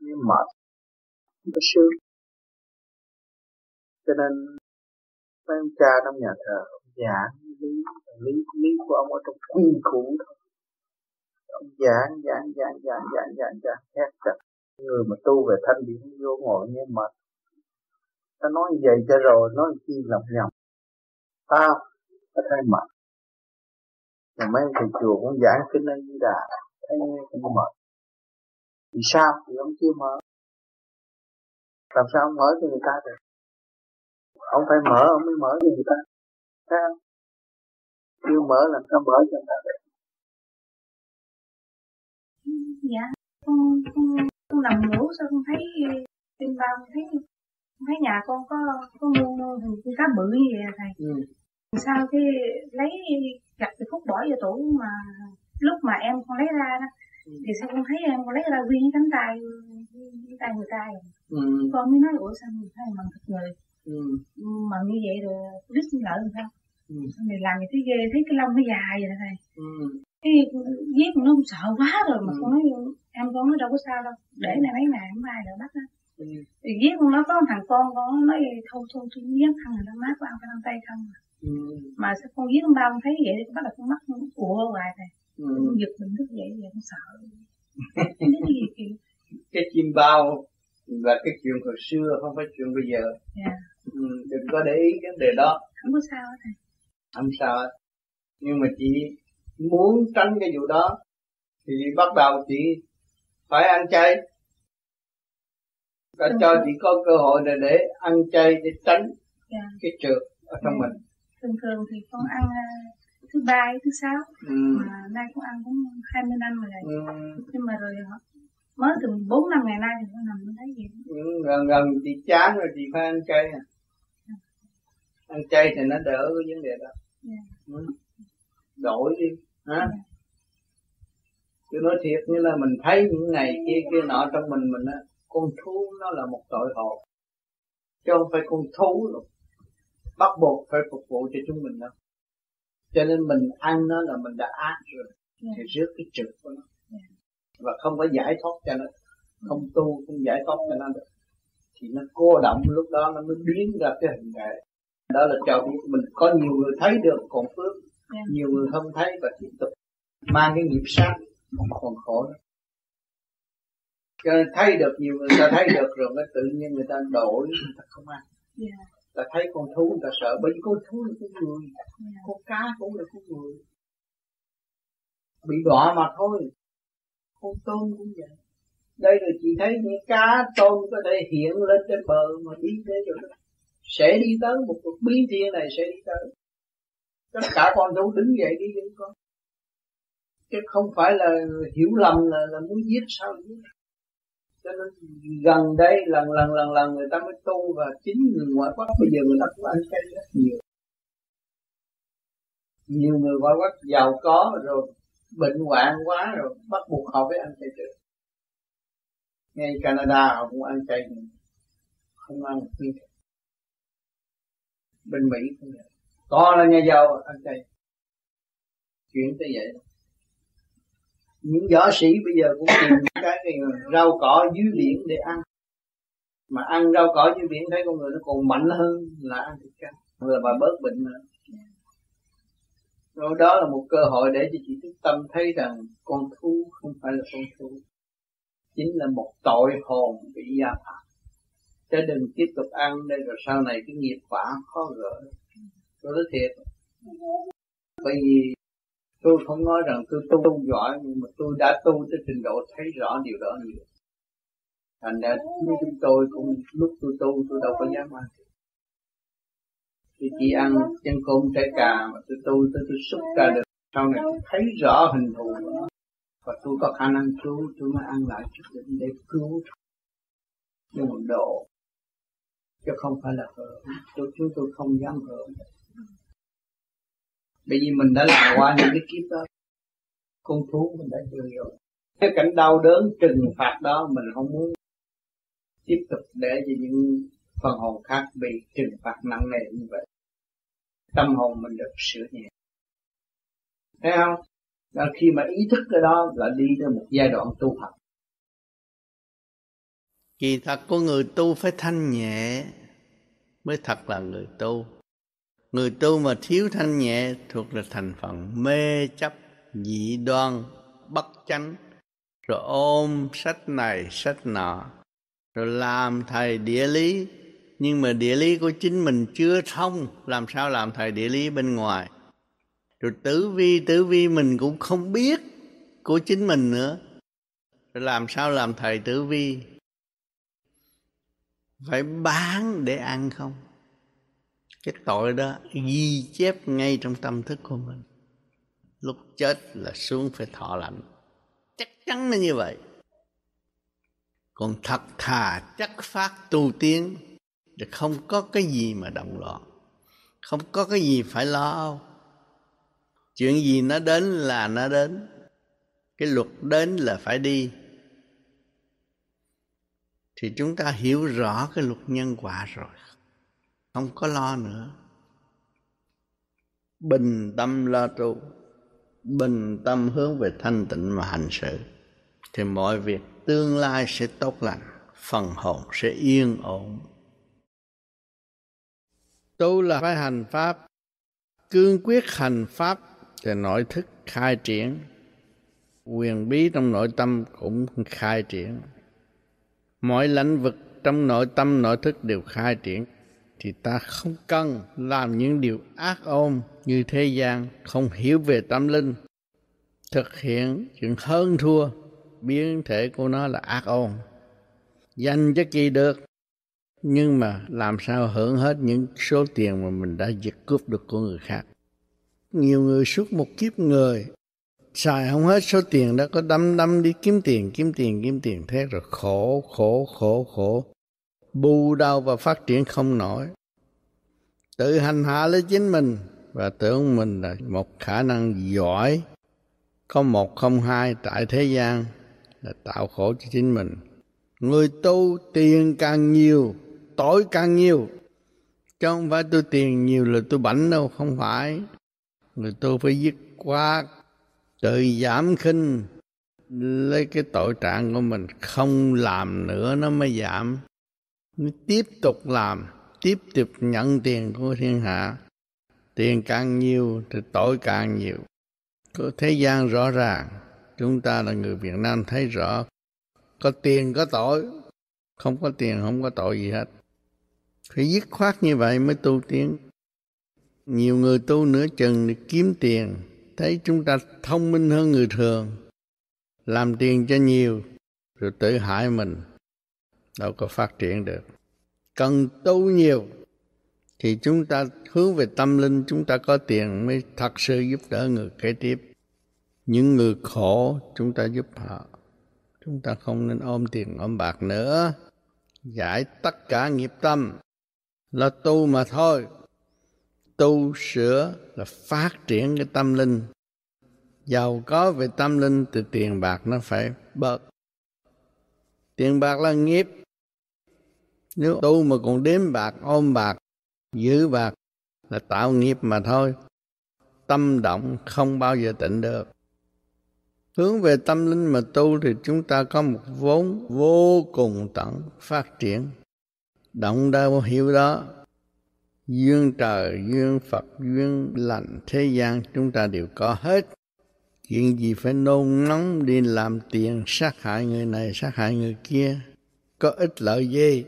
như mệt, nó sướng. Cho nên mấy ông cha trong nhà thờ, ông giảng lý lý lý của ông ở trong quy củ thôi. Ông giảng giảng giảng giảng giảng giảng giảng hết cả người mà tu về thanh điển vô ngồi như mệt. Ta nói vậy cho rồi, nói chi lầm nhầm. Tao ta thấy mệt. Mà mấy thầy chùa cũng giảng kinh A Di Đà, thấy nghe cũng mệt. Vì sao? Thì ông chưa mở. Làm sao ông mở cho người ta được? Ông phải mở, ông mới mở cho người ta. Thấy không? Chưa mở làm sao mở cho ta được dạ con con con nằm ngủ sao con thấy trên bao thấy thấy nhà con có có mua hình con cá bự như vậy à thầy ừ. sao cái lấy gặp thì phút bỏ vô tủ mà lúc mà em con lấy ra đó ừ. thì sao con thấy em con lấy ra nguyên cánh tay tay người ta rồi ừ. con mới nói ủa sao mình thấy bằng thịt người ừ. mà như vậy rồi biết xin lỗi làm sao ừ. mình làm thấy ghê thấy cái lông nó dài vậy thầy ừ. cái giết nó không sợ quá rồi mà ừ. con nói em con nói đâu có sao đâu để này mấy ngày không ai đâu bắt đó ừ. thì giết con nó có thằng con con nó nói thôi thôi tôi giết thằng này nó mát của ăn cái tay không à. ừ. mà sao con giết con ba con thấy vậy thì bắt đầu con mắt ủa hoài thầy ừ. giật mình thức dậy vậy con sợ [LAUGHS] cái gì kì cái chim bao là cái chuyện hồi xưa không phải chuyện bây giờ yeah. Dạ. ừ, đừng có để ý cái đề đó không có sao thầy không sao nhưng mà chị muốn tránh cái vụ đó thì bắt đầu chị phải ăn chay và cho chị có cơ hội để để ăn chay để tránh yeah. Dạ. cái trượt ở trong yeah. mình thường thường thì con ăn uh, thứ ba thứ sáu ừ. mà nay con ăn cũng 20 năm rồi ừ. nhưng mà rồi mới từ bốn năm ngày nay thì con nằm thấy vậy ừ, gần gần chị chán rồi chị phải ăn chay à. Ăn chay thì nó đỡ cái vấn đề đó yeah. Dạ. đổi đi hả yeah. Dạ. chứ nói thiệt như là mình thấy những ngày kia kia nọ trong mình mình á con thú nó là một tội hộ chứ không phải con thú đâu bắt buộc phải phục vụ cho chúng mình đâu cho nên mình ăn nó là mình đã ác rồi yeah. thì rước cái trực của nó yeah. và không có giải thoát cho nó không tu không giải thoát cho nó được thì nó cô động lúc đó nó mới biến ra cái hình thể đó là cho biết mình có nhiều người thấy được còn phước yeah. nhiều người không thấy và tiếp tục mang cái nghiệp sát còn khổ cho nên thấy được nhiều người ta thấy được rồi mới tự nhiên người ta đổi người ta không ăn. Yeah ta thấy con thú người ta sợ bởi vì con thú là con người. Yeah. con cá cũng là con người. Bị đọa mà thôi. Con tôm cũng vậy. Đây là chị thấy những cá tôm có thể hiện lên trên bờ mà đi thế rồi sẽ đi tới một cuộc biến thiên này sẽ đi tới. Tất cả con đâu đứng dậy đi với con. Chứ không phải là hiểu lầm là, là muốn giết sao giết cho nên gần đây lần lần lần lần người ta mới tu và chính người ngoại quốc. Bây giờ người ta cũng ăn chay rất nhiều. Nhiều người ngoại quốc giàu có rồi bệnh hoạn quá rồi bắt buộc họ phải ăn chay trước. Ngay Canada họ cũng ăn chay. Không ăn một miếng bên Mỹ cũng vậy to là nhà giàu ăn chay chuyện tới vậy. Những võ sĩ bây giờ cũng tìm cái cái rau cỏ dưới biển để ăn. Mà ăn rau cỏ dưới biển thấy con người nó còn mạnh hơn là ăn thịt cá. Là bà bớt bệnh nữa rồi đó là một cơ hội để cho chị thức tâm thấy rằng con thú không phải là con thú. Chính là một tội hồn bị gia phạm chứ đừng tiếp tục ăn đây rồi sau này cái nghiệp quả khó gỡ. Tôi nói thiệt. Bởi vì tôi không nói rằng tôi tu giỏi, nhưng mà tôi đã tu tới trình độ thấy rõ điều đó nhiều. Thành ra như chúng tôi cũng lúc tôi tu, tôi đâu có dám ăn. Tôi chỉ ăn chân côn trái cà mà tôi tu tôi tôi xúc ra được. Sau này tôi thấy rõ hình thù của nó. Và tôi có khả năng cứu, tôi mới ăn lại chút đỉnh để cứu. Nhưng mà độ chứ không phải là hưởng tôi chúng tôi không dám hưởng bởi vì mình đã làm qua những cái kiếp đó. Con thú mình đã chịu rồi cái cảnh đau đớn, trừng phạt đó mình không muốn tiếp tục để cho những phần hồn khác bị trừng phạt nặng nề như vậy. Tâm hồn mình được sửa nhẹ. Thấy không? Là khi mà ý thức cái đó là đi tới một giai đoạn tu học kỳ thật của người tu phải thanh nhẹ mới thật là người tu. Người tu mà thiếu thanh nhẹ thuộc là thành phần mê chấp, dị đoan, bất chánh. Rồi ôm sách này, sách nọ, rồi làm thầy địa lý. Nhưng mà địa lý của chính mình chưa thông, làm sao làm thầy địa lý bên ngoài? Rồi tử vi tử vi mình cũng không biết của chính mình nữa. Rồi làm sao làm thầy tử vi? Phải bán để ăn không? Cái tội đó ghi chép ngay trong tâm thức của mình. Lúc chết là xuống phải thọ lạnh. Chắc chắn là như vậy. Còn thật thà chắc phát tu tiến thì không có cái gì mà động loạn. Không có cái gì phải lo chuyện gì nó đến là nó đến. Cái luật đến là phải đi thì chúng ta hiểu rõ cái luật nhân quả rồi. Không có lo nữa. Bình tâm lo tu, bình tâm hướng về thanh tịnh mà hành sự. Thì mọi việc tương lai sẽ tốt lành, phần hồn sẽ yên ổn. Tu là phải hành pháp, cương quyết hành pháp thì nội thức khai triển. Quyền bí trong nội tâm cũng khai triển mọi lãnh vực trong nội tâm, nội thức đều khai triển. Thì ta không cần làm những điều ác ôn như thế gian, không hiểu về tâm linh. Thực hiện chuyện hơn thua, biến thể của nó là ác ôn danh cho kỳ được. Nhưng mà làm sao hưởng hết những số tiền mà mình đã giật cướp được của người khác? Nhiều người suốt một kiếp người xài không hết số tiền đó, có đâm đâm đi kiếm tiền kiếm tiền kiếm tiền thế rồi khổ khổ khổ khổ. Bù đau và phát triển không nổi. Tự hành hạ lấy chính mình và tưởng mình là một khả năng giỏi. Có một không hai tại thế gian là tạo khổ cho chính mình. Người tu tiền càng nhiều, tội càng nhiều. Chứ không phải tôi tiền nhiều là tôi bảnh đâu, không phải. Người tu phải dứt qua tự giảm khinh lấy cái tội trạng của mình không làm nữa nó mới giảm. Nó tiếp tục làm, tiếp tục nhận tiền của thiên hạ. Tiền càng nhiều thì tội càng nhiều. Có thế gian rõ ràng, chúng ta là người việt nam thấy rõ. Có tiền, có tội. Không có tiền, không có tội gì hết. Phải dứt khoát như vậy mới tu tiến. Nhiều người tu nửa chừng để kiếm tiền thấy chúng ta thông minh hơn người thường, làm tiền cho nhiều, rồi tự hại mình. Đâu có phát triển được. Cần tu nhiều, thì chúng ta hướng về tâm linh, chúng ta có tiền mới thật sự giúp đỡ người kế tiếp. Những người khổ, chúng ta giúp họ. Chúng ta không nên ôm tiền, ôm bạc nữa. Giải tất cả nghiệp tâm. Là tu mà thôi tu sửa là phát triển cái tâm linh. Giàu có về tâm linh thì tiền bạc nó phải bớt. Tiền bạc là nghiệp. Nếu tu mà còn đếm bạc, ôm bạc, giữ bạc là tạo nghiệp mà thôi. Tâm động không bao giờ tịnh được. Hướng về tâm linh mà tu thì chúng ta có một vốn vô cùng tận phát triển. Động đâu hiểu đó duyên trời, duyên phật, duyên lành thế gian, chúng ta đều có hết. Chuyện gì phải nôn nóng đi làm tiền, sát hại người này, sát hại người kia? Có ích lợi gì?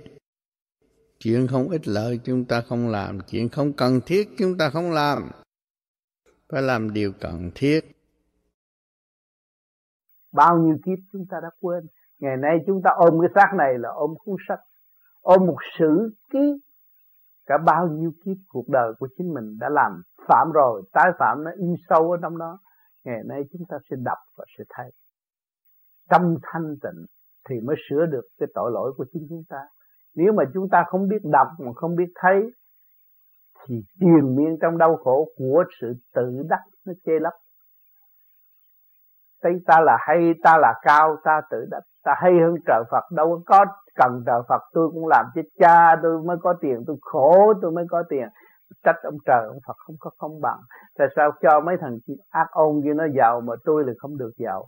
Chuyện không ích lợi, chúng ta không làm. Chuyện không cần thiết, chúng ta không làm. Phải làm điều cần thiết. Bao nhiêu kiếp chúng ta đã quên. Ngày nay chúng ta ôm cái xác này là ôm cuốn sách ôm một sử ký cả bao nhiêu kiếp cuộc đời của chính mình đã làm phạm rồi, tái phạm nó in sâu ở trong đó, ngày nay chúng ta sẽ đọc và sẽ thấy. Tâm thanh tịnh thì mới sửa được cái tội lỗi của chính chúng ta. Nếu mà chúng ta không biết đọc mà không biết thấy, thì triền miên trong đau khổ của sự tự đắc nó chê lấp. Thấy ta là hay, ta là cao, ta tự đắc, ta hay hơn trời Phật, đâu có cần trời Phật, tôi cũng làm chứ cha tôi mới có tiền, tôi khổ, tôi mới có tiền. Trách ông trời, ông Phật không có công bằng. Tại sao cho mấy thằng ác ôn kia nó giàu mà tôi là không được giàu?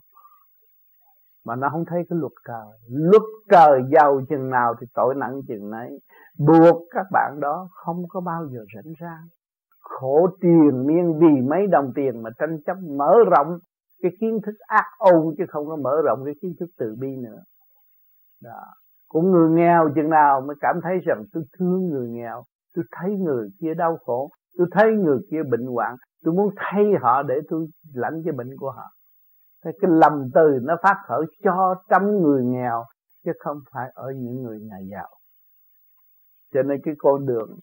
Mà nó không thấy cái luật trời. Luật trời giàu chừng nào thì tội nặng chừng nấy. Buộc các bạn đó không có bao giờ rảnh ra. Khổ tiền miên vì mấy đồng tiền mà tranh chấp mở rộng cái kiến thức ác ôn chứ không có mở rộng cái kiến thức từ bi nữa. Đó của người nghèo chừng nào mới cảm thấy rằng tôi thương người nghèo, tôi thấy người kia đau khổ, tôi thấy người kia bệnh hoạn, tôi muốn thay họ để tôi lãnh cái bệnh của họ. Thế cái lầm từ nó phát khởi cho trăm người nghèo, chứ không phải ở những người nhà giàu. Cho nên cái con đường,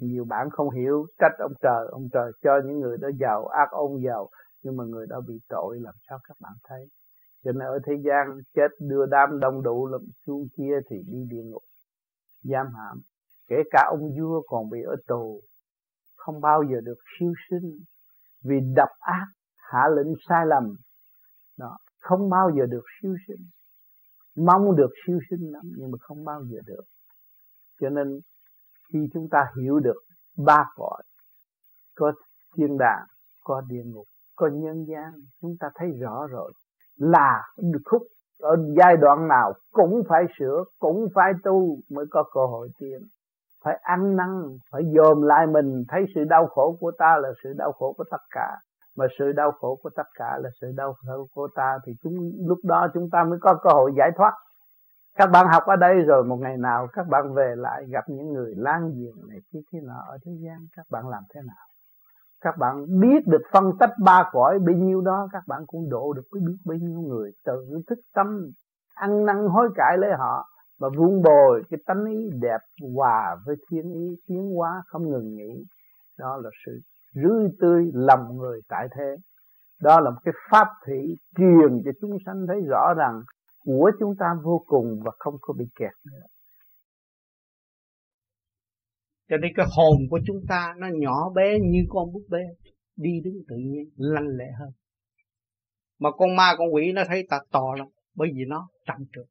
nhiều bạn không hiểu trách ông trời ông trời cho những người đó giàu, ác ông giàu, nhưng mà người đó bị tội, làm sao các bạn thấy? Cho nên ở thế gian chết đưa đám đông đủ lắm xuống kia thì đi địa ngục, giam hãm. Kể cả ông vua còn bị ở tù, không bao giờ được siêu sinh vì đập ác, hạ lệnh sai lầm. Đó, không bao giờ được siêu sinh. Mong được siêu sinh lắm, nhưng mà không bao giờ được. Cho nên khi chúng ta hiểu được ba cõi, có thiên đàng, có địa ngục, có nhân gian, chúng ta thấy rõ rồi là khúc ở giai đoạn nào cũng phải sửa, cũng phải tu mới có cơ hội tiến. Phải ăn năn, phải dòm lại mình, thấy sự đau khổ của ta là sự đau khổ của tất cả. Mà sự đau khổ của tất cả là sự đau khổ của ta, thì chúng, lúc đó chúng ta mới có cơ hội giải thoát. Các bạn học ở đây rồi, một ngày nào các bạn về lại gặp những người lang giềng này kia thế nào ở thế gian. Các bạn làm thế nào? Các bạn biết được phân tách ba cõi bấy nhiêu đó, các bạn cũng độ được biết bấy nhiêu người. Tự thức tâm, ăn năn hối cải lấy họ và vun bồi cái tánh ý đẹp hòa với thiên ý, tiến hóa không ngừng nghỉ. Đó là sự rưới tươi lòng người tại thế. Đó là một cái pháp thủy truyền cho chúng sanh thấy rõ rằng của chúng ta vô cùng và không có bị kẹt nữa cho nên cái hồn của chúng ta nó nhỏ bé như con búp bê, đi đứng tự nhiên, lanh lẹ hơn. Mà con ma, con quỷ nó thấy ta to lắm, bởi vì nó trầm trượt.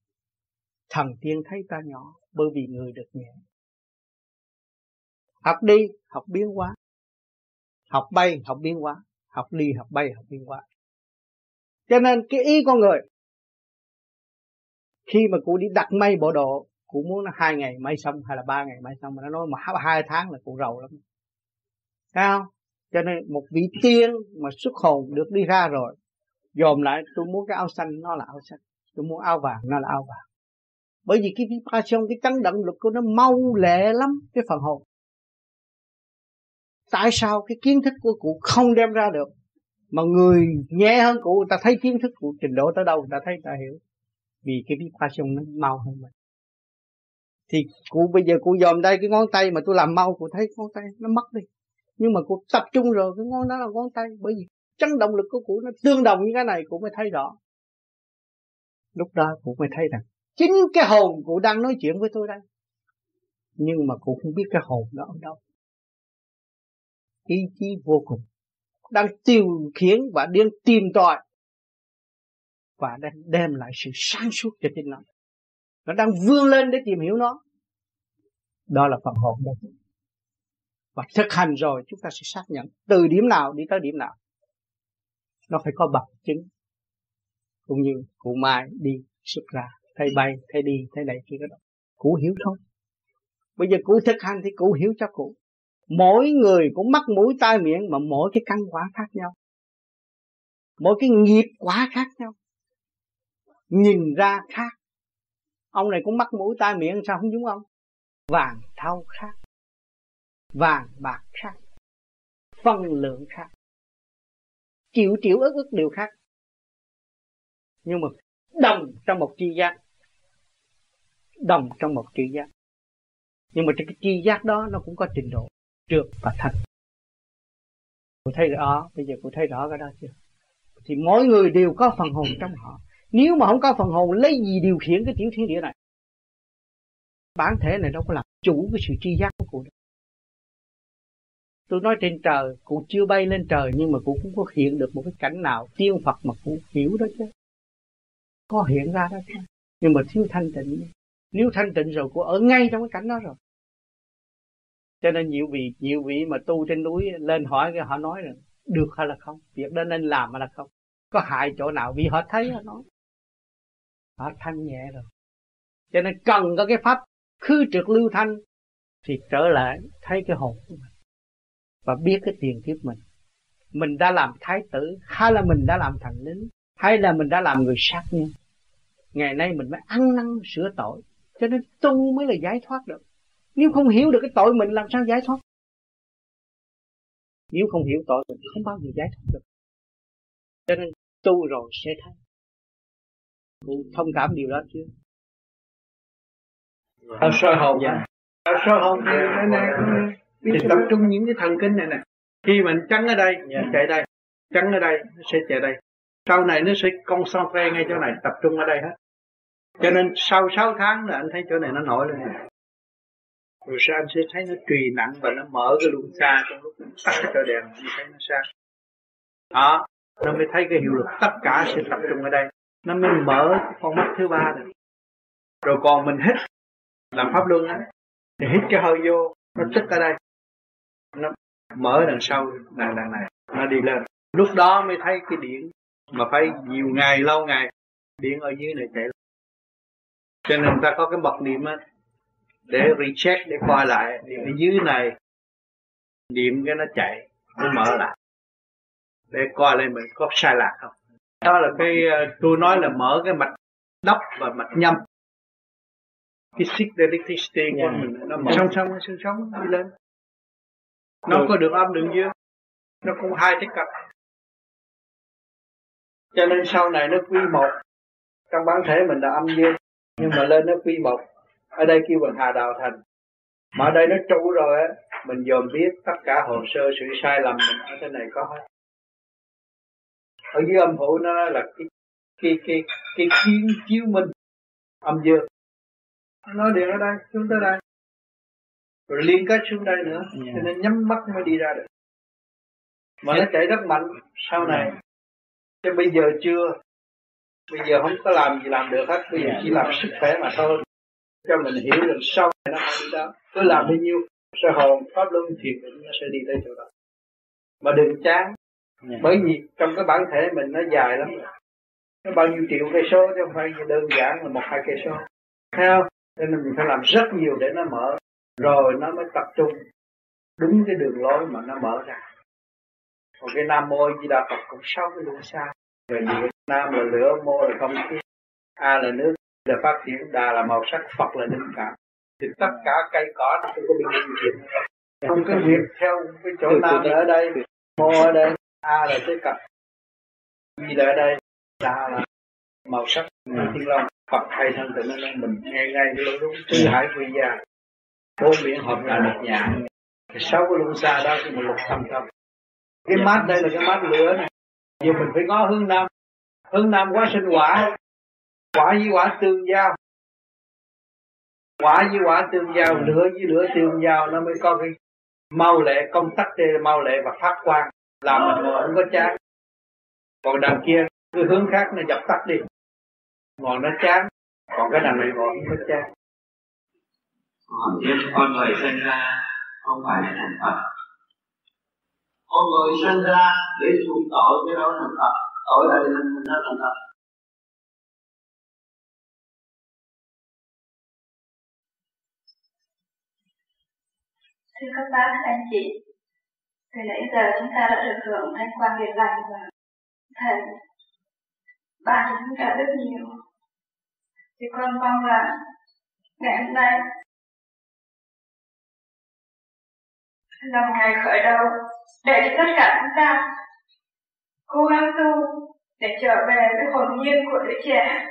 Thần tiên thấy ta nhỏ, bởi vì người được nhẹ. Học đi, học biến hóa. Học bay, học biến hóa. Học đi, học bay, học biến hóa. Cho nên cái ý con người, khi mà cụ đi đặt mây bộ độ cụ muốn nó hai ngày may xong hay là ba ngày may xong, mà nó nói mà hai tháng là cụ rầu lắm. Thấy không? Cho nên một vị tiên mà xuất hồn được đi ra rồi, dòm lại, tôi muốn cái áo xanh, nó là áo xanh. Tôi muốn áo vàng, nó là áo vàng. Bởi vì cái vibration cái chấn động lực của nó mau lẹ lắm, cái phần hồn. Tại sao cái kiến thức của cụ không đem ra được, mà người nhẹ hơn cụ ta thấy kiến thức của trình độ tới đâu ta thấy ta hiểu. Vì cái vibration nó mau hơn mình thì cụ, bây giờ cụ dòm đây cái ngón tay mà tôi làm mau, cụ thấy ngón tay nó mất đi. Nhưng mà cụ tập trung rồi, cái ngón đó là ngón tay. Bởi vì chấn động lực của cụ nó tương đồng như cái này, cụ mới thấy rõ. Lúc đó cụ mới thấy rằng chính cái hồn cụ đang nói chuyện với tôi đây. Nhưng mà cụ không biết cái hồn đó ở đâu. Ý chí vô cùng đang tiêu khiển và đang tìm tòi và đang đem lại sự sáng suốt cho chính nó. Nó đang vươn lên để tìm hiểu nó đó là phần hồn đó. Và thực hành rồi, chúng ta sẽ xác nhận từ điểm nào đi tới điểm nào. Nó phải có bằng chứng, cũng như cụ mai đi xuất ra, thấy bay, thấy đi, thấy này kia đó. Cụ hiểu thôi. Bây giờ cụ thực hành thì cụ hiểu cho cụ. Mỗi người cũng mắc mũi tai miệng mà mỗi cái căn quả khác nhau. Mỗi cái nghiệp quả khác nhau. Nhìn ra khác. Ông này cũng mắc mũi tai miệng sao không giống ông? Vàng thau khác. Vàng bạc khác. Phân lượng khác. Triệu triệu ức ức điều khác. Nhưng mà đồng trong một tri giác. Đồng trong một tri giác. Nhưng mà cái tri giác đó nó cũng có trình độ. Trượt và thanh cô thấy rõ, bây giờ cô thấy rõ cái đó chưa? Thì mỗi người đều có phần hồn trong họ. Nếu mà không có phần hồn, lấy gì điều khiển cái tiểu thiên địa này? Bản thể này đâu có làm chủ cái sự tri giác của cụ đâu tôi nói trên trời, cụ chưa bay lên trời nhưng mà cụ cũng có hiện được một cái cảnh nào tiên phật mà cụ hiểu đó chứ. Có hiện ra đó chứ. Nhưng mà thiếu thanh tịnh. Nếu thanh tịnh rồi, cụ ở ngay trong cái cảnh đó rồi. Cho nên nhiều vị nhiều vị mà tu trên núi lên hỏi cái họ nói là được hay là không? Việc đó nên làm hay là không? Có hại chỗ nào? Vì họ thấy họ nói. Họ thanh nhẹ rồi. Cho nên cần có cái pháp khư trực lưu thanh, thì trở lại thấy cái hồn của mình và biết cái tiền kiếp mình. Mình đã làm thái tử, hay là mình đã làm thành lính, hay là mình đã làm người sát nhân, ngày nay mình mới ăn năn sửa tội, cho nên tu mới là giải thoát được. Nếu không hiểu được cái tội mình, làm sao giải thoát? Nếu không hiểu tội mình, không bao giờ giải thoát được. Cho nên tu rồi sẽ thấy. Cụ thông cảm điều đó chưa? Ở soi hồn dạ. ở soi hồn. Thì này này thì tập trung những cái thần kinh này nè. Khi mình trắng ở đây yeah. chạy đây. Trắng ở đây nó sẽ chạy đây. Sau này nó sẽ concentrate ngay chỗ này tập trung ở đây hết. Cho nên sau 6 tháng là anh thấy chỗ này nó nổi lên rồi sao anh sẽ thấy nó trì nặng và nó mở cái luân xa trong lúc tắt cái trời đèn anh thấy nó xa. Đó nó mới thấy cái hiệu lực tất cả sẽ tập trung ở đây. Nó mới mở con mắt thứ ba được rồi còn mình hít làm pháp luân á. Thì hít cái hơi vô, nó tức ở đây. Nó mở đằng sau đằng đằng này, nó đi lên. Lúc đó mới thấy cái điện, mà phải nhiều ngày, lâu ngày, điện ở dưới này chạy. Cho nên ta có cái bậc niệm á, để recheck, để coi lại, điện ở dưới này. Niệm cái nó chạy, nó mở lại. Để coi lại mình có sai lạc không. Đó là cái ờ, tôi nói là mở cái mạch đốc và mạch nhâm cái xích electricity của yeah. mình nó mở song song cái xương sống đi lên. Nó có đường âm đường dương nó cũng hai cái cặp. Cho nên sau này nó quy một. Trong bản thể mình là âm dương nhưng mà lên nó quy một. Ở đây kêu bằng hà đạo thành. Mà ở đây nó trụ rồi á mình dòm biết tất cả hồ sơ sự sai lầm mình ở trên này có hết. Ở dưới âm phủ nó là cái cái cái cái kiến chiếu minh. Âm dương nó điện ở đây xuống tới đây rồi liên kết xuống đây nữa yeah. cho nên nhắm mắt mới đi ra được. Mà nó chạy rất mạnh sau này. Chứ bây giờ chưa. Bây giờ không có làm gì làm được hết bây giờ chỉ làm sức khỏe mà thôi. Cho mình hiểu được sau này nó đi đó cứ làm bao nhiêu sẽ hồn pháp luân thiền định nó sẽ đi tới chỗ đó. Mà đừng chán bởi vì trong cái bản thể mình nó dài lắm nó bao nhiêu triệu cây số chứ không phải đơn giản là một hai cây số. Thấy không cho nên mình phải làm rất nhiều để nó mở. Rồi nó mới tập trung đúng cái đường lối mà nó mở ra. Còn cái nam mô di đà phật cũng sáu cái luân xa. Rồi Việt nam là lửa, mô là không khí, a là nước là phát triển, đà là màu sắc, phật là linh cảm. Thì tất cả cây cỏ nó cũng có bị gì không có việc theo cái chỗ nam ở đây, mô ở đây, a là cái cặp di là ở đây đà là màu sắc thiên long phật hay thân tự nó nên mình nghe ngay luôn đúng tứ hải quy gia. Bốn biển hợp là một nhà. Sáu cái luân xa đó thì mình lục thâm tâm. Cái mát đây là cái mát lửa này. Giờ mình phải có hướng nam. Hướng nam quá sinh quả. Quả với quả tương giao. Quả với quả tương giao lửa với lửa tương giao nó mới có cái mau lệ công tắc là mau lệ và phát quang. Làm mình ngồi không có chán. Còn đằng kia cái hướng khác nó dập tắt đi ngồi nó chán. Còn cái đằng này ngồi không có chán. Hỏi tiếp con người sinh ra không phải là thành Phật. Con người sinh ra để chịu tội cái đó là Phật. Tội đây là nó là Phật. Thưa các bác anh chị từ nãy giờ chúng ta đã được hưởng thanh quan biệt lành và thầy bạn chúng ta rất nhiều. Thì con mong là ngày hôm nay là một ngày khởi đầu, để cho tất cả chúng ta cố gắng tu để trở về với hồn nhiên của đứa trẻ,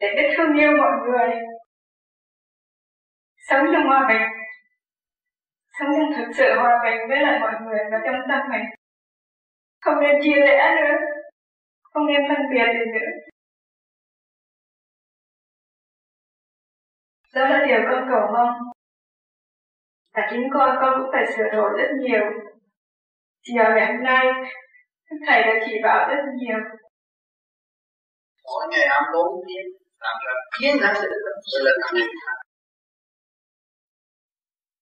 để biết thương yêu mọi người, sống trong hòa bình, sống trong thực sự hòa bình với lại mọi người và trong tâm mình. Không nên chia rẽ nữa không nên phân biệt gì nữa. Đó là điều con cầu mong. Và chính con con cũng phải sửa đổi rất nhiều. Chiều ngày hôm nay, thầy đã chỉ bảo rất nhiều. Mỗi ngày ăn bốn tiếng làm cho năng thắng được sự là thắng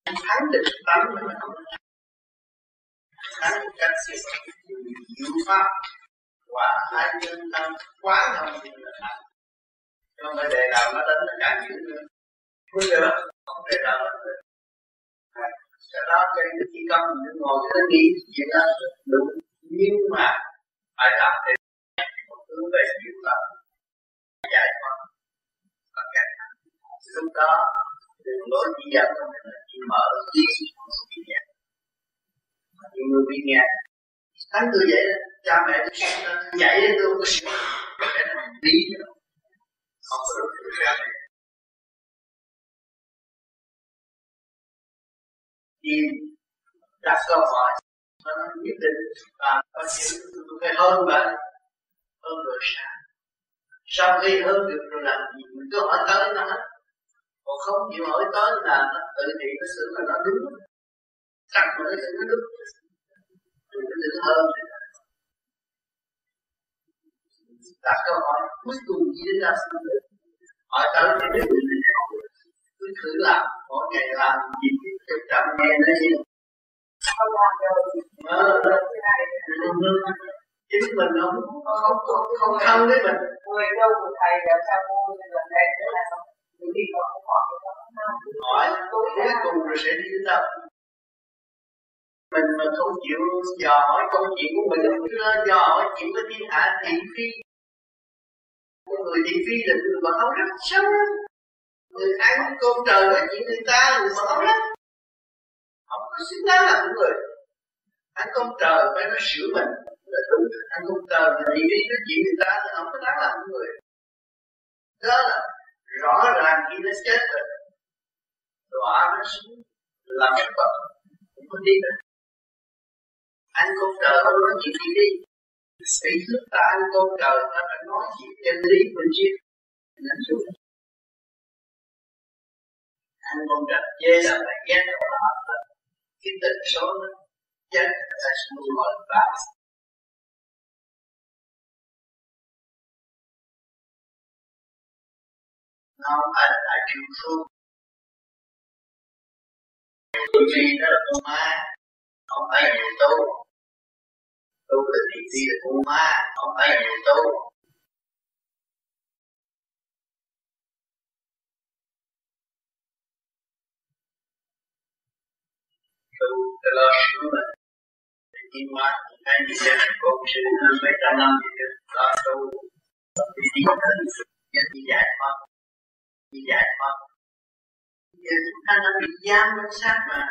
thắng được tâm là không thắng cách sự pháp quả hai nhân tâm quá thông minh là thật không phải đề nào nó đánh là càng dữ nữa bây giờ không đề nào nó được cái đó cái chỉ cần mình ngồi cái nghĩ chuyện đó đúng nhưng mà phải làm để hướng về diệu pháp giải thoát và cả lúc đó đường lối chỉ dẫn của mình là chỉ mở trí chỉ dẫn nhiều người bị nghe thánh tôi vậy đó. Cha mẹ tôi dạy tôi không có sửa cái nó lý không có được ra tìm đặt câu hỏi và nó nhất định và có thể tôi phải hơn bạn hơn rồi sao? Sau khi hơn được rồi làm gì mình cứ hỏi tới nó hết. Còn không chịu hỏi tới là nó tự nhiên nó xử là nó đúng. Chắc mà nó xử nó đúng đừng đừng hơn đặt câu hỏi cuối cùng gì đến ra sao được hỏi tới thì biết mình cứ thử làm mỗi ngày làm gì cái chậm nghe nó gì không làm rồi chính mình không không không, không thân với mình. Người đâu của thầy làm sao mua lần này nữa là mình đi còn không hỏi hỏi cuối cùng rồi sẽ đi đến đâu mình mà không chịu dò hỏi câu chuyện của mình. Không dò hỏi chuyện của thiên hạ thị phi. Con người thị phi là người mà không rất sớm, người ăn con trời nói chuyện người ta người mà không rất không có xứng đáng là người. Ăn con trời phải nói sửa mình. Là đúng. Ăn con trời mà thị phi nói chuyện người ta thì không có đáng là người. Đó là rõ ràng khi nó chết rồi đọa nó xuống làm cái cũng không đi được anh con trời nó nói chuyện gì đi. Sĩ thức là anh con trời nó phải nói chuyện chân lý của chiếc Nên xuống. Anh con trời chê là phải ghét nó là Cái tình số nó chết ta xuống mọi là nó không phải là đại trường phương Bởi vì không phải là người tu. Tu là thị phi là con ma. Không phải là người tu. Tu là lo sửa mình. Thì kim ma Anh đi xem Cô sự mấy trăm năm thì được Lo tu Đi đi Nhân đi giải thoát. Đi giải thoát. Giờ chúng ta đang bị giam trong xác mà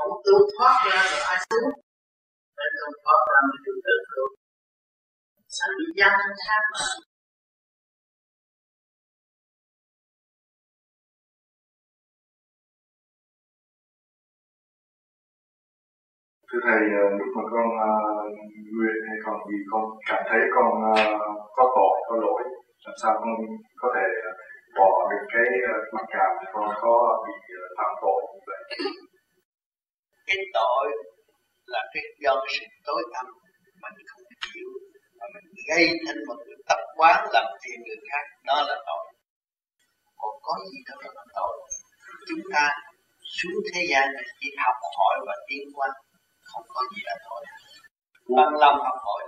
không tu thoát ra rồi ai xuống? Phải tu thoát ra mới được tự tu sao bị giam trong xác mà? Thưa thầy ờ, lúc mà con ờ, uh, nguyện hay còn gì con cảm thấy con uh, có tội có lỗi làm sao con có thể bỏ được cái ờ, mặc cảm con có bị ờ, phạm tội như vậy? Cái tội là cái do cái sự tối tâm mình không chịu mà mình gây thành một cái tập quán làm phiền người khác, đó là tội. Còn có gì đâu là tội. Chúng ta xuống thế gian này chỉ học hỏi và tiến qua không có gì là tội. Bằng lòng học hỏi.